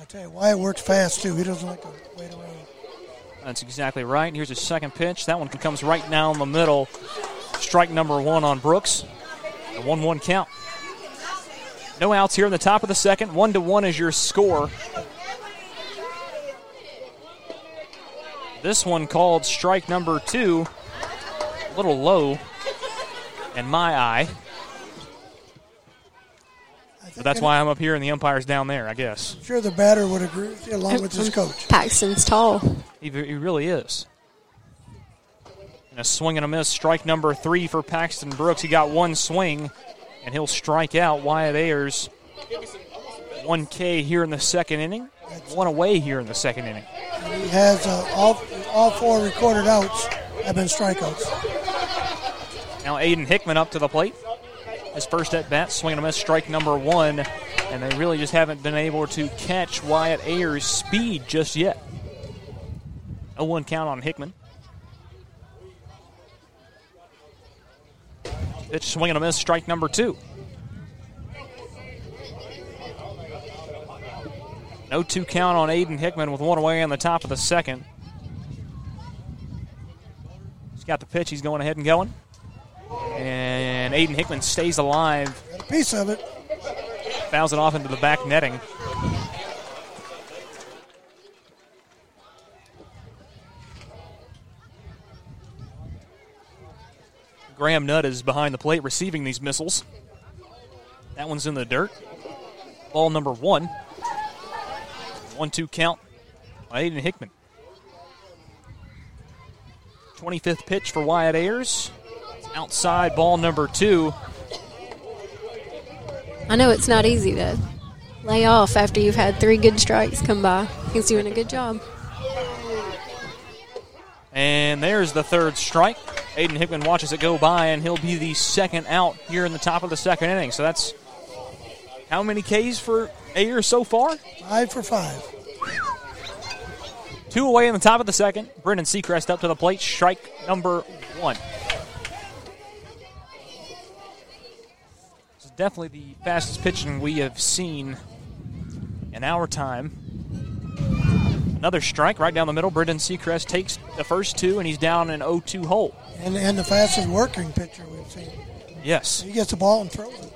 I tell you, Wyatt works fast too. He doesn't like to wait around.
That's exactly right. Here's his second pitch. That one comes right down the middle. Strike number one on Brooks. A 1 1 count. No outs here in the top of the second. One to one is your score. This one called strike number two. A little low in my eye. But that's why I'm up here and the umpire's down there, I guess.
I'm sure the batter would agree with you along with his coach.
Paxton's tall.
He, he really is. And a swing and a miss, strike number three for Paxton Brooks. He got one swing, and he'll strike out Wyatt Ayers. 1K here in the second inning, one away here in the second inning.
And he has uh, all all four recorded outs have been strikeouts.
Now Aiden Hickman up to the plate. His first at bat, swing and a miss, strike number one, and they really just haven't been able to catch Wyatt Ayers' speed just yet. A one count on Hickman. It's swing and a miss, strike number two. No two count on Aiden Hickman with one away on the top of the second. He's got the pitch. He's going ahead and going. And Aiden Hickman stays alive.
Got a piece of it.
Fouls it off into the back netting. Graham Nutt is behind the plate receiving these missiles. That one's in the dirt. Ball number one. One two count by Aiden Hickman. 25th pitch for Wyatt Ayers. Outside ball number two.
I know it's not easy to lay off after you've had three good strikes come by. He's doing a good job.
And there's the third strike. Aiden Hickman watches it go by, and he'll be the second out here in the top of the second inning. So that's how many Ks for Ayers so far?
Five for five.
Two away in the top of the second. Brendan Seacrest up to the plate. Strike number one. This is definitely the fastest pitching we have seen in our time. Another strike right down the middle. Brendan Seacrest takes the first two, and he's down an 0 2 hole.
And, and the fastest working pitcher we've seen.
Yes.
He gets the ball and throws it.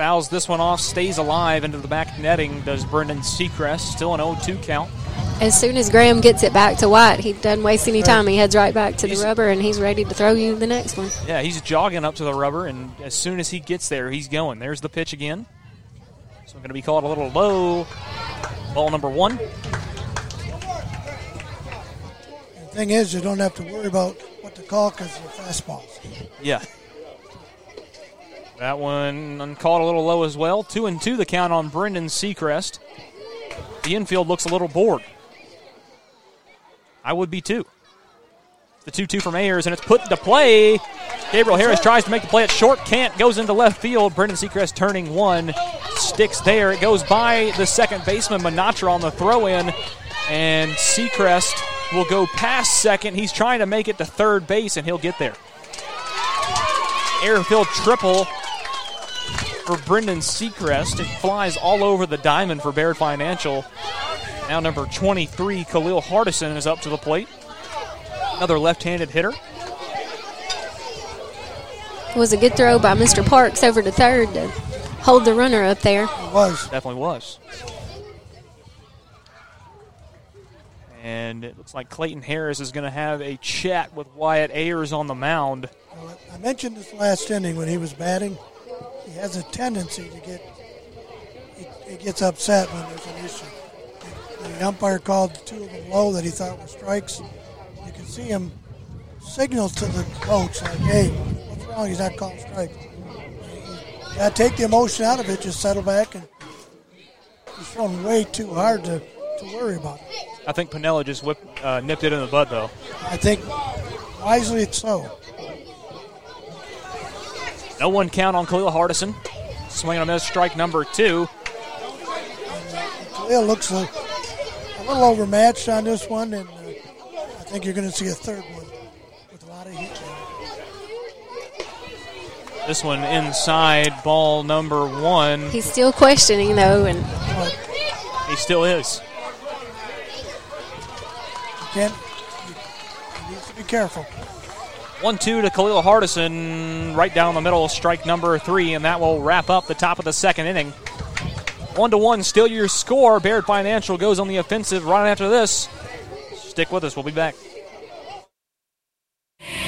Fouls this one off, stays alive into the back netting, does Brendan Seacrest. Still an 0 2 count.
As soon as Graham gets it back to Wyatt, he doesn't waste any time. He heads right back to the rubber, and he's ready to throw you the next one.
Yeah, he's jogging up to the rubber, and as soon as he gets there, he's going. There's the pitch again. So going to be called a little low. Ball number one.
The thing is, you don't have to worry about what to call because they're fastballs.
Yeah. That one caught a little low as well. Two and two the count on Brendan Seacrest. The infield looks a little bored. I would be too. The 2 2 from Ayers, and it's put into play. Gabriel Harris tries to make the play at short, can't, goes into left field. Brendan Seacrest turning one, sticks there. It goes by the second baseman, Manatra, on the throw in, and Seacrest will go past second. He's trying to make it to third base, and he'll get there. Airfield triple for Brendan Seacrest. It flies all over the diamond for Baird Financial. Now number 23, Khalil Hardison, is up to the plate. Another left-handed hitter.
It was a good throw by Mr. Parks over to third to hold the runner up there.
It was.
Definitely was. And it looks like Clayton Harris is going to have a chat with Wyatt Ayers on the mound.
I mentioned this last inning when he was batting. He has a tendency to get he, he gets upset when there's an issue. The umpire called two of them low that he thought were strikes. You can see him signal to the coach like, "Hey, what's wrong? He's not calling strikes." Got to take the emotion out of it. Just settle back and he's thrown way too hard to, to worry about it.
I think Piniella just whipped, uh, nipped it in the bud, though.
I think wisely it's so.
No one count on Khalil Hardison. Swinging on this strike number two.
Khalil looks a, a little overmatched on this one, and uh, I think you're going to see a third one with a lot of heat.
This one inside ball number one.
He's still questioning, though, and
He still is.
Can't, he needs to be careful.
One two to Khalil Hardison, right down the middle, strike number three, and that will wrap up the top of the second inning. One to one, still your score. Baird Financial goes on the offensive right after this. Stick with us. We'll be back.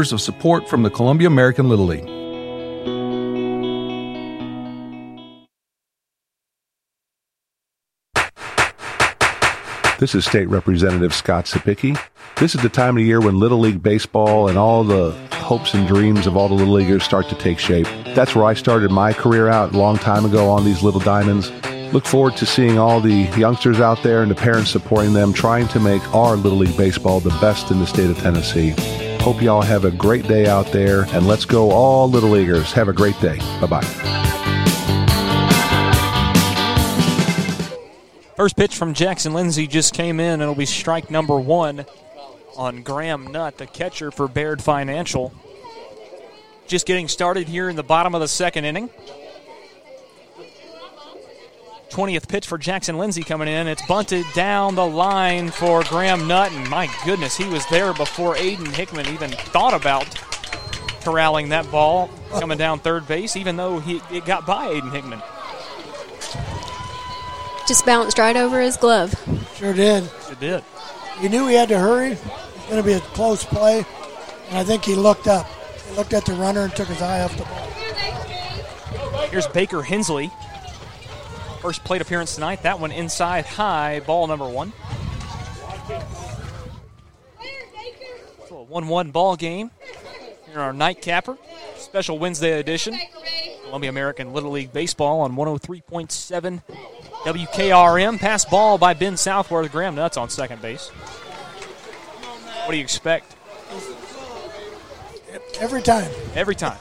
years of support from the Columbia American Little League.
This is State Representative Scott Cepicky. This is the time of year when Little League Baseball and all the hopes and dreams of all the Little Leaguers start to take shape. That's where I started my career out a long time ago on these little diamonds. Look forward to seeing all the youngsters out there and the parents supporting them, trying to make our Little League Baseball the best in the state of Tennessee. Hope y'all have a great day out there, and let's go all Little Leaguers. Have a great day. Bye bye.
First pitch from Jackson Lindsay just came in. It'll be strike number one on Graham Nutt, the catcher for Baird Financial. Just getting started here in the bottom of the second inning. 20th pitch for Jackson Lindsay coming in. It's bunted down the line for Graham Nutt, and my goodness, he was there before Aiden Hickman even thought about corralling that ball coming down third base, even though he it got by Aiden Hickman.
Just bounced right over his glove.
Sure did.
It did.
He knew he had to hurry. It's going to be a close play, and I think he looked up. He looked at the runner and took his eye off the ball.
Here's Baker Hensley. First plate appearance tonight. That one inside high, ball number one. A 1 1 ball game here in our nightcapper. Special Wednesday edition. Columbia American Little League Baseball on 103.7 WKRM. Pass ball by Ben Southworth. Graham Nutt's on second base. What do you expect?
Every time.
Every time.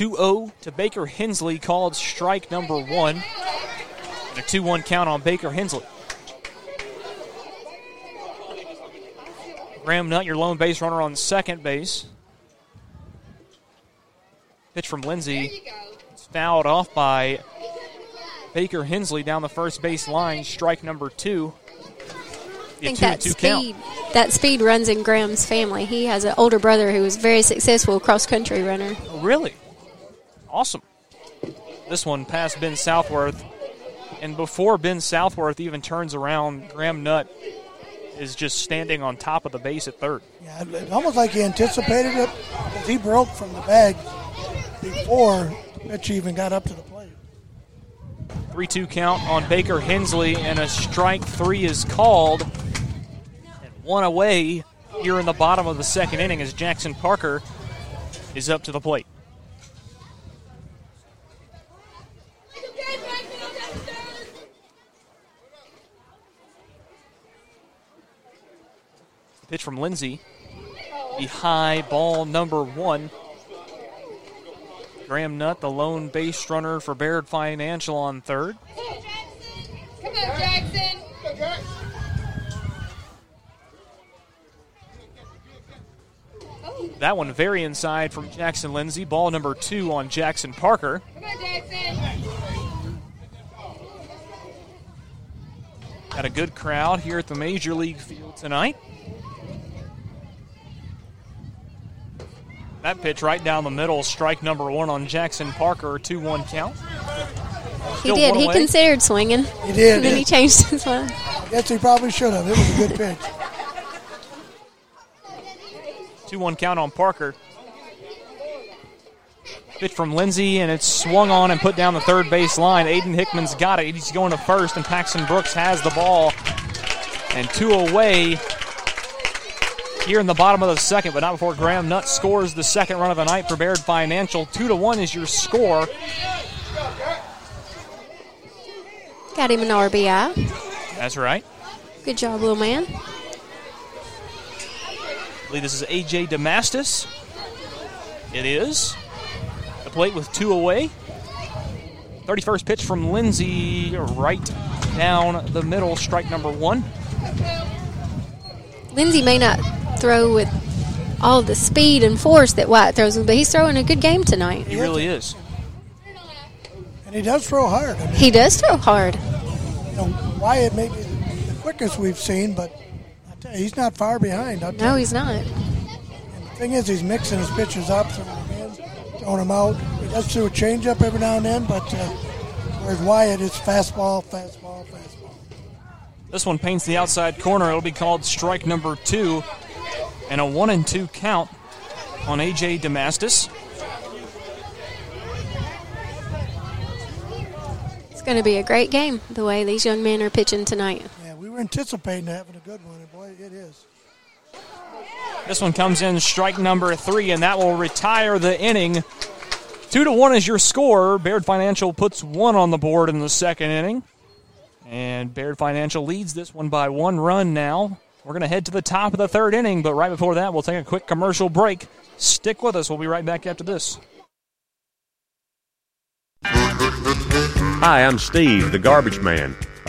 2 0 to Baker Hensley, called strike number one. And a 2 1 count on Baker Hensley. Graham Nutt, your lone base runner on second base. Pitch from Lindsay. It's fouled off by Baker Hensley down the first base line. Strike number two.
I think that speed, that speed runs in Graham's family. He has an older brother who was a very successful cross country runner.
Oh, really? Awesome. This one past Ben Southworth. And before Ben Southworth even turns around, Graham Nutt is just standing on top of the base at third.
Yeah, it's almost like he anticipated it because he broke from the bag before pitch even got up to the plate.
3 2 count on Baker Hensley, and a strike three is called. And one away here in the bottom of the second inning as Jackson Parker is up to the plate. Pitch from Lindsay. The high ball number one. Graham Nutt, the lone base runner for Baird Financial on third.
Come on, Jackson.
That one very inside from Jackson Lindsay. Ball number two on Jackson Parker.
Come on, Jackson.
Got a good crowd here at the Major League Field tonight. That pitch right down the middle, strike number one on Jackson Parker, 2 1 count.
He did. He considered swinging.
He did.
And then he changed his mind.
Yes, he probably should have. It was a good pitch.
2 1 count on Parker. Pitch from Lindsay, and it's swung on and put down the third base line. Aiden Hickman's got it. He's going to first, and Paxton Brooks has the ball. And two away here in the bottom of the second, but not before Graham Nutt scores the second run of the night for Baird Financial. Two to one is your score.
Got him an RBI.
That's right.
Good job, little man.
I believe this is AJ Damastis. It is. The plate with two away. 31st pitch from Lindsay, right down the middle, strike number one.
Lindsay may not throw with all the speed and force that Wyatt throws, but he's throwing a good game tonight.
He really is.
And he does throw hard. I mean,
He does throw hard.
you know, Wyatt may be the quickest we've seen, but I tell you, he's not far behind. I'll tell
No,
you.
he's not.
The thing is, he's mixing his pitches up, throwing them in, throwing them out. He does do a changeup every now and then, but uh, whereas Wyatt, it's fastball, fastball, fastball.
This one paints the outside corner. It'll be called strike number two, and a one and two count on AJ Damastis.
It's going to be a great game the way these young men are pitching tonight.
Yeah, we were anticipating having a good one, and boy, it is.
This one comes in strike number three, and that will retire the inning. Two to one is your score. Baird Financial puts one on the board in the second inning. And Baird Financial leads this one by one run now. We're going to head to the top of the third inning, but right before that, we'll take a quick commercial break. Stick with us. We'll be right back after this.
Hi, I'm Steve, the garbage man.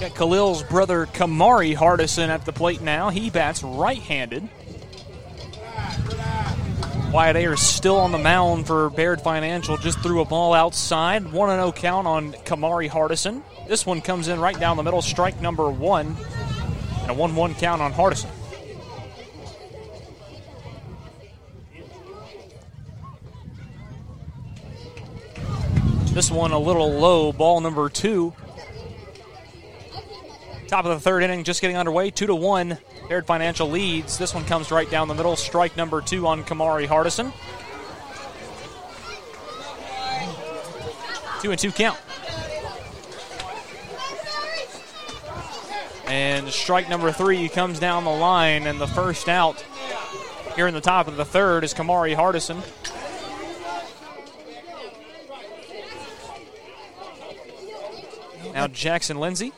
Got Khalil's brother Kamari Hardison at the plate now. He bats right-handed. Wyatt Ayers still on the mound for Baird Financial. Just threw a ball outside. 1 0 count on Kamari Hardison. This one comes in right down the middle, strike number one. And a 1 1 count on Hardison. This one a little low, ball number two. Top of the third inning, just getting underway. Two to one. Baird Financial leads. This one comes right down the middle. Strike number two on Kamari Hardison. Two and two count. And strike number three comes down the line, and the first out here in the top of the third is Kamari Hardison. Now Jackson Lindsay.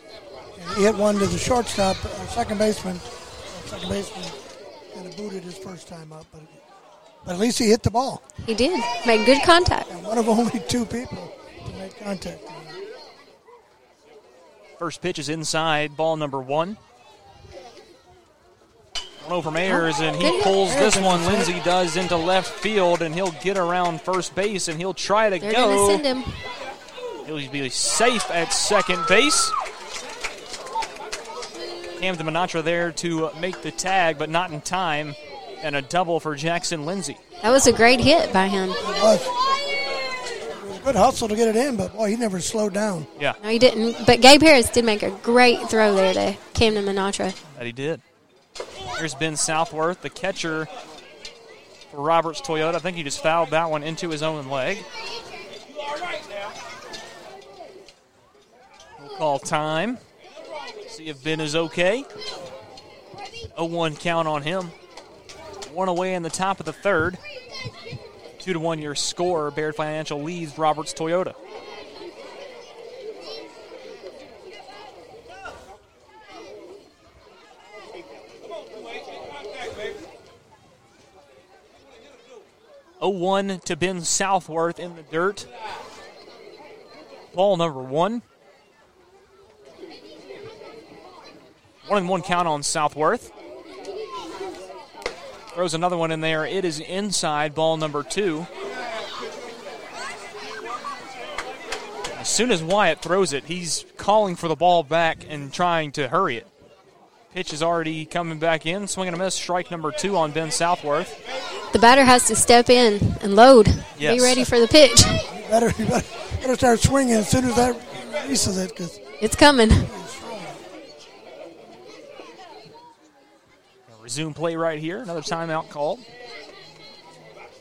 He hit one to the shortstop, uh, second baseman, uh, second baseman, and it booted his first time up. But, but at least he hit the ball.
He did. Made good contact.
And one of only two people to make contact.
First pitch is inside, ball number one. One over Mayers, and he pulls this one. Lindsay does into left field, and he'll get around first base, and he'll try to
They're
go.
going to send him.
He'll be safe at second base. Camden Minatra there to make the tag, but not in time. And a double for Jackson Lindsay.
That was a great hit by him.
It was. It was a good hustle to get it in, but boy, he never slowed down.
Yeah,
No, he didn't. But Gabe Harris did make a great throw there to Camden Minatra.
that he did. Here's Ben Southworth, the catcher for Roberts Toyota. I think he just fouled that one into his own leg. We'll call time. See if Ben is okay. 0 1 count on him. One away in the top of the third. Two to one your score. Baird Financial leads Roberts Toyota. Oh one to Ben Southworth in the dirt. Ball number one. One and one count on Southworth. Throws another one in there. It is inside ball number two. As soon as Wyatt throws it, he's calling for the ball back and trying to hurry it. Pitch is already coming back in. Swing and a miss. Strike number two on Ben Southworth.
The batter has to step in and load. Be ready for the pitch.
You better, you better, better start swinging as soon as that releases it, because
It's coming.
Resume play right here. Another timeout called.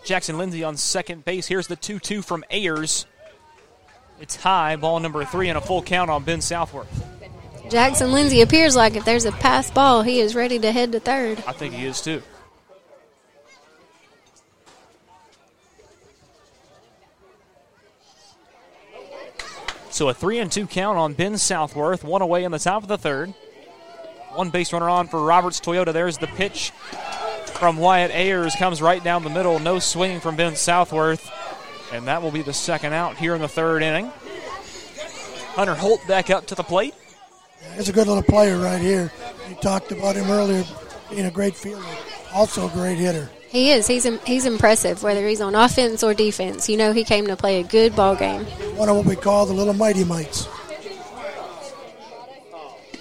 Jackson Lindsay on second base. Here's the 2 2 from Ayers. It's high, ball number three, and a full count on Ben Southworth.
Jackson Lindsay appears like if there's a pass ball, he is ready to head to third.
I think he is too. So a three and two count on Ben Southworth, one away in the top of the third. One base runner on for Roberts Toyota. There's the pitch from Wyatt Ayers, comes right down the middle. No swinging from Ben Southworth. And that will be the second out here in the third inning. Hunter Holt back up to the plate.
He's a good little player right here. We talked about him earlier being a great fielder, also a great hitter.
He is. He's he's impressive, whether he's on offense or defense. You know, he came to play a good ball game.
One of what we call the little mighty mites.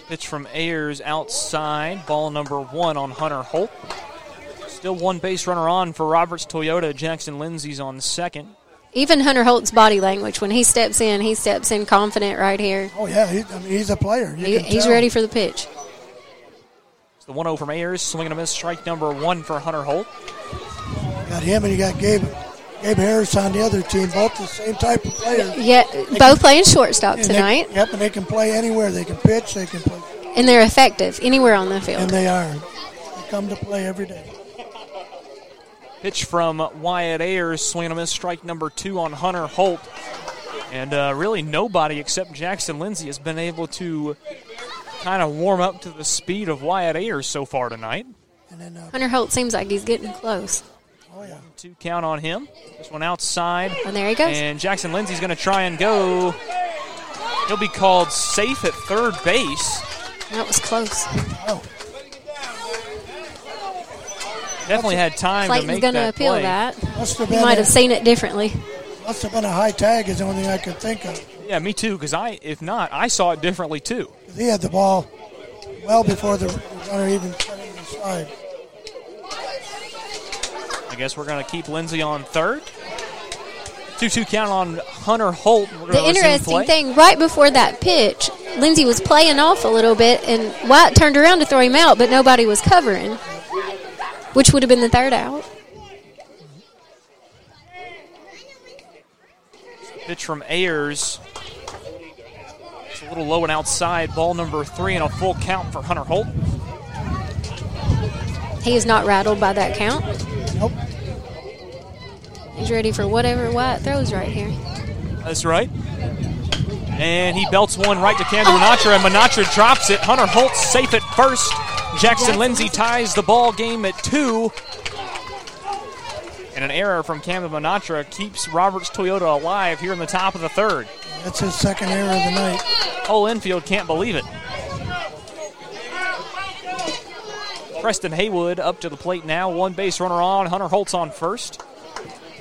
Pitch from Ayers outside. Ball number one on Hunter Holt. Still one base runner on for Roberts Toyota. Jackson Lindsay's on second.
Even Hunter Holt's body language when he steps in, he steps in confident right here.
Oh yeah, he, I mean, he's a player. You
He,
can
he's
tell.
ready for the pitch.
It's the 1 0 from Ayers. Swinging a miss. Strike number one for Hunter Holt.
You got him and you got Gabe Gabe Harris on the other team. Both the same type of players.
Yeah, both playing shortstop
And they-
tonight,
yep, and they can play anywhere. They can pitch. They can play,
and they're effective anywhere on the field.
and they are. They come to play every day.
Pitch from Wyatt Ayers. Swinging a miss. Strike number two on Hunter Holt. And uh, really, nobody except Jackson Lindsay has been able to kind of warm up to the speed of Wyatt Ayers so far tonight.
Hunter Holt seems like he's getting close.
Oh yeah.
Two count on him. This one outside.
And there he goes.
And Jackson Lindsay's going to try and go. He'll be called safe at third base.
That was close.
Definitely had time to
Clayton's
make
going to
that
appeal
play.
that.
Must have
He might
a-
have seen it differently.
Must have been a high tag. Is the only thing I could think of.
Yeah, me too. Because I, if not, I saw it differently too.
He had the ball well before the runner even cut in the slide.
I guess we're going to keep Lindsay on third. Two-two count on Hunter Holt.
The interesting thing, right before that pitch, Lindsay was playing off a little bit, and Wyatt turned around to throw him out, but nobody was covering, which would have been the third out.
Pitch from Ayers. It's a little low and outside. Ball number three and a full count for Hunter Holt.
He is not rattled by that count.
Nope.
He's ready for whatever Wyatt throws right here.
That's right. And he belts one right to Camden Manatra, and Manatra drops it. Hunter Holt safe at first. Jackson Lindsay ties the ball game at two. And an error from Camden Manatra keeps Roberts Toyota alive here in the top of the third.
That's his second error of the night.
Whole infield can't believe it. Preston Haywood up to the plate now. One base runner on. Hunter Holt's on first.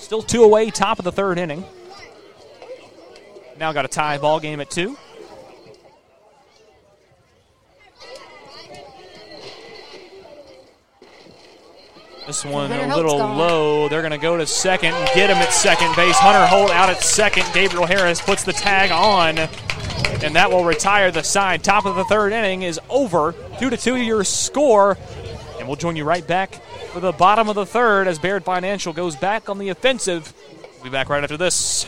Still two away, top of the third inning. Now got a tie ball game at two. This one
Hunter
a little low. They're going to go to second and get him at second base. Hunter Holt out at second. Gabriel Harris puts the tag on, and that will retire the side. Top of the third inning is over. Two to two, your score, and we'll join you right back for the bottom of the third as Baird Financial goes back on the offensive. We'll be back right after this.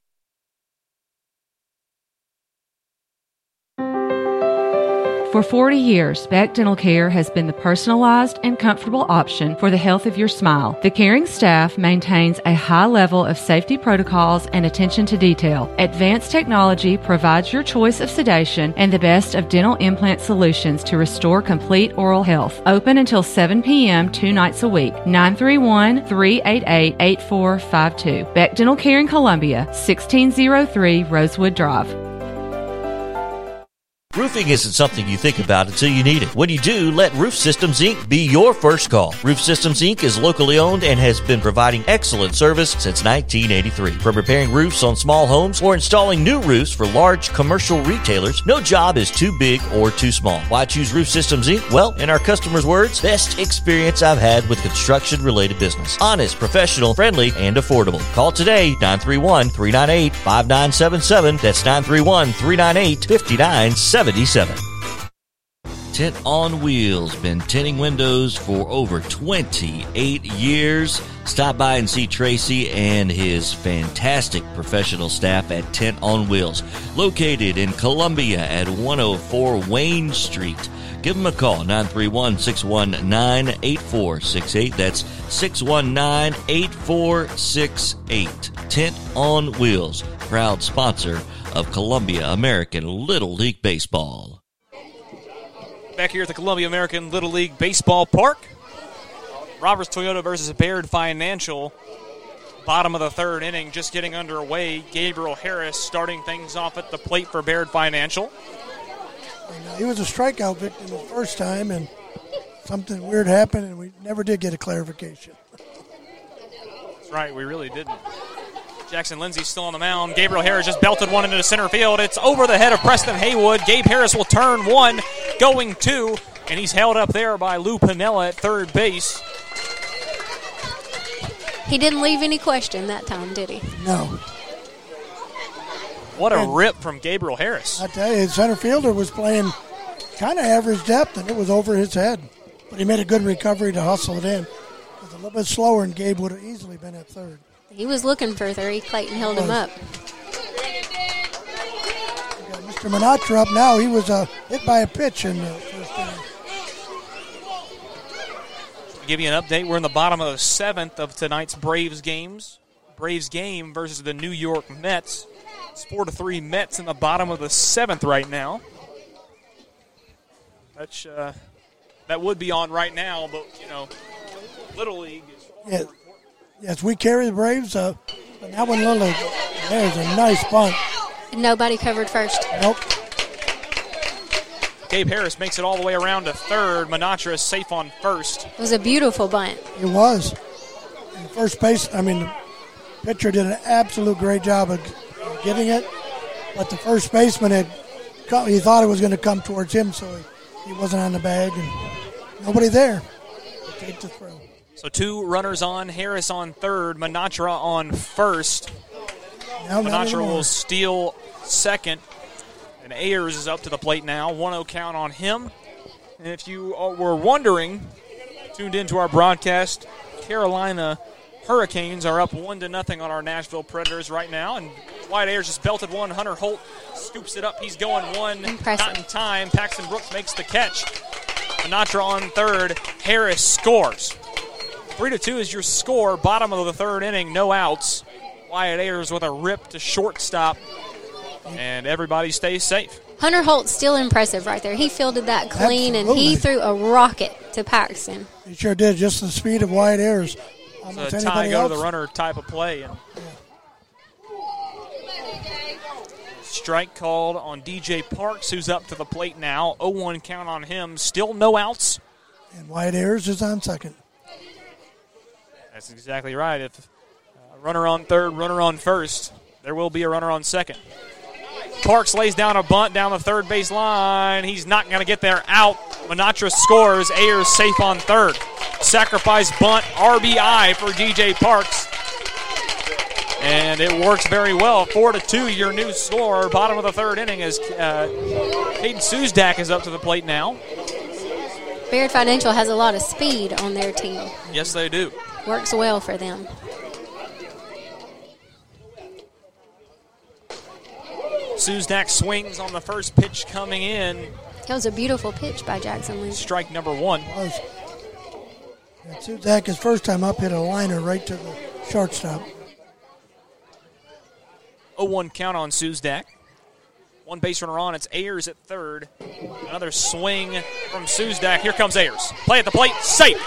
For 40 years, Beck Dental Care has been the personalized and comfortable option for the health of your smile. The caring staff maintains a high level of safety protocols and attention to detail. Advanced technology provides your choice of sedation and the best of dental implant solutions to restore complete oral health. Open until 7 p.m. two nights a week. 931 388 8452. Beck Dental Care in Columbia, 1603 Rosewood Drive.
Roofing isn't something you think about until you need it. When you do, let Roof Systems Inc. be your first call. Roof Systems Inc. is locally owned and has been providing excellent service since 1983. From repairing roofs on small homes or installing new roofs for large commercial retailers, no job is too big or too small. Why choose Roof Systems Inc.? Well, in our customers' words, best experience I've had with construction related business. Honest, professional, friendly, and affordable. Call today 931 398 5977. That's 931 398 5977. Tint on Wheels been tinting windows for over 28 years. Stop by and see Tracy and his fantastic professional staff at Tint on Wheels, located in Columbia at 104 Wayne Street. Give them a call, 931 619 8468. That's 619 8468. Tint on Wheels, proud sponsor of Columbia American Little League Baseball.
Back here at the Columbia American Little League Baseball Park. Roberts Toyota versus Baird Financial. Bottom of the third inning, just getting underway. Gabriel Harris starting things off at the plate for Baird Financial.
And, uh, he was a strikeout victim the first time, and something weird happened, and we never did get a clarification.
That's right, we really didn't. Jackson Lindsay still on the mound. Gabriel Harris just belted one into the center field. It's over the head of Preston Haywood. Gabe Harris will turn one, going two, and he's held up there by Lou Piniella at third base.
He didn't leave any question that time, did he?
No.
What a
And-
rip from Gabriel Harris.
I tell you, his center fielder was playing kind of average depth, and it was over his head. But he made a good recovery to hustle it in. It was a little bit slower, and Gabe would have easily been at third.
He was looking for three. Clayton held him up.
Mr. Minatra up now. He was uh, hit by a pitch in the first inning.
Give you an update, we're in the bottom of the seventh of tonight's Braves games. Braves game versus the New York Mets. It's four to three Mets in the bottom of the seventh right now. That's uh, that would be on right now, but you know, Little League is
Yeah. Yes, we carry the Braves. Uh, but that one, little, there's a nice bunt.
Nobody covered first.
Nope.
Gabe Harris makes it all the way around to third. Manatra is safe on first.
It was a beautiful bunt.
It was. And first base, I mean, the pitcher did an absolute great job of of getting it, but the first baseman had, come, he thought it was going to come towards him, so he, he wasn't on the bag, and nobody there
So two runners on, Harris on third, Manatra on first.
Now,
Manatra will steal second, and Ayers is up to the plate now. 1 0 count on him. And if you uh, were wondering, tuned into our broadcast, Carolina Hurricanes are up 1 to nothing on our Nashville Predators right now. And Wyatt Ayers just belted one. Hunter Holt scoops it up. He's going one. Not in time. Paxton Brooks makes the catch. Manatra on third. Harris scores. 3 to 2 is your score. Bottom of the third inning, no outs. Wyatt Ayers with a rip to shortstop. And everybody stays safe.
Hunter Holt's still impressive right there. He fielded that clean, and he threw a rocket to Paxton.
He sure did. Just the speed of Wyatt Ayers. Almost
It's a tie
anybody
go to the runner type of play. And Strike called on DJ Parks, who's up to the plate now. 0 1 count on him. Still no outs.
And Wyatt Ayers is on second.
That's exactly right. If uh, runner on third, runner on first, there will be a runner on second. Parks lays down a bunt down the third base line. He's not going to get there. Out. Manatra scores. Ayers safe on third. Sacrifice bunt RBI for DJ Parks. And it works very well. Four to two, your new score. Bottom of the third inning as uh, Caden Suzdak is up to the plate now.
Baird Financial has a lot of speed on their team.
Yes, they do.
Works well for them.
Suzdak swings on the first pitch coming in.
That was a beautiful pitch by Jackson Lindsay.
Strike number one.
Was. And Suzdak, his first time up, hit a liner right to the shortstop.
0 1 count on Suzdak. One base runner on. It's Ayers at third. Another swing from Suzdak. Here comes Ayers. Play at the plate. Safe.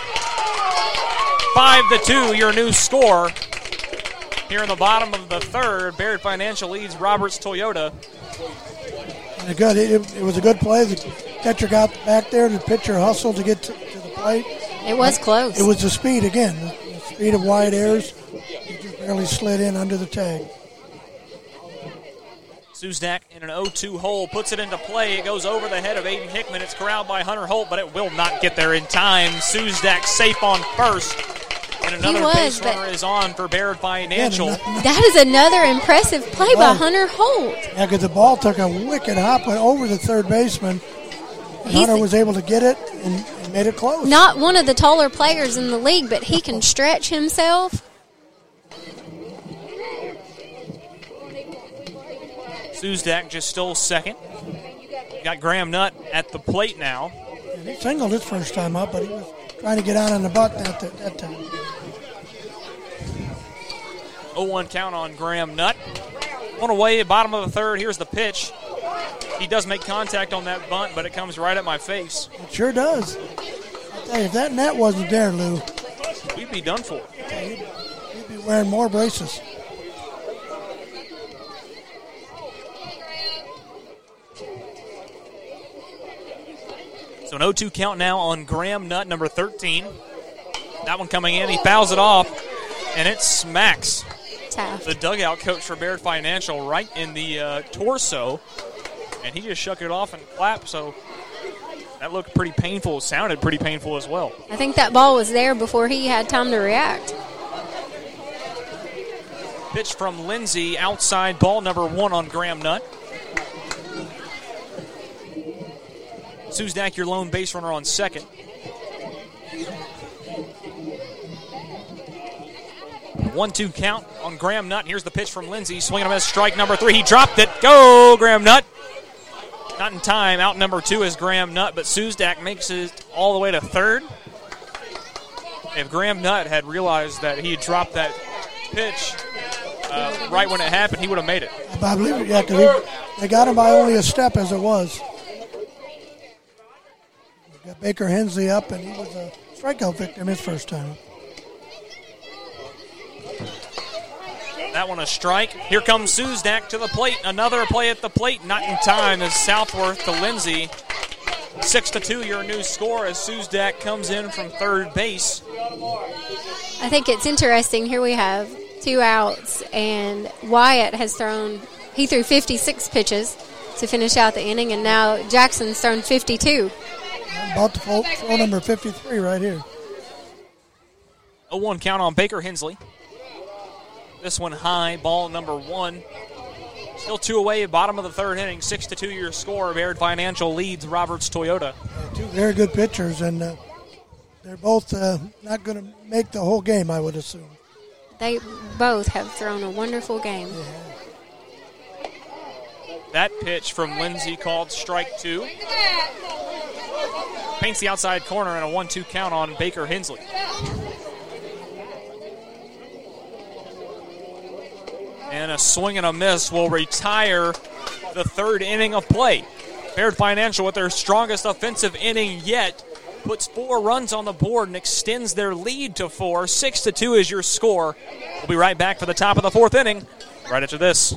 5 to 2, your new score. Here in the bottom of the third, Baird Financial leads Roberts Toyota.
And a good, it, it was a good play. The catcher got back there. The pitcher hustled to get to, to the plate.
It was close.
It was the speed again. The, the speed of Wyatt Ayers. He just barely slid in under the tag.
Suzdak in an 0-2 hole puts it into play. It goes over the head of Aiden Hickman. It's corralled by Hunter Holt, but it will not get there in time. Suzdak safe on first. And another
was,
base
but-
runner is on for Baird Financial.
That is another impressive play by Hunter Holt.
Yeah, because the ball took a wicked hop, went over the third baseman. Hunter was able to get it and, and made it close.
Not one of the taller players in the league, but he can stretch himself.
Suzdak just stole second. Got Graham Nutt at the plate now.
And he singled his first time up, but he was trying to get out on the butt that, that, that time.
0-1 count on Graham Nutt. One away, bottom of the third. Here's the pitch. He does make contact on that bunt, but it comes right at my face.
It sure does. I tell you, if that net wasn't there, Lou,
We'd be done for.
you'd be wearing more braces.
So an 0-2 count now on Graham Nutt, number 13. That one coming in. He fouls it off, and it smacks
Taft.
the dugout coach for Baird Financial right in the uh, torso, and he just shook it off and clapped. So that looked pretty painful. Sounded pretty painful as well.
I think that ball was there before he had time to react.
Pitch from Lindsay outside ball number one on Graham Nutt. Suzdak, your lone base runner on second. One-two count on Graham Nutt. Here's the pitch from Lindsay, swinging him as strike number three. He dropped it. Go, Graham Nutt. Not in time. Out number two is Graham Nutt, but Suzdak makes it all the way to third. If Graham Nutt had realized that he had dropped that pitch uh, right when it happened, he would have made it.
I believe it, yeah, because they got him by only a step as it was. Got Baker Hensley up, and he was a strikeout victim his first time.
That one a strike. Here comes Suzdak to the plate. Another play at the plate. Not in time as Southworth to Lindsay. Six to two, your new score as Suzdak comes in from third base.
I think it's interesting. Here we have two outs, and Wyatt has thrown, he threw 56 pitches to finish out the inning, and now Jackson's thrown 52.
About to throw, throw number 53 right here.
A one count on Baker Hensley. This one high, ball number one. Still two away, bottom of the third inning. Six to two, your score. Baird Financial leads Roberts Toyota.
Two very good pitchers, and uh, they're both uh, not going to make the whole game, I would assume.
They both have thrown a wonderful game.
That pitch from Lindsay called strike two. Paints the outside corner and a one-two count on Baker Hensley. And a swing and a miss will retire the third inning of play. Baird Financial, with their strongest offensive inning yet, puts four runs on the board and extends their lead to four. Six to two is your score. We'll be right back for the top of the fourth inning right after this.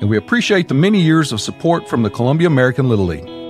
And we appreciate the many years of support from the Columbia American Little League.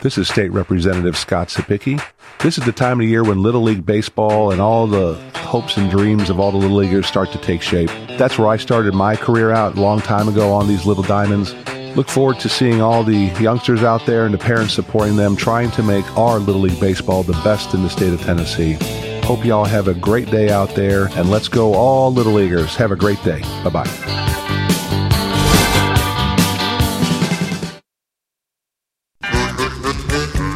This is State Representative Scott Cepicky. This is the time of year when Little League Baseball and all the hopes and dreams of all the Little Leaguers start to take shape. That's where I started my career out a long time ago on these little diamonds. Look forward to seeing all the youngsters out there and the parents supporting them, trying to make our Little League Baseball the best in the state of Tennessee. Hope y'all have a great day out there, and let's go all Little Leaguers. Have a great day. Bye bye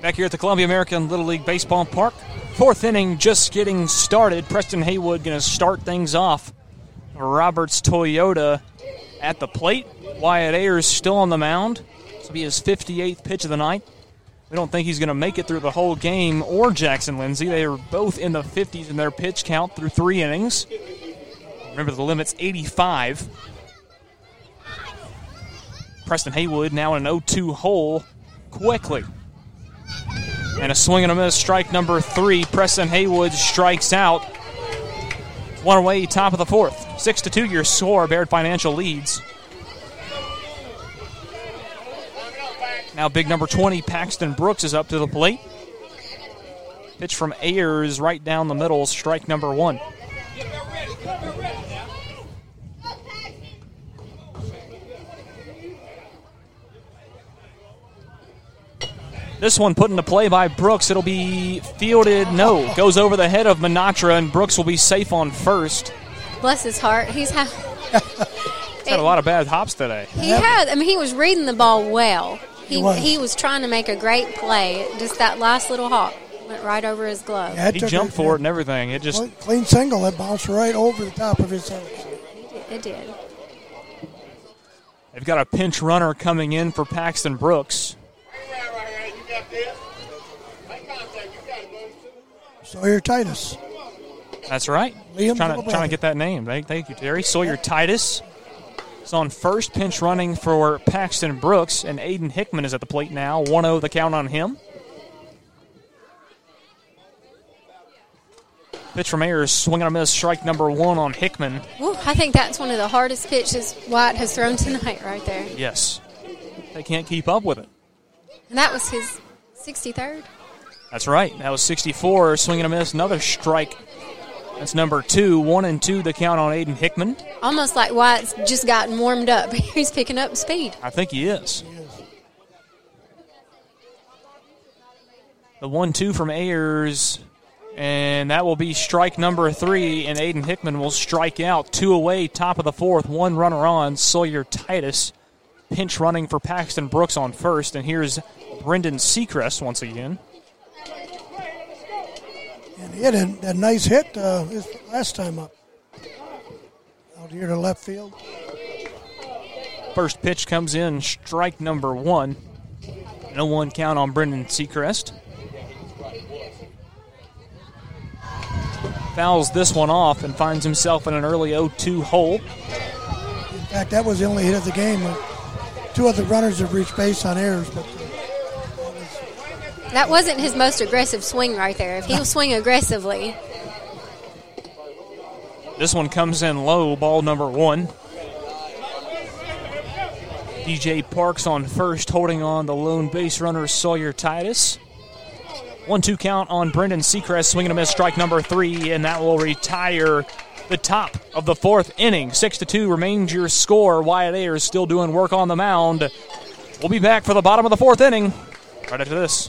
Back here at the Columbia American Little League Baseball Park. Fourth inning just getting started. Preston Haywood going to start things off. Roberts Toyota at the plate. Wyatt Ayers still on the mound. This will be his 58th pitch of the night. We don't think he's going to make it through the whole game or Jackson Lindsay. They are both in the 50s in their pitch count through three innings. Remember, the limit's 85. Preston Haywood now in an 0 2 hole quickly. And a swing and a miss, strike number three. Preston Haywood strikes out. One away, top of the fourth. Six to two, your score. Baird Financial leads. Now, big number 20, Paxton Brooks is up to the plate. Pitch from Ayers right down the middle, strike number one. This one put into play by Brooks. It'll be fielded. No, goes over the head of Minatra, and Brooks will be safe on first.
Bless his heart. He's ha-
He's had a lot of bad hops today.
he had. I mean, he was reading the ball well. He
He was.
he was trying to make a great play. Just that last little hop went right over his glove.
Yeah,
He jumped
a-
for it and everything. It just
Clean- Clean single It bounced right over the top of his head.
It did.
they've got a pinch runner coming in for Paxton Brooks.
Sawyer Titus.
That's right.
Liam
trying, to, trying to get that name. Thank, thank you, Terry. Sawyer Titus is on first pinch running for Paxton Brooks, and Aiden Hickman is at the plate now. 1 0 the count on him. Pitch from Ayers, swing and a miss, strike number one on Hickman.
Woo, I think that's one of the hardest pitches Wyatt has thrown tonight, right there.
Yes. They can't keep up with it.
And that was his 63rd.
That's right. That was 64. Swing and a miss, another strike. That's number two. One and two the count on Aiden Hickman.
Almost like Wyatt's just gotten warmed up. He's picking up speed.
I think he is. The one two from Ayers, and that will be strike number three, and Aiden Hickman will strike out. Two away, top of the fourth, one runner on. Sawyer Titus pinch running for Paxton Brooks on first, and here's Brendan Seacrest once again.
And he had a, a nice hit uh, last time up. Out here to left field.
First pitch comes in, strike number one. No one count on Brendan Seacrest. Fouls this one off and finds himself in an early 0 2 hole.
In fact, that was the only hit of the game. Uh, Two other runners have reached base on errors, but
That wasn't his most aggressive swing right there. If he'll swing aggressively,
This one comes in low, ball number one. DJ Parks on first, holding on the lone base runner Sawyer Titus. One two count on Brendan Seacrest, swinging a miss, strike number three, and that will retire the top of the fourth inning. Six to two remains your score. Wyatt Ayers still doing work on the mound. We'll be back for the bottom of the fourth inning right after this.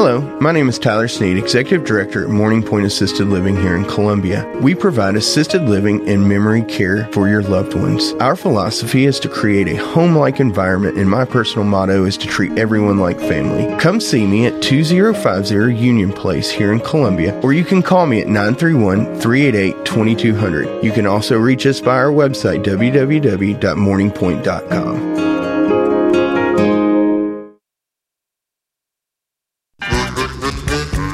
Hello, my name is Tyler Sneed, Executive Director at Morning Point Assisted Living here in Columbia. We provide assisted living and memory care for your loved ones. Our philosophy is to create a home like environment, and my personal motto is to treat everyone like family. Come see me at 2050 Union Place here in Columbia, or you can call me at 931 388 2200. You can also reach us by our website, www.morningpoint.com.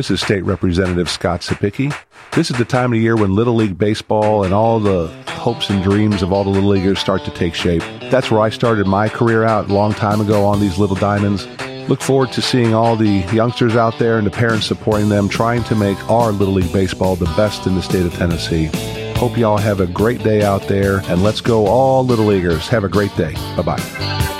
This is State Representative Scott Cepicky. This is the time of year when Little League Baseball and all the hopes and dreams of all the Little Leaguers start to take shape. That's where I started my career out a long time ago on these little diamonds. Look forward to seeing all the youngsters out there and the parents supporting them, trying to make our Little League Baseball the best in the state of Tennessee. Hope you all have a great day out there, and let's go, all Little Leaguers. Have a great day. Bye bye.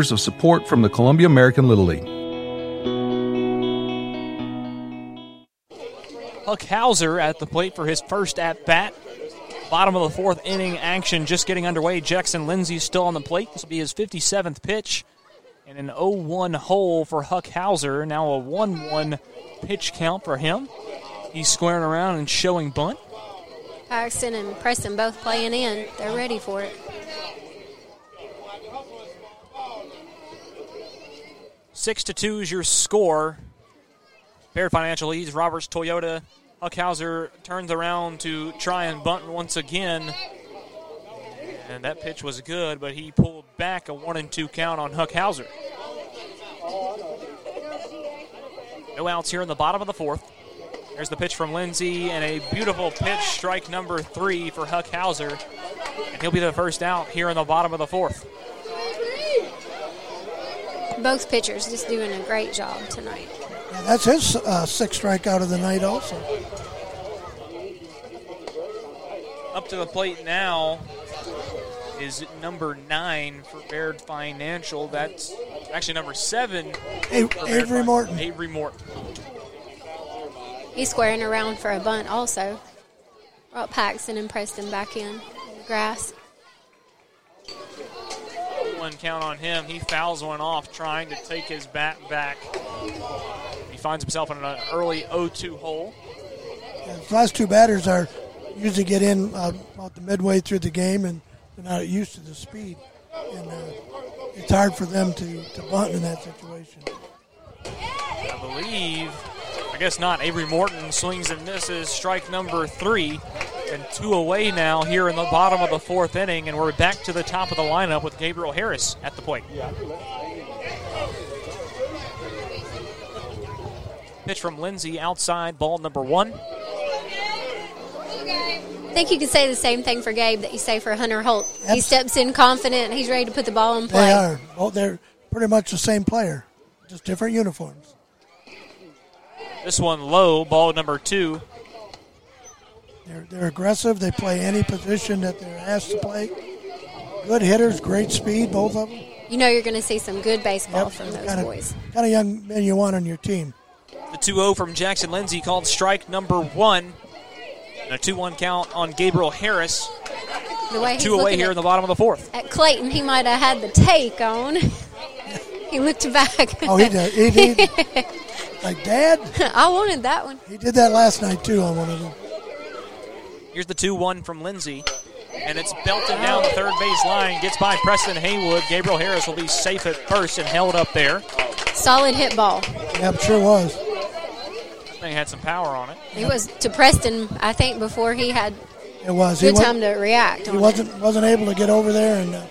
of support from the Columbia American Little League.
Huck Hauser at the plate for his first at bat. Bottom of the fourth inning action just getting underway. Jackson Lindsay still on the plate. This will be his 57th pitch. And an 0 1 hole for Huck Hauser. Now a 1 1 pitch count for him. He's squaring around and showing bunt.
Paxton and Preston both playing in. They're ready for it.
Six to two is your score. Baird Financial leads Roberts Toyota. Huckhauser turns around to try and bunt once again. And that pitch was good, but he pulled back a one and two count on Huckhauser. No outs here in the bottom of the fourth. There's the pitch from Lindsay and a beautiful pitch, strike number three for Huckhauser. And he'll be the first out here in the bottom of the fourth.
Both pitchers just doing a great job tonight.
Yeah, that's his uh, sixth strikeout of the night, also.
Up to the plate now is number nine for Baird Financial. That's actually number seven.
Avery Morton.
Avery Morton.
He's squaring around for a bunt also. Brought Paxton and Preston back in, in the grass.
Count on him. He fouls one off trying to take his bat back. He finds himself in an early 0-2 hole.
Yeah, the last two batters are usually get in uh, about the midway through the game, and they're not used to the speed, and uh, it's hard for them to, to bunt in that situation.
I believe, I guess not. Avery Morton swings and misses strike number three. And two away now here in the bottom of the fourth inning, and we're back to the top of the lineup with Gabriel Harris at the plate. Pitch from Lindsay outside, ball number one.
I think you could say the same thing for Gabe that you say for Hunter Holt. He steps in confident. He's ready to put the ball in play.
They are. Both they're pretty much the same player, just different uniforms.
This one low, ball number two.
They're, they're aggressive. They play any position that they're asked to play. Good hitters, great speed, both of them.
You know you're going to see some good baseball from those
Kind of,
boys.
kind of young men you want on your team.
The 2 0 from Jackson Lindsay called strike number one. And a 2 1 count on Gabriel Harris.
The way
Two oh
away
here
at-
in the bottom of the fourth.
At Clayton, he might have had the take on. he looked back.
Oh, he did. He did. like, Dad?
I wanted that one.
He did that last night, too, on one of them.
Here's the 2 1 from Lindsay. And it's belted down the third base line. Gets by Preston Haywood. Gabriel Harris will be safe at first and held up there.
Solid hit ball.
Yep, sure was.
They had some power on it.
It was to Preston, I think, before he had
It was.
good
he
time to react.
He
on
wasn't wasn't able to get over there and uh,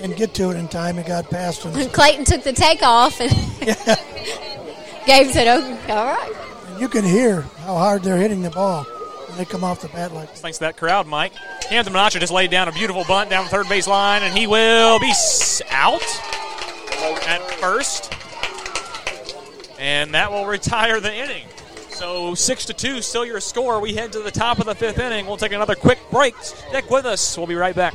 and get to it in time. It got past him.
Clayton took the take off, and Gabe said, "Oh, all right."
And you can hear how hard they're hitting the ball when they come off the bat like
Thanks to that crowd, Mike. Hampton Menasha just laid down a beautiful bunt down the third base line, and he will be out at first. And that will retire the inning. So six to two, still your score. We head to the top of the fifth inning. We'll take another quick break. Stick with us. We'll be right back.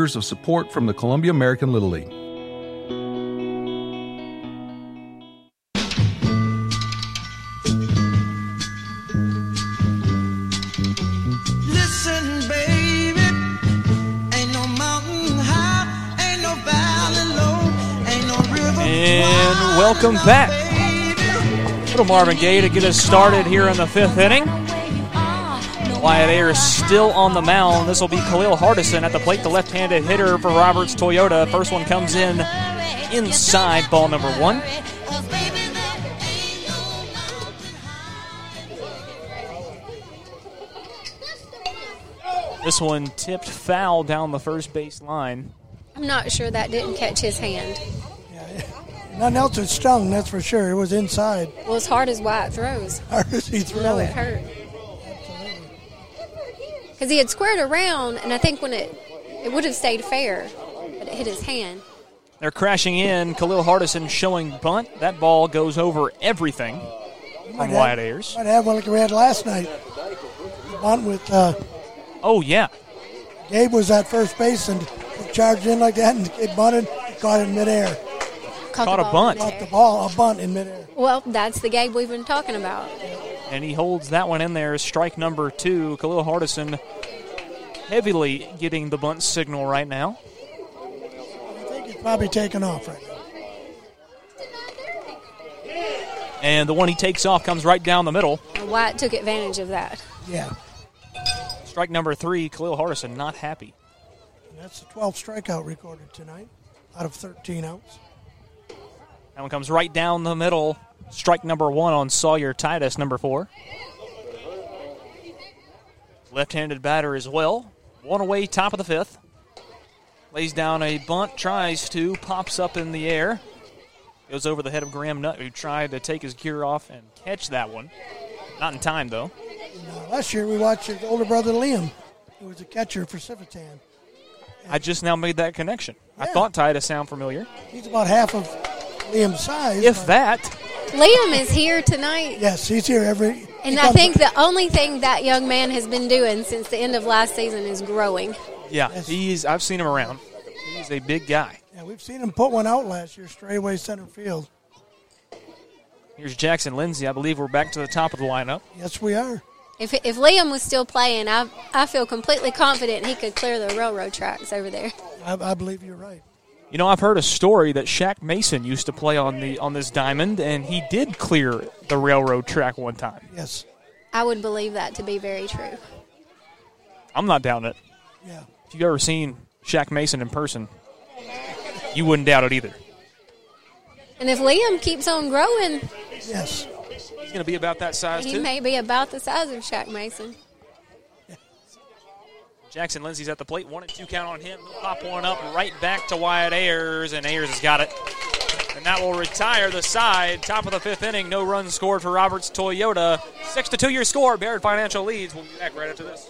of support from the Columbia American Little League.
Listen, baby, ain't no mountain high, ain't no valley low, ain't no river.
And welcome back. Little Marvin Gaye to get us started here in the fifth inning. Wyatt Ayers still on the mound. This will be Khalil Hardison at the plate, the left-handed hitter for Roberts Toyota. First one comes in inside, ball number one. This one tipped foul down the first base line.
I'm not sure that didn't catch his hand.
nothing else had stung. That's for sure. It was inside.
Well, as hard as Wyatt throws.
Hard as he
You know
throws.
it hurt. Because he had squared around, and I think when it it would have stayed fair, but it hit his hand.
They're crashing in. Khalil Hardison showing bunt. That ball goes over everything
Might
from
have-
Wyatt Ayers.
Might have one like we had last night. Bunt with uh,
Oh, yeah.
Gabe was at first base and
charged in like that and it bunted, he caught it in midair.
Caught,
Caught a bunt.
Caught
there.
the ball, a bunt in midair.
Well, that's the Gabe we've been talking about.
And he holds that one in there. Strike number two. Khalil Hardison heavily getting the bunt signal right now.
I think he's probably taking off right now.
And the one he takes off comes right down the middle.
Wyatt took advantage of that.
Yeah.
Strike number three. Khalil Hardison not happy.
And that's the 12th strikeout recorded tonight out of 13 outs.
That one comes right down the middle. Strike number one on Sawyer Titus, number four. Left handed batter as well. One away, top of the fifth. Lays down a bunt, tries to, pops up in the air. Goes over the head of Graham Nutt, who tried to take his gear off and catch that one. Not in time, though.
Last year we watched his older brother Liam, who was a catcher for Civitan.
I just now made that connection. I thought Titus sound familiar.
He's about half of Liam's size.
If that.
Liam is here tonight.
Yes, he's here every.
And
he
I
comes-
think the only thing that young man has been doing since the end of last season is growing.
Yeah, he's. I've seen him around. He's a big guy.
Yeah, we've seen him put one out last year, straightaway center field.
Here's Jackson Lindsay. I believe we're back to the top of the lineup.
Yes, we are.
If, if Liam was still playing, I, I feel completely confident he could clear the railroad tracks over there.
I, I believe you're right.
You know, I've heard a story that Shaq Mason used to play on the on this diamond, and he did clear the railroad track one time.
Yes.
I would believe that to be very true.
I'm not doubting it.
Yeah.
If you've ever seen Shaq Mason in person, you wouldn't doubt it either.
And if Liam keeps on growing,
Yes.
He's going to be about that size
he
too.
may be about the size of Shaq Mason.
Jackson Lindsay's at the plate. One and two count on him. He'll pop one up right back to Wyatt Ayers, and Ayers has got it. And that will retire the side. Top of the fifth inning. No runs scored for Roberts Toyota. Six to two your score. Baird Financial leads. We'll be back right after this.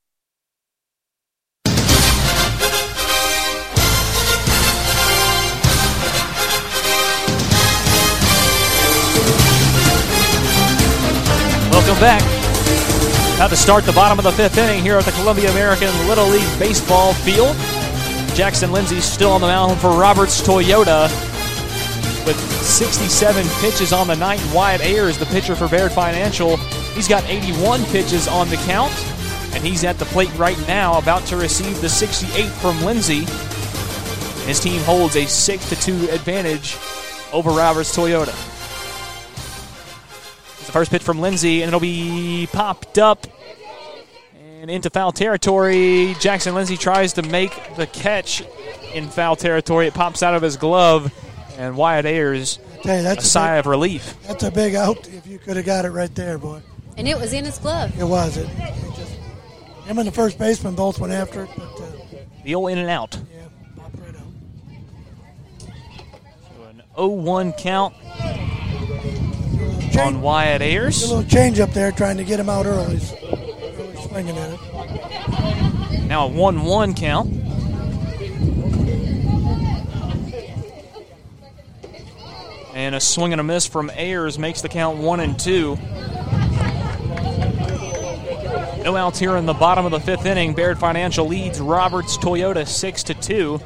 Welcome back. About to start the bottom of the fifth inning here at the Columbia American Little League Baseball field. Jackson Lindsay still on the mound for Roberts Toyota with 67 pitches on the night. Wyatt Ayers, the pitcher for Baird Financial, he's got 81 pitches on the count, and he's at the plate right now, about to receive the 68 from Lindsay. His team holds a 6 to 2 advantage over Roberts Toyota. It's the first pitch from Lindsay, and it'll be popped up and into foul territory. Jackson Lindsay tries to make the catch in foul territory. It pops out of his glove, and Wyatt Ayers
Tell you, that's
a sigh of relief.
That's a big out if you could have got it right there, boy.
And it was in his glove.
It was. It, it just, him and the first baseman both went after it, but uh,
The old in and out.
yeah, popped right out.
So an 0 1 count. on Wyatt Ayers.
A little change up there, trying to get him out early. Early swinging at it.
Now a 1 1 count. And a swing and a miss from Ayers makes the count 1 and 2. No outs here in the bottom of the fifth inning. Baird Financial leads Roberts Toyota 6 to 2.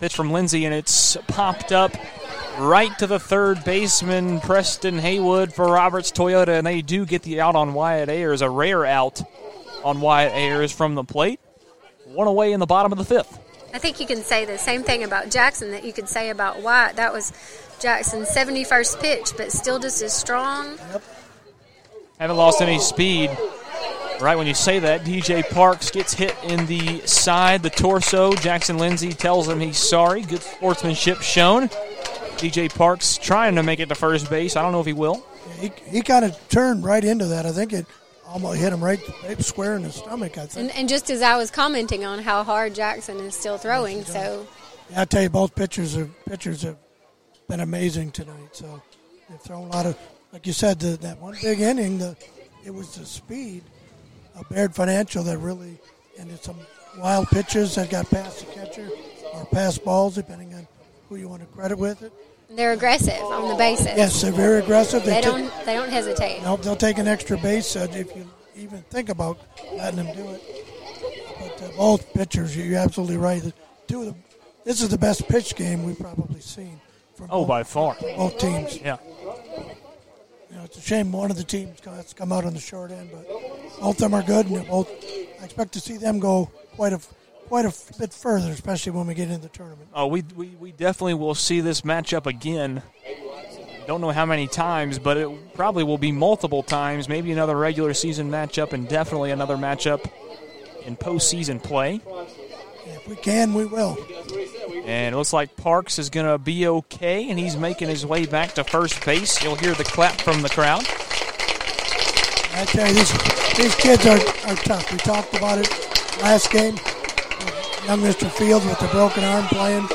Pitch from Lindsay, and it's popped up right to the third baseman, Preston Haywood for Roberts Toyota, and they do get the out on Wyatt Ayers, a rare out on Wyatt Ayers from the plate. One away in the bottom of the fifth.
I think you can say the same thing about Jackson that you could say about Wyatt. That was Jackson's 71st pitch, but still just as strong.
Yep.
Haven't lost any speed. Right when you say that, DJ Parks gets hit in the side, the torso. Jackson Lindsay tells him he's sorry. Good sportsmanship shown. DJ Parks trying to make it to first base. I don't know if he will.
He, he kind of turned right into that. I think it almost hit him right, right square in the stomach, I think.
And, and just as I was commenting on how hard Jackson is still throwing, so
Yeah, I tell you, both pitchers have pitchers have been amazing tonight. So they've thrown a lot of, like you said, the, that one big inning. The it was the speed of Baird Financial that really, and it's some wild pitches that got past the catcher or past balls, depending on who you want to credit with it.
they're aggressive on the bases.
Yes, they're very aggressive.
They
ta-
don't they don't hesitate.
Nope, they'll take an extra base uh, if you even think about letting them do it. But uh, both pitchers, you're absolutely right. Two of the, this is the best pitch game we've probably seen. From
Oh,
both,
by far.
Both teams.
Yeah.
Know, it's a shame one of the teams has come out on the short end, but both of them are good, and both. I expect to see them go quite a quite a bit further, especially when we get into the tournament.
Oh, we, we, we definitely will see this matchup again. Don't know how many times, but it probably will be multiple times. Maybe another regular season matchup, and definitely another matchup in postseason play.
If we can, we will.
And it looks like Parks is going to be okay, and he's making his way back to first base. You'll hear the clap from the crowd.
I tell you, these these kids are, are tough. We talked about it last game. Young Mr. Fields with the broken arm playing.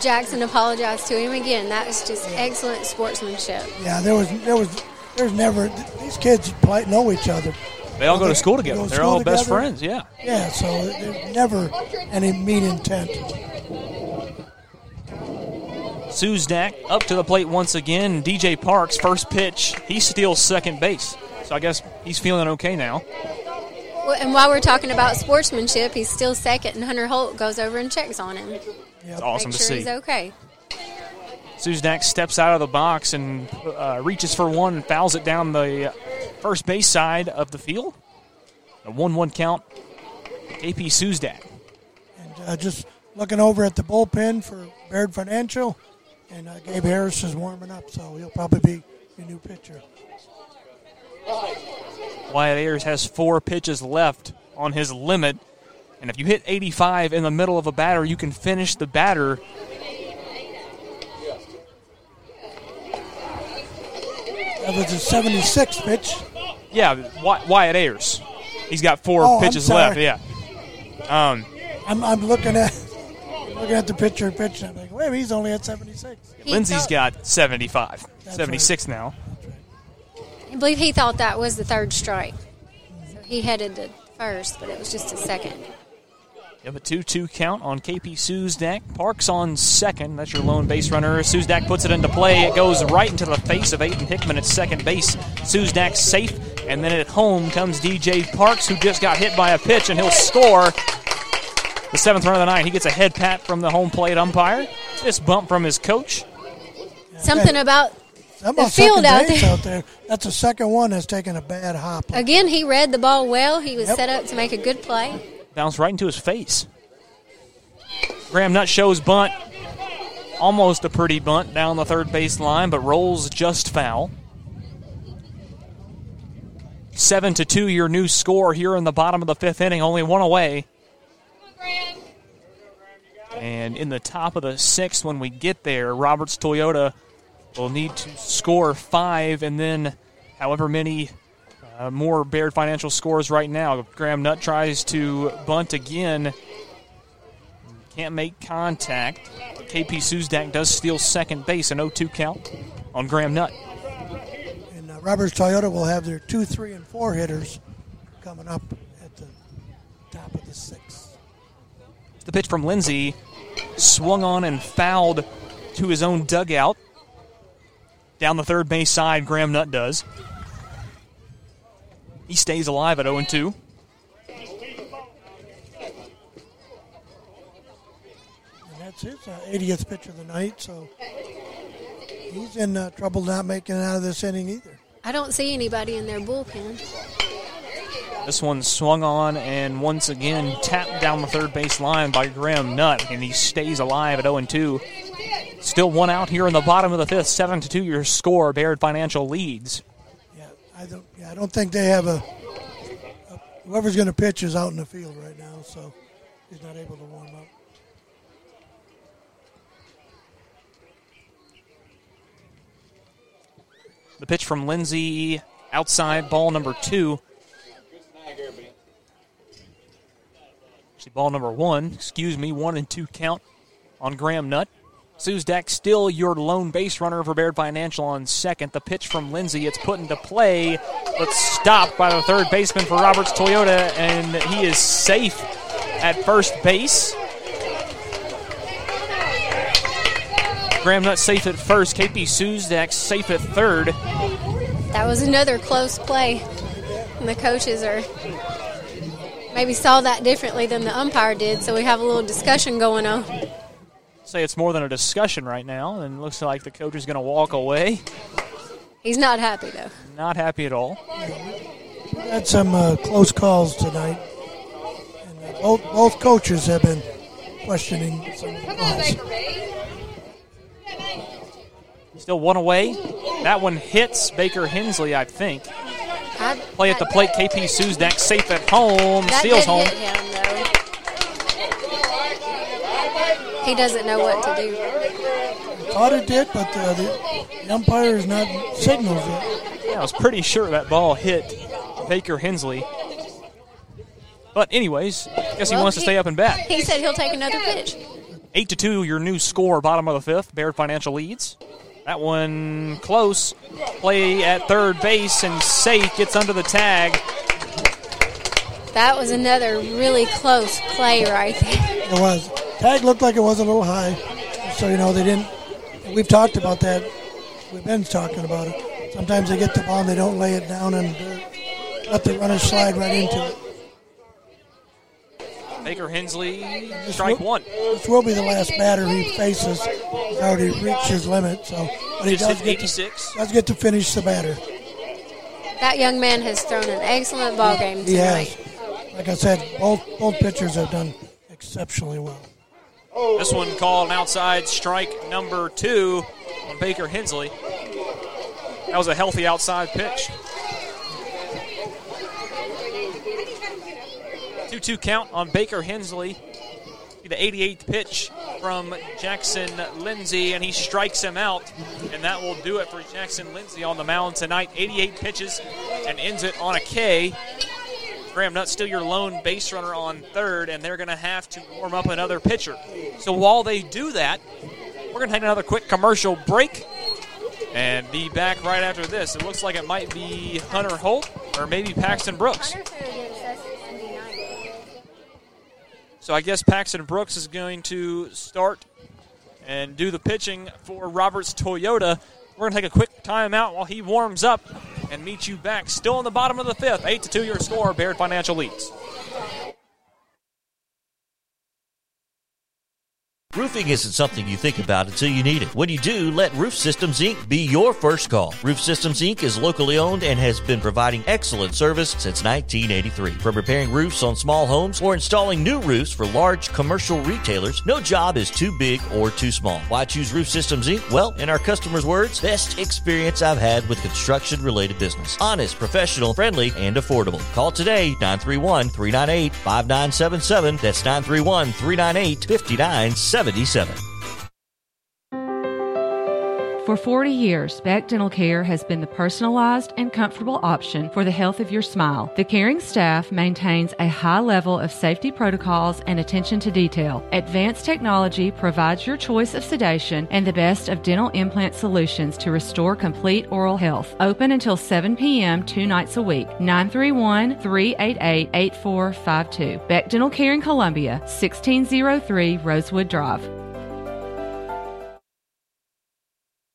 Jackson apologized to him again. That was just excellent sportsmanship.
Yeah, there was there was there's never these kids play know each other.
They all go to school together.
to
They're
school
all best
together.
friends, yeah.
Yeah, so there's never any mean intent.
Suzdak up to the plate once again. DJ Parks, first pitch, he steals second base. So I guess he's feeling okay now.
Well, and while we're talking about sportsmanship, he's still second, and Hunter Holt goes over and checks on him.
It's awesome
Make
to
sure
see.
he's okay.
Suzdak steps out of the box and uh, reaches for one and fouls it down the first base side of the field. A 1 1 count. AP Suzdak.
And uh, just looking over at the bullpen for Baird Financial, and uh, Gabe Harris is warming up, so he'll probably be your new pitcher.
Wyatt Ayers has four pitches left on his limit. And if you hit 85 in the middle of a batter, you can finish the batter.
That was his 76th pitch.
Yeah, Wy- Wyatt Ayers. He's got four
Oh, I'm
pitches left. Yeah. Um,
I'm, I'm looking at looking at the pitcher pitch, and I'm like, wait, he's only at 76.
Lindsay's got 75, 76 now.
I believe he thought that was the third strike. So he headed to first, but it was just a second.
You have a 2 2 count on KP Suzdak. Parks on second. That's your lone base runner. Suzdak puts it into play. It goes right into the face of Aiden Hickman at second base. Suzdak's safe. And then at home comes DJ Parks, who just got hit by a pitch, and he'll score the seventh run of the night. He gets a head pat from the home plate umpire. This bump from his coach.
Something about
How
the
about
field out there.
out there? That's the second one that's taken a bad hop.
Again, he read the ball well. He was
Yep.
set up to make a good play.
Bounced right into his face. Graham Nutt shows bunt. Almost a pretty bunt down the third base line, but rolls just foul. Seven to two, your new score here in the bottom of the fifth inning. Only one away. And in the top of the sixth, when we get there, Roberts Toyota will need to score five, and then however many uh, more Baird Financial scores right now. Graham Nutt tries to bunt again, can't make contact. KP Suzdak does steal second base, an 0 2 count on Graham Nutt.
And uh, Roberts Toyota will have their two, three, and four hitters coming up at the top of the sixth.
The pitch from Lindsay swung on and fouled to his own dugout. Down the third base side, Graham Nutt does. He stays alive at 0 2.
And that's his uh, 80th pitch of the night, so he's in uh, trouble not making it out of this inning either.
I don't see anybody in their bullpen.
This one swung on and once again tapped down the third base line by Graham Nutt, and he stays alive at 0 2. Still one out here in the bottom of the fifth, 7 to 2 your score. Baird Financial leads.
I don't, yeah, I don't think they have a, a whoever's going to pitch is out in the field right now, so he's not able to warm up.
The pitch from Lindsay outside, ball number two. Actually, ball number one, excuse me, one and two count on Graham Nutt. Suzdak still your lone base runner for Baird Financial on second. The pitch from Lindsay, it's put into play, but stopped by the third baseman for Roberts Toyota, and he is safe at first base. Graham Nutt safe at first. KP Suzdak safe at third.
That was another close play. And the coaches are maybe saw that differently than the umpire did, so we have a little discussion going on.
Say it's more than a discussion right now, and looks like the coach is going to walk away.
He's not happy though.
Not happy at all.
We had some uh, close calls tonight, and uh, both both coaches have been questioning some of the calls.
Still one away. That one hits Baker Hensley, I think. Play at the plate. KP Suzdak safe at home.
That
Steals home.
hit him though. He doesn't know what to do.
Thought it did, but uh, the, the umpire is not signaled yet.
Yeah, I was pretty sure that ball hit Baker Hensley. But anyways, I guess he
Well,
wants to stay up and bat.
He said he'll take another pitch.
Eight to two, your new score, bottom of the fifth. Baird Financial leads. That one close. Play at third base and safe gets under the tag.
That was another really close play right there.
It was. Tag looked like it was a little high, so you know they didn't. We've talked about that. We've been talking about it. Sometimes they get the ball and they don't lay it down and uh, let the runner slide right into it.
Baker Hensley, strike one.
This will be the last batter he faces. He's already reached his limit, so but he does get, to,
86.
does get to finish the batter.
That young man has thrown an excellent ball game
He
tonight.
has. Like I said, both both pitchers have done exceptionally well.
This one called an outside strike number two on Baker Hensley. That was a healthy outside pitch. 2 2 count on Baker Hensley. The 88th pitch from Jackson Lindsay, and he strikes him out. And that will do it for Jackson Lindsay on the mound tonight. 88 pitches and ends it on a K. Graham Nutt still your lone base runner on third, and they're going to have to warm up another pitcher. So while they do that, we're going to take another quick commercial break and be back right after this. It looks like it might be Hunter Holt or maybe Paxton Brooks. So I guess Paxton Brooks is going to start and do the pitching for Roberts Toyota. We're going to take a quick timeout while he warms up and meet you back. Still in the bottom of the fifth, eight to two your score. Baird Financial leads.
Roofing isn't something you think about until you need it. When you do, let Roof Systems Inc. be your first call. Roof Systems Inc. is locally owned and has been providing excellent service since 1983. From repairing roofs on small homes or installing new roofs for large commercial retailers, no job is too big or too small. Why choose Roof Systems Inc.? Well, in our customers' words, best experience I've had with construction related business. Honest, professional, friendly, and affordable. Call today 931 398 5977. That's 931 398 5977. 77.
For 40 years, Beck Dental Care has been the personalized and comfortable option for the health of your smile. The caring staff maintains a high level of safety protocols and attention to detail. Advanced technology provides your choice of sedation and the best of dental implant solutions to restore complete oral health. Open until 7 p.m. two nights a week. 931 388 8452. Beck Dental Care in Columbia, 1603 Rosewood Drive.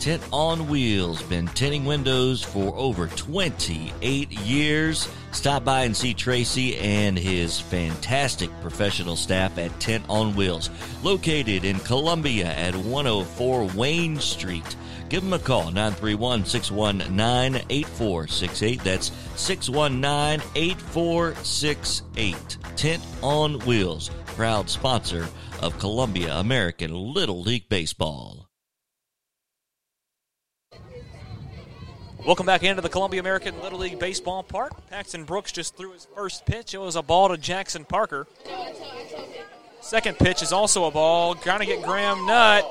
Tint on Wheels. Been tinting windows for over 28 years. Stop by and see Tracy and his fantastic professional staff at Tint on Wheels, located in Columbia at 104 Wayne Street. Give them a call, 931 619 8468. That's 619 8468. Tint on Wheels, proud sponsor of Columbia American Little League Baseball.
Welcome back into the Columbia American Little League Baseball Park. Paxton Brooks just threw his first pitch. It was a ball to Jackson Parker. Second pitch is also a ball. Trying to get Graham Nutt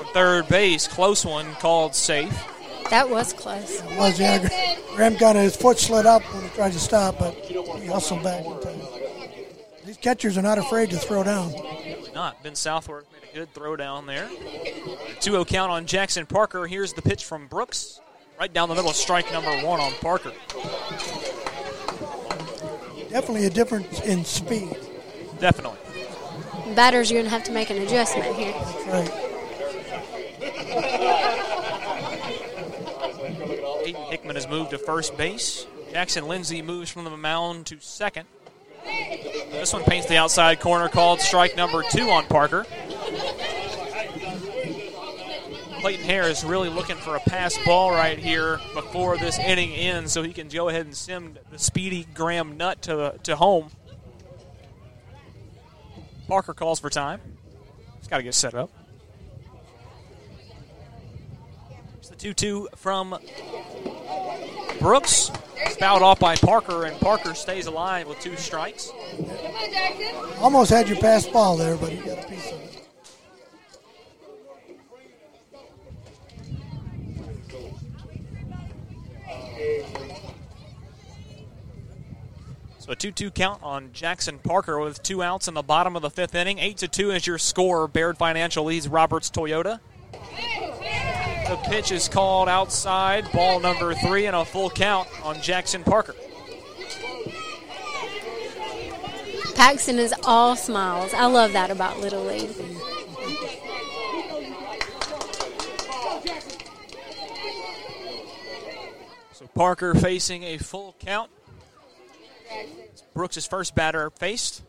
on third base. Close one called safe.
That was close.
It was, yeah. Graham got his foot slid up when he tried to stop, but he hustled back in time. These catchers are not afraid to throw down.
Not. Ben Southworth made a good throw down there. 2 0 count on Jackson Parker. Here's the pitch from Brooks. Right down the middle, strike number one on Parker.
Definitely a difference in speed.
Definitely.
Batters, you're going to have to make an adjustment here.
Right.
Aiden Hickman has moved to first base. Jackson Lindsay moves from the mound to second. This one paints the outside corner, called strike number two on Parker. Clayton Harris really looking for a pass ball right here before this inning ends so he can go ahead and send the speedy Graham Nutt to, to home. Parker calls for time. He's got to get set up. It's the 2 2 from Brooks. Fouled off by Parker, and Parker stays alive with two strikes.
Almost had your pass ball there, but he got a piece of it.
So a 2-2 count on Jackson Parker with two outs in the bottom of the fifth inning. 8 to 2 is your score. Baird Financial leads Roberts Toyota. The pitch is called outside, ball number three, and a full count on Jackson Parker.
Paxton is all smiles. I love that about Little League.
So Parker facing a full count. Brooks' first batter faced.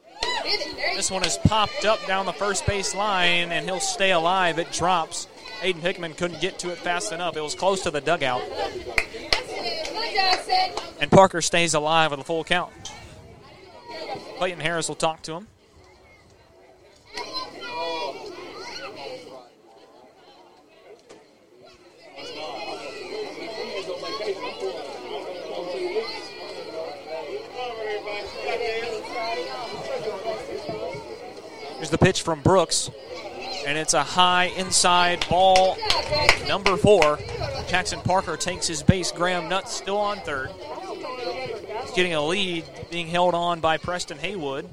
This one is popped up down the first base line, and he'll stay alive. It drops. Aiden Hickman couldn't get to it fast enough. It was close to the dugout. And Parker stays alive with a full count. Clayton Harris will talk to him. Here's the pitch from Brooks, and it's a high inside ball, number four. Jackson Parker takes his base. Graham Nutt still on third. He's getting a lead, being held on by Preston Haywood.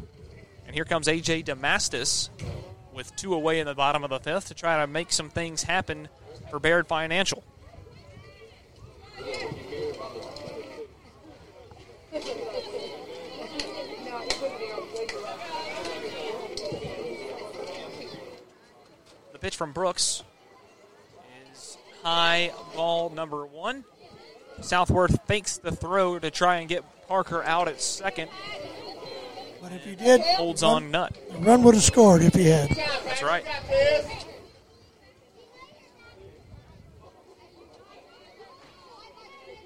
And here comes A.J. Damastis with two away in the bottom of the fifth to try to make some things happen for Baird Financial. Pitch from Brooks is high ball number one. Southworth fakes the throw to try and get Parker out at second.
But if he did,
Holds
run-
on Nutt.
run would have scored if he had.
That's right.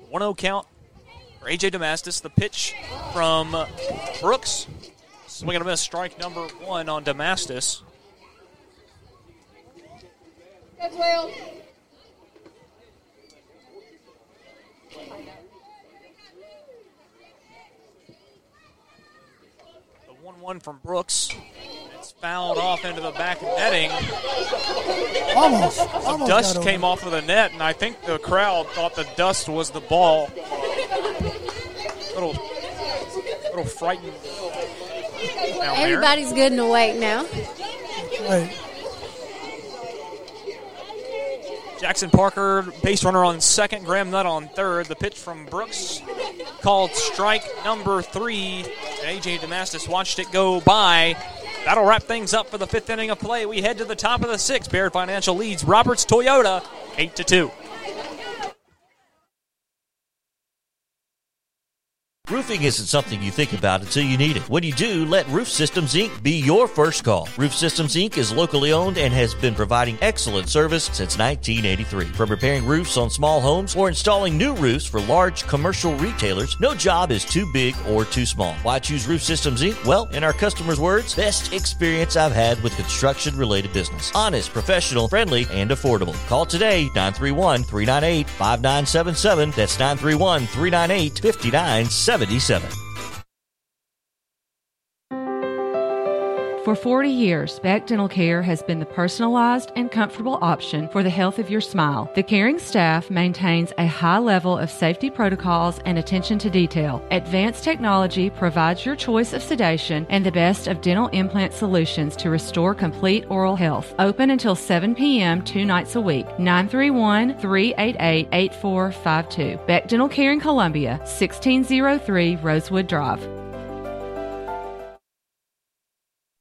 One zero count for AJ Damastis. The pitch from Brooks. Swing and a miss. Strike number one on Damastis.
That's Will.
The one one from Brooks. It's fouled off into the back netting.
Almost.
Some
almost
dust came off of the net, and I think the crowd thought the dust was the ball. Little, little frightened.
Everybody's good and awake now.
Right.
Jackson Parker, base runner on second, Graham Nutt on third. The pitch from Brooks called strike number three. And AJ Damastis watched it go by. That'll wrap things up for the fifth inning of play. We head to the top of the sixth. Baird Financial leads Roberts Toyota eight to two.
Roofing isn't something you think about until you need it. When you do, let Roof Systems Inc. be your first call. Roof Systems Inc. is locally owned and has been providing excellent service since 1983. From repairing roofs on small homes or installing new roofs for large commercial retailers, no job is too big or too small. Why choose Roof Systems Inc.? Well, in our customers' words, best experience I've had with construction related business. Honest, professional, friendly, and affordable. Call today 931 398 5977. That's 931 398 5977. 77.
For 40 years, Beck Dental Care has been the personalized and comfortable option for the health of your smile. The caring staff maintains a high level of safety protocols and attention to detail. Advanced technology provides your choice of sedation and the best of dental implant solutions to restore complete oral health. Open until 7 p.m. two nights a week. 931 388 8452. Beck Dental Care in Columbia, 1603 Rosewood Drive.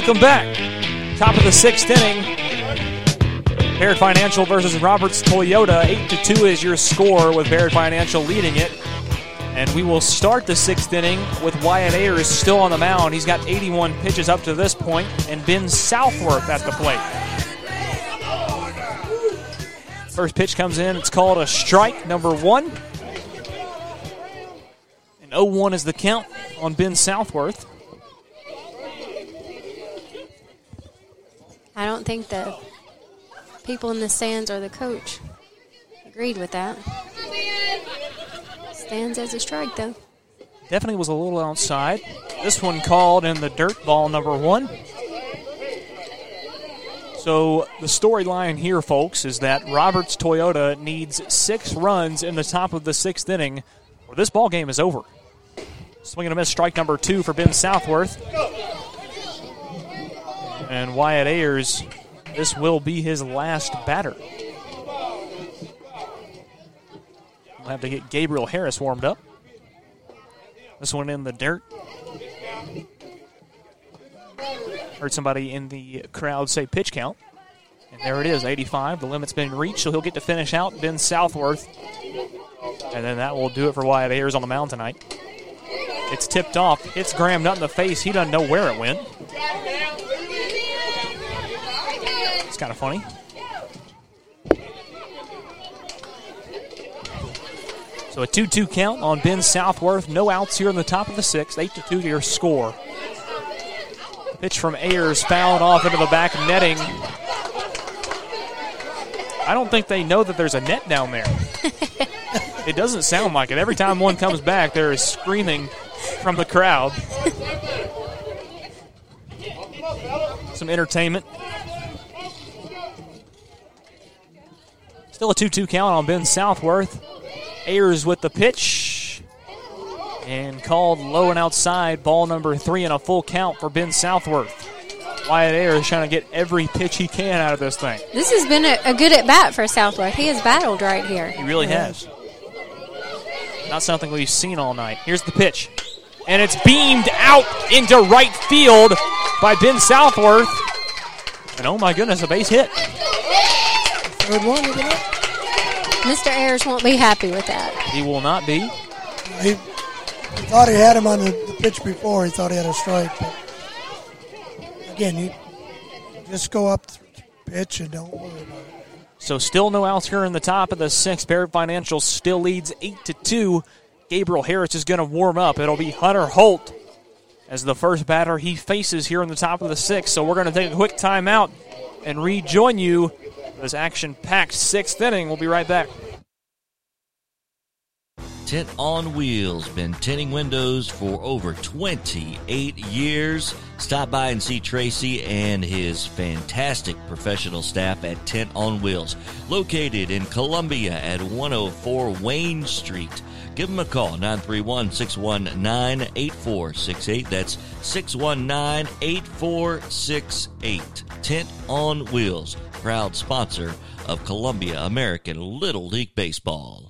Welcome back. Top of the sixth inning. Baird Financial versus Roberts Toyota. 8 to 2 is your score with Baird Financial leading it. And we will start the sixth inning with Wyatt Ayers still on the mound. He's got 81 pitches up to this point, and Ben Southworth at the plate. First pitch comes in. It's called a strike, number one. And 0 1 is the count on Ben Southworth.
I don't think the people in the stands or the coach agreed with that. Stands as a strike, though.
Definitely was a little outside. This one called in the dirt ball number one. So the storyline here, folks, is that Roberts Toyota needs six runs in the top of the sixth inning, or this ball game is over. Swing and a miss, strike number two for Ben Southworth. And Wyatt Ayers, this will be his last batter. We'll have to get Gabriel Harris warmed up. This one in the dirt. Heard somebody in the crowd say pitch count. And there it is, 85. The limit's been reached, so he'll get to finish out Ben Southworth. And then that will do it for Wyatt Ayers on the mound tonight. It's tipped off. Hits Graham Nutt in the face. He doesn't know where it went. It's kind of funny. So a 2 2 count on Ben Southworth. No outs here in the top of the sixth. 8 to 2 your score. Pitch from Ayers fouled off into the back netting. I don't think they know that there's a net down there. it doesn't sound like it. Every time one comes back, there is screaming from the crowd. Some entertainment. Still a 2 2 count on Ben Southworth. Ayers with the pitch. And called low and outside. Ball number three and a full count for Ben Southworth. Wyatt Ayers trying to get every pitch he can out of this thing.
This has been a, a good at bat for Southworth. He has battled right here.
He really has. Not something we've seen all night. Here's the pitch. And it's beamed out into right field by Ben Southworth. And oh my goodness, a base hit.
Third one, isn't it?
Mr. Ayers won't be happy with that.
He will not be.
He, he thought he had him on the, the pitch before. He thought he had a strike. But again, you just go up the pitch and don't worry about it.
So still no outs here in the top of the sixth. Baird Financial still leads eight to two. Gabriel Harris is going to warm up. It'll be Hunter Holt as the first batter he faces here in the top of the sixth. So we're going to take a quick timeout and rejoin you. This action-packed sixth inning. We'll be right back.
Tint on Wheels, been tinting windows for over 28 years. Stop by and see Tracy and his fantastic professional staff at Tint on Wheels, located in Columbia at 104 Wayne Street. Give them a call, 931 619 8468. That's 619 8468. Tint on Wheels, proud sponsor of Columbia American Little League Baseball.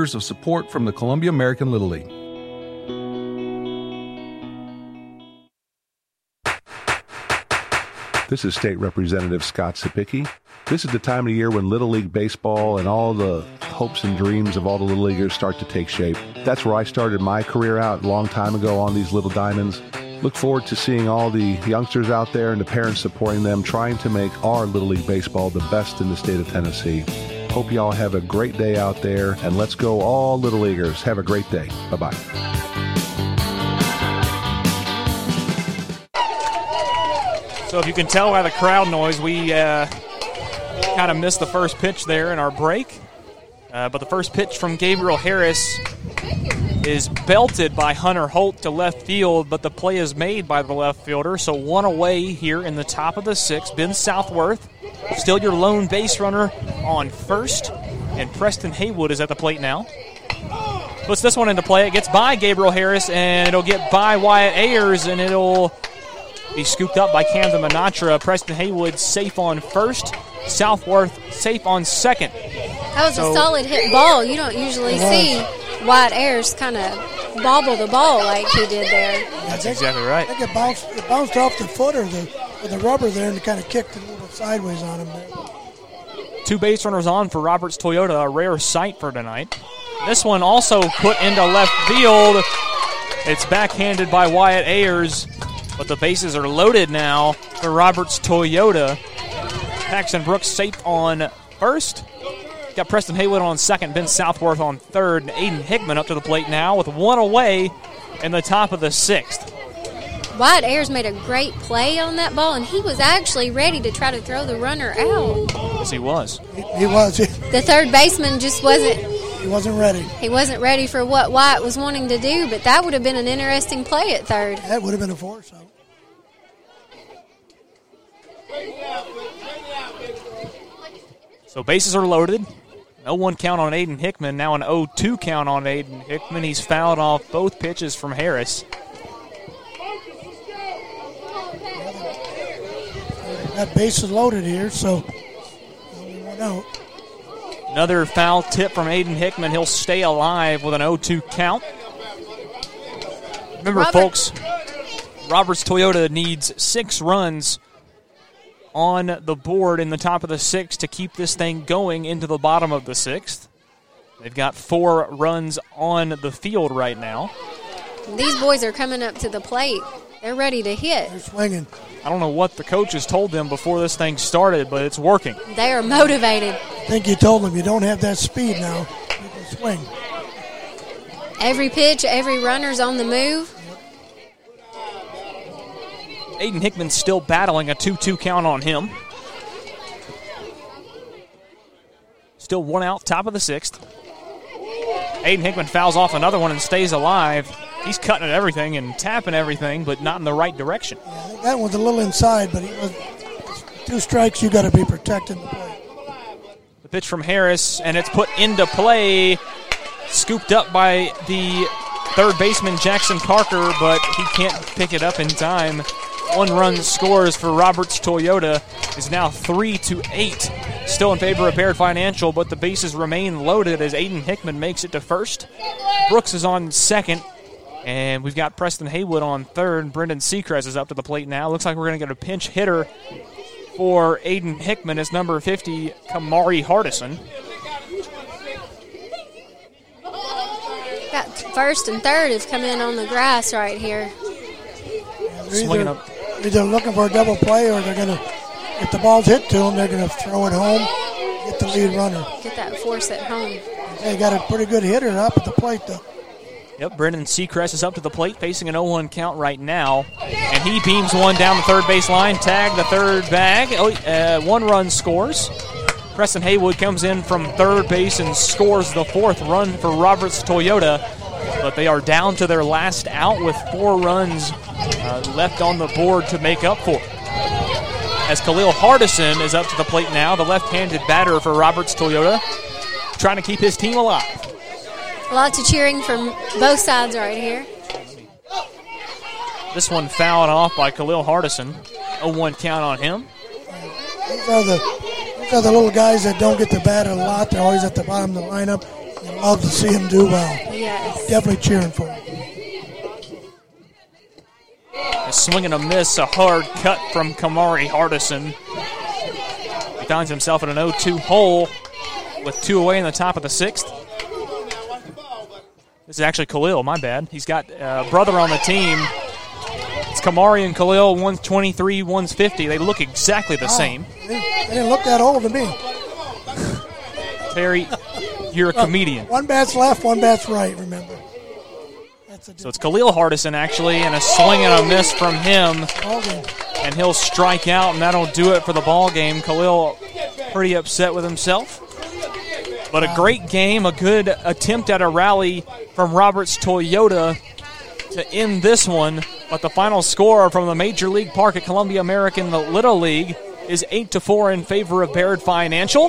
of support from the Columbia American Little League.
This is State Representative Scott Cepicky. This is the time of year when Little League Baseball and all the hopes and dreams of all the Little Leaguers start to take shape. That's where I started my career out a long time ago on these little diamonds. Look forward to seeing all the youngsters out there and the parents supporting them, trying to make our Little League Baseball the best in the state of Tennessee. Hope you all have a great day out there, and let's go, all Little Leaguers. Have a great day. Bye bye.
So if you can tell by the crowd noise, we uh, kind of missed the first pitch there in our break. Uh, but the first pitch from Gabriel Harris is belted by Hunter Holt to left field, but the play is made by the left fielder. So one away here in the top of the sixth. Ben Southworth, still your lone base runner on first, and Preston Haywood is at the plate now. Puts this one into play. It gets by Gabriel Harris, and it'll get by Wyatt Ayers, and it'll be scooped up by Camden Minatra. Preston Haywood safe on first. Southworth safe on second.
That was
So-
a solid hit ball. You don't usually see Wyatt Ayers kind of bobble the ball like he did there.
That's exactly right.
I think it bounced, it bounced off the foot or the, or the rubber there and it kind of kicked it a little sideways on him there.
Two base runners on for Roberts Toyota, a rare sight for tonight. This one also put into left field. It's backhanded by Wyatt Ayers, but the bases are loaded now for Roberts Toyota. Paxton Brooks safe on first. Got Preston Haywood on second, Ben Southworth on third, and Aiden Hickman up to the plate now with one away in the top of the sixth.
Wyatt Ayers made a great play on that ball, and he was actually ready to try to throw the runner out.
Yes, he was.
He was.
The third baseman just wasn't
He wasn't ready.
he wasn't ready for what Wyatt was wanting to do, but that would have been an interesting play at third.
That would have been a force out.
So bases are loaded. No one count on Aiden Hickman. Now an 0-2 count on Aiden Hickman. He's fouled off both pitches from Harris.
That base is loaded here, so only one out.
Another foul tip from Aiden Hickman. He'll stay alive with an 0-2 count. Remember,
Robert-
folks, Roberts Toyota needs six runs on the board in the top of the sixth to keep this thing going into the bottom of the sixth. They've got four runs on the field right now.
These boys are coming up to the plate. They're ready to hit.
They're swinging.
I don't know what the coaches told them before this thing started, but it's working.
They are motivated.
I think you told them you don't have that speed now. You can swing.
Every pitch, every runner's on the move.
Aiden Hickman's still battling a 2 2 count on him. Still one out, top of the sixth. Aiden Hickman fouls off another one and stays alive. He's cutting at everything and tapping everything, but not in the right direction.
That one's a little inside, but he was two strikes. You got to be protecting the plate.
The pitch from Harris, and it's put into play. Scooped up by the third baseman, Jackson Parker, but he can't pick it up in time. One run scores for Roberts Toyota is now three to eight. Still in favor of Baird Financial, but the bases remain loaded as Aiden Hickman makes it to first. Brooks is on second, and we've got Preston Haywood on third. Brendan Seacrest is up to the plate now. Looks like we're going to get a pinch hitter for Aiden Hickman is number 50, Kamari Hardison.
Got first and third have come in on the grass right here.
Swinging up.
Either looking for a double play or they're going to, if the ball's hit to them, they're going to throw it home, get the lead runner.
Get that force at home.
They got a pretty good hitter up at the plate, though.
Yep, Brendan Seacrest is up to the plate, facing an 0-1 count right now, and he beams one down the third base line. Tag the third bag. Oh, uh, one run scores. Preston Haywood comes in from third base and scores the fourth run for Roberts Toyota, but they are down to their last out with four runs uh, left on the board to make up for. As Khalil Hardison is up to the plate now, the left-handed batter for Roberts Toyota, trying to keep his team alive.
Lots of cheering from both sides right here.
This one fouled off by Khalil Hardison. 0-1 count on him.
These are the these are the little guys that don't get the bat a lot. They're always at the bottom of the lineup. You love to see him do well.
Yes.
Definitely cheering for him.
A swing and a miss, a hard cut from Kamari Hardison. He finds himself in an 0-2 hole with two away in the top of the sixth. This is actually Khalil, my bad. He's got a brother on the team. It's Kamari and Khalil, one's 23, one's 50. They look exactly the oh, same.
They, they didn't look that old to me.
Terry, you're a uh, comedian.
One bat's left, one bat's right. Remember.
So it's Khalil Hardison actually, and a swing and a miss from him, and he'll strike out, and that'll do it for the ball game. Khalil pretty upset with himself, but a great game, a good attempt at a rally from Roberts Toyota to end this one. But the final score from the Major League Park at Columbia American Little League is eight to four in favor of Baird Financial.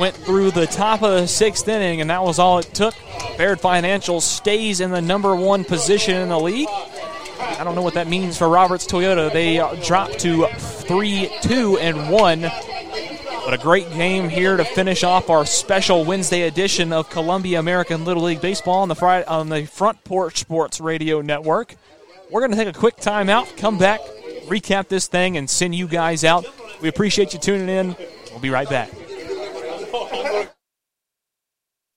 went through the top of the sixth inning, and that was all it took. Baird Financial stays in the number one position in the league. I don't know what that means for Roberts Toyota. They dropped to 3 2 and 1. But a great game here to finish off our special Wednesday edition of Columbia American Little League Baseball on the Friday, on the Front Porch Sports Radio Network. We're going to take a quick timeout, come back, recap this thing, and send you guys out. We appreciate you tuning in. We'll be right back.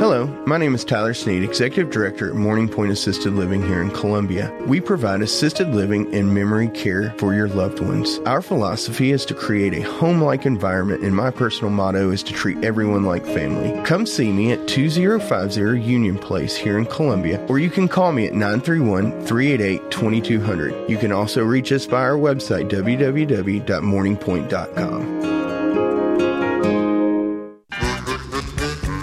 Hello, my name is Tyler Snead, Executive Director at Morning Point Assisted Living here in Columbia. We provide assisted living and memory care for your loved ones. Our philosophy is to create a home like environment, and my personal motto is to treat everyone like family. Come see me at 2050 Union Place here in Columbia, or you can call me at 931 388 2200. You can also reach us by our website, www.morningpoint.com.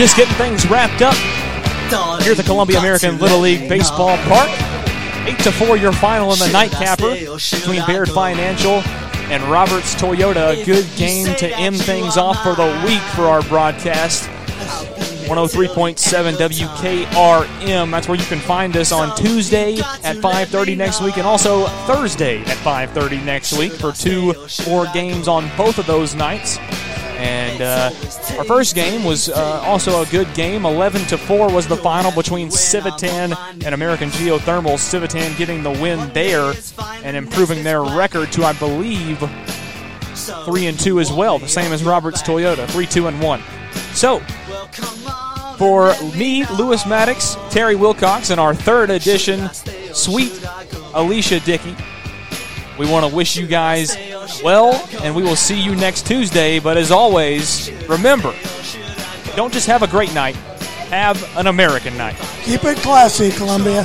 Just getting things wrapped up here at the Columbia American Little League Baseball Park. 8 to 4 your final in the nightcapper between Baird Financial and Roberts Toyota. A good game to end things off for the week for our broadcast. 103.7 WKRM. That's where you can find us on Tuesday at 5:30 next week, and also Thursday at 5:30 next week for two more games on both of those nights. And uh, our first game was uh, also a good game. 11 to 4 was the final between Civitan and American Geothermal. Civitan getting the win there and improving their record to, I believe, 3 and 2 as well, the same as Roberts Toyota, 3 2 and 1. So, for me, Lewis Maddox, Terry Wilcox, and our third edition, sweet Alicia Dickey, we want to wish you guys well, and we will see you next Tuesday. But as always, remember, don't just have a great night, have an American night.
Keep it classy, Columbia.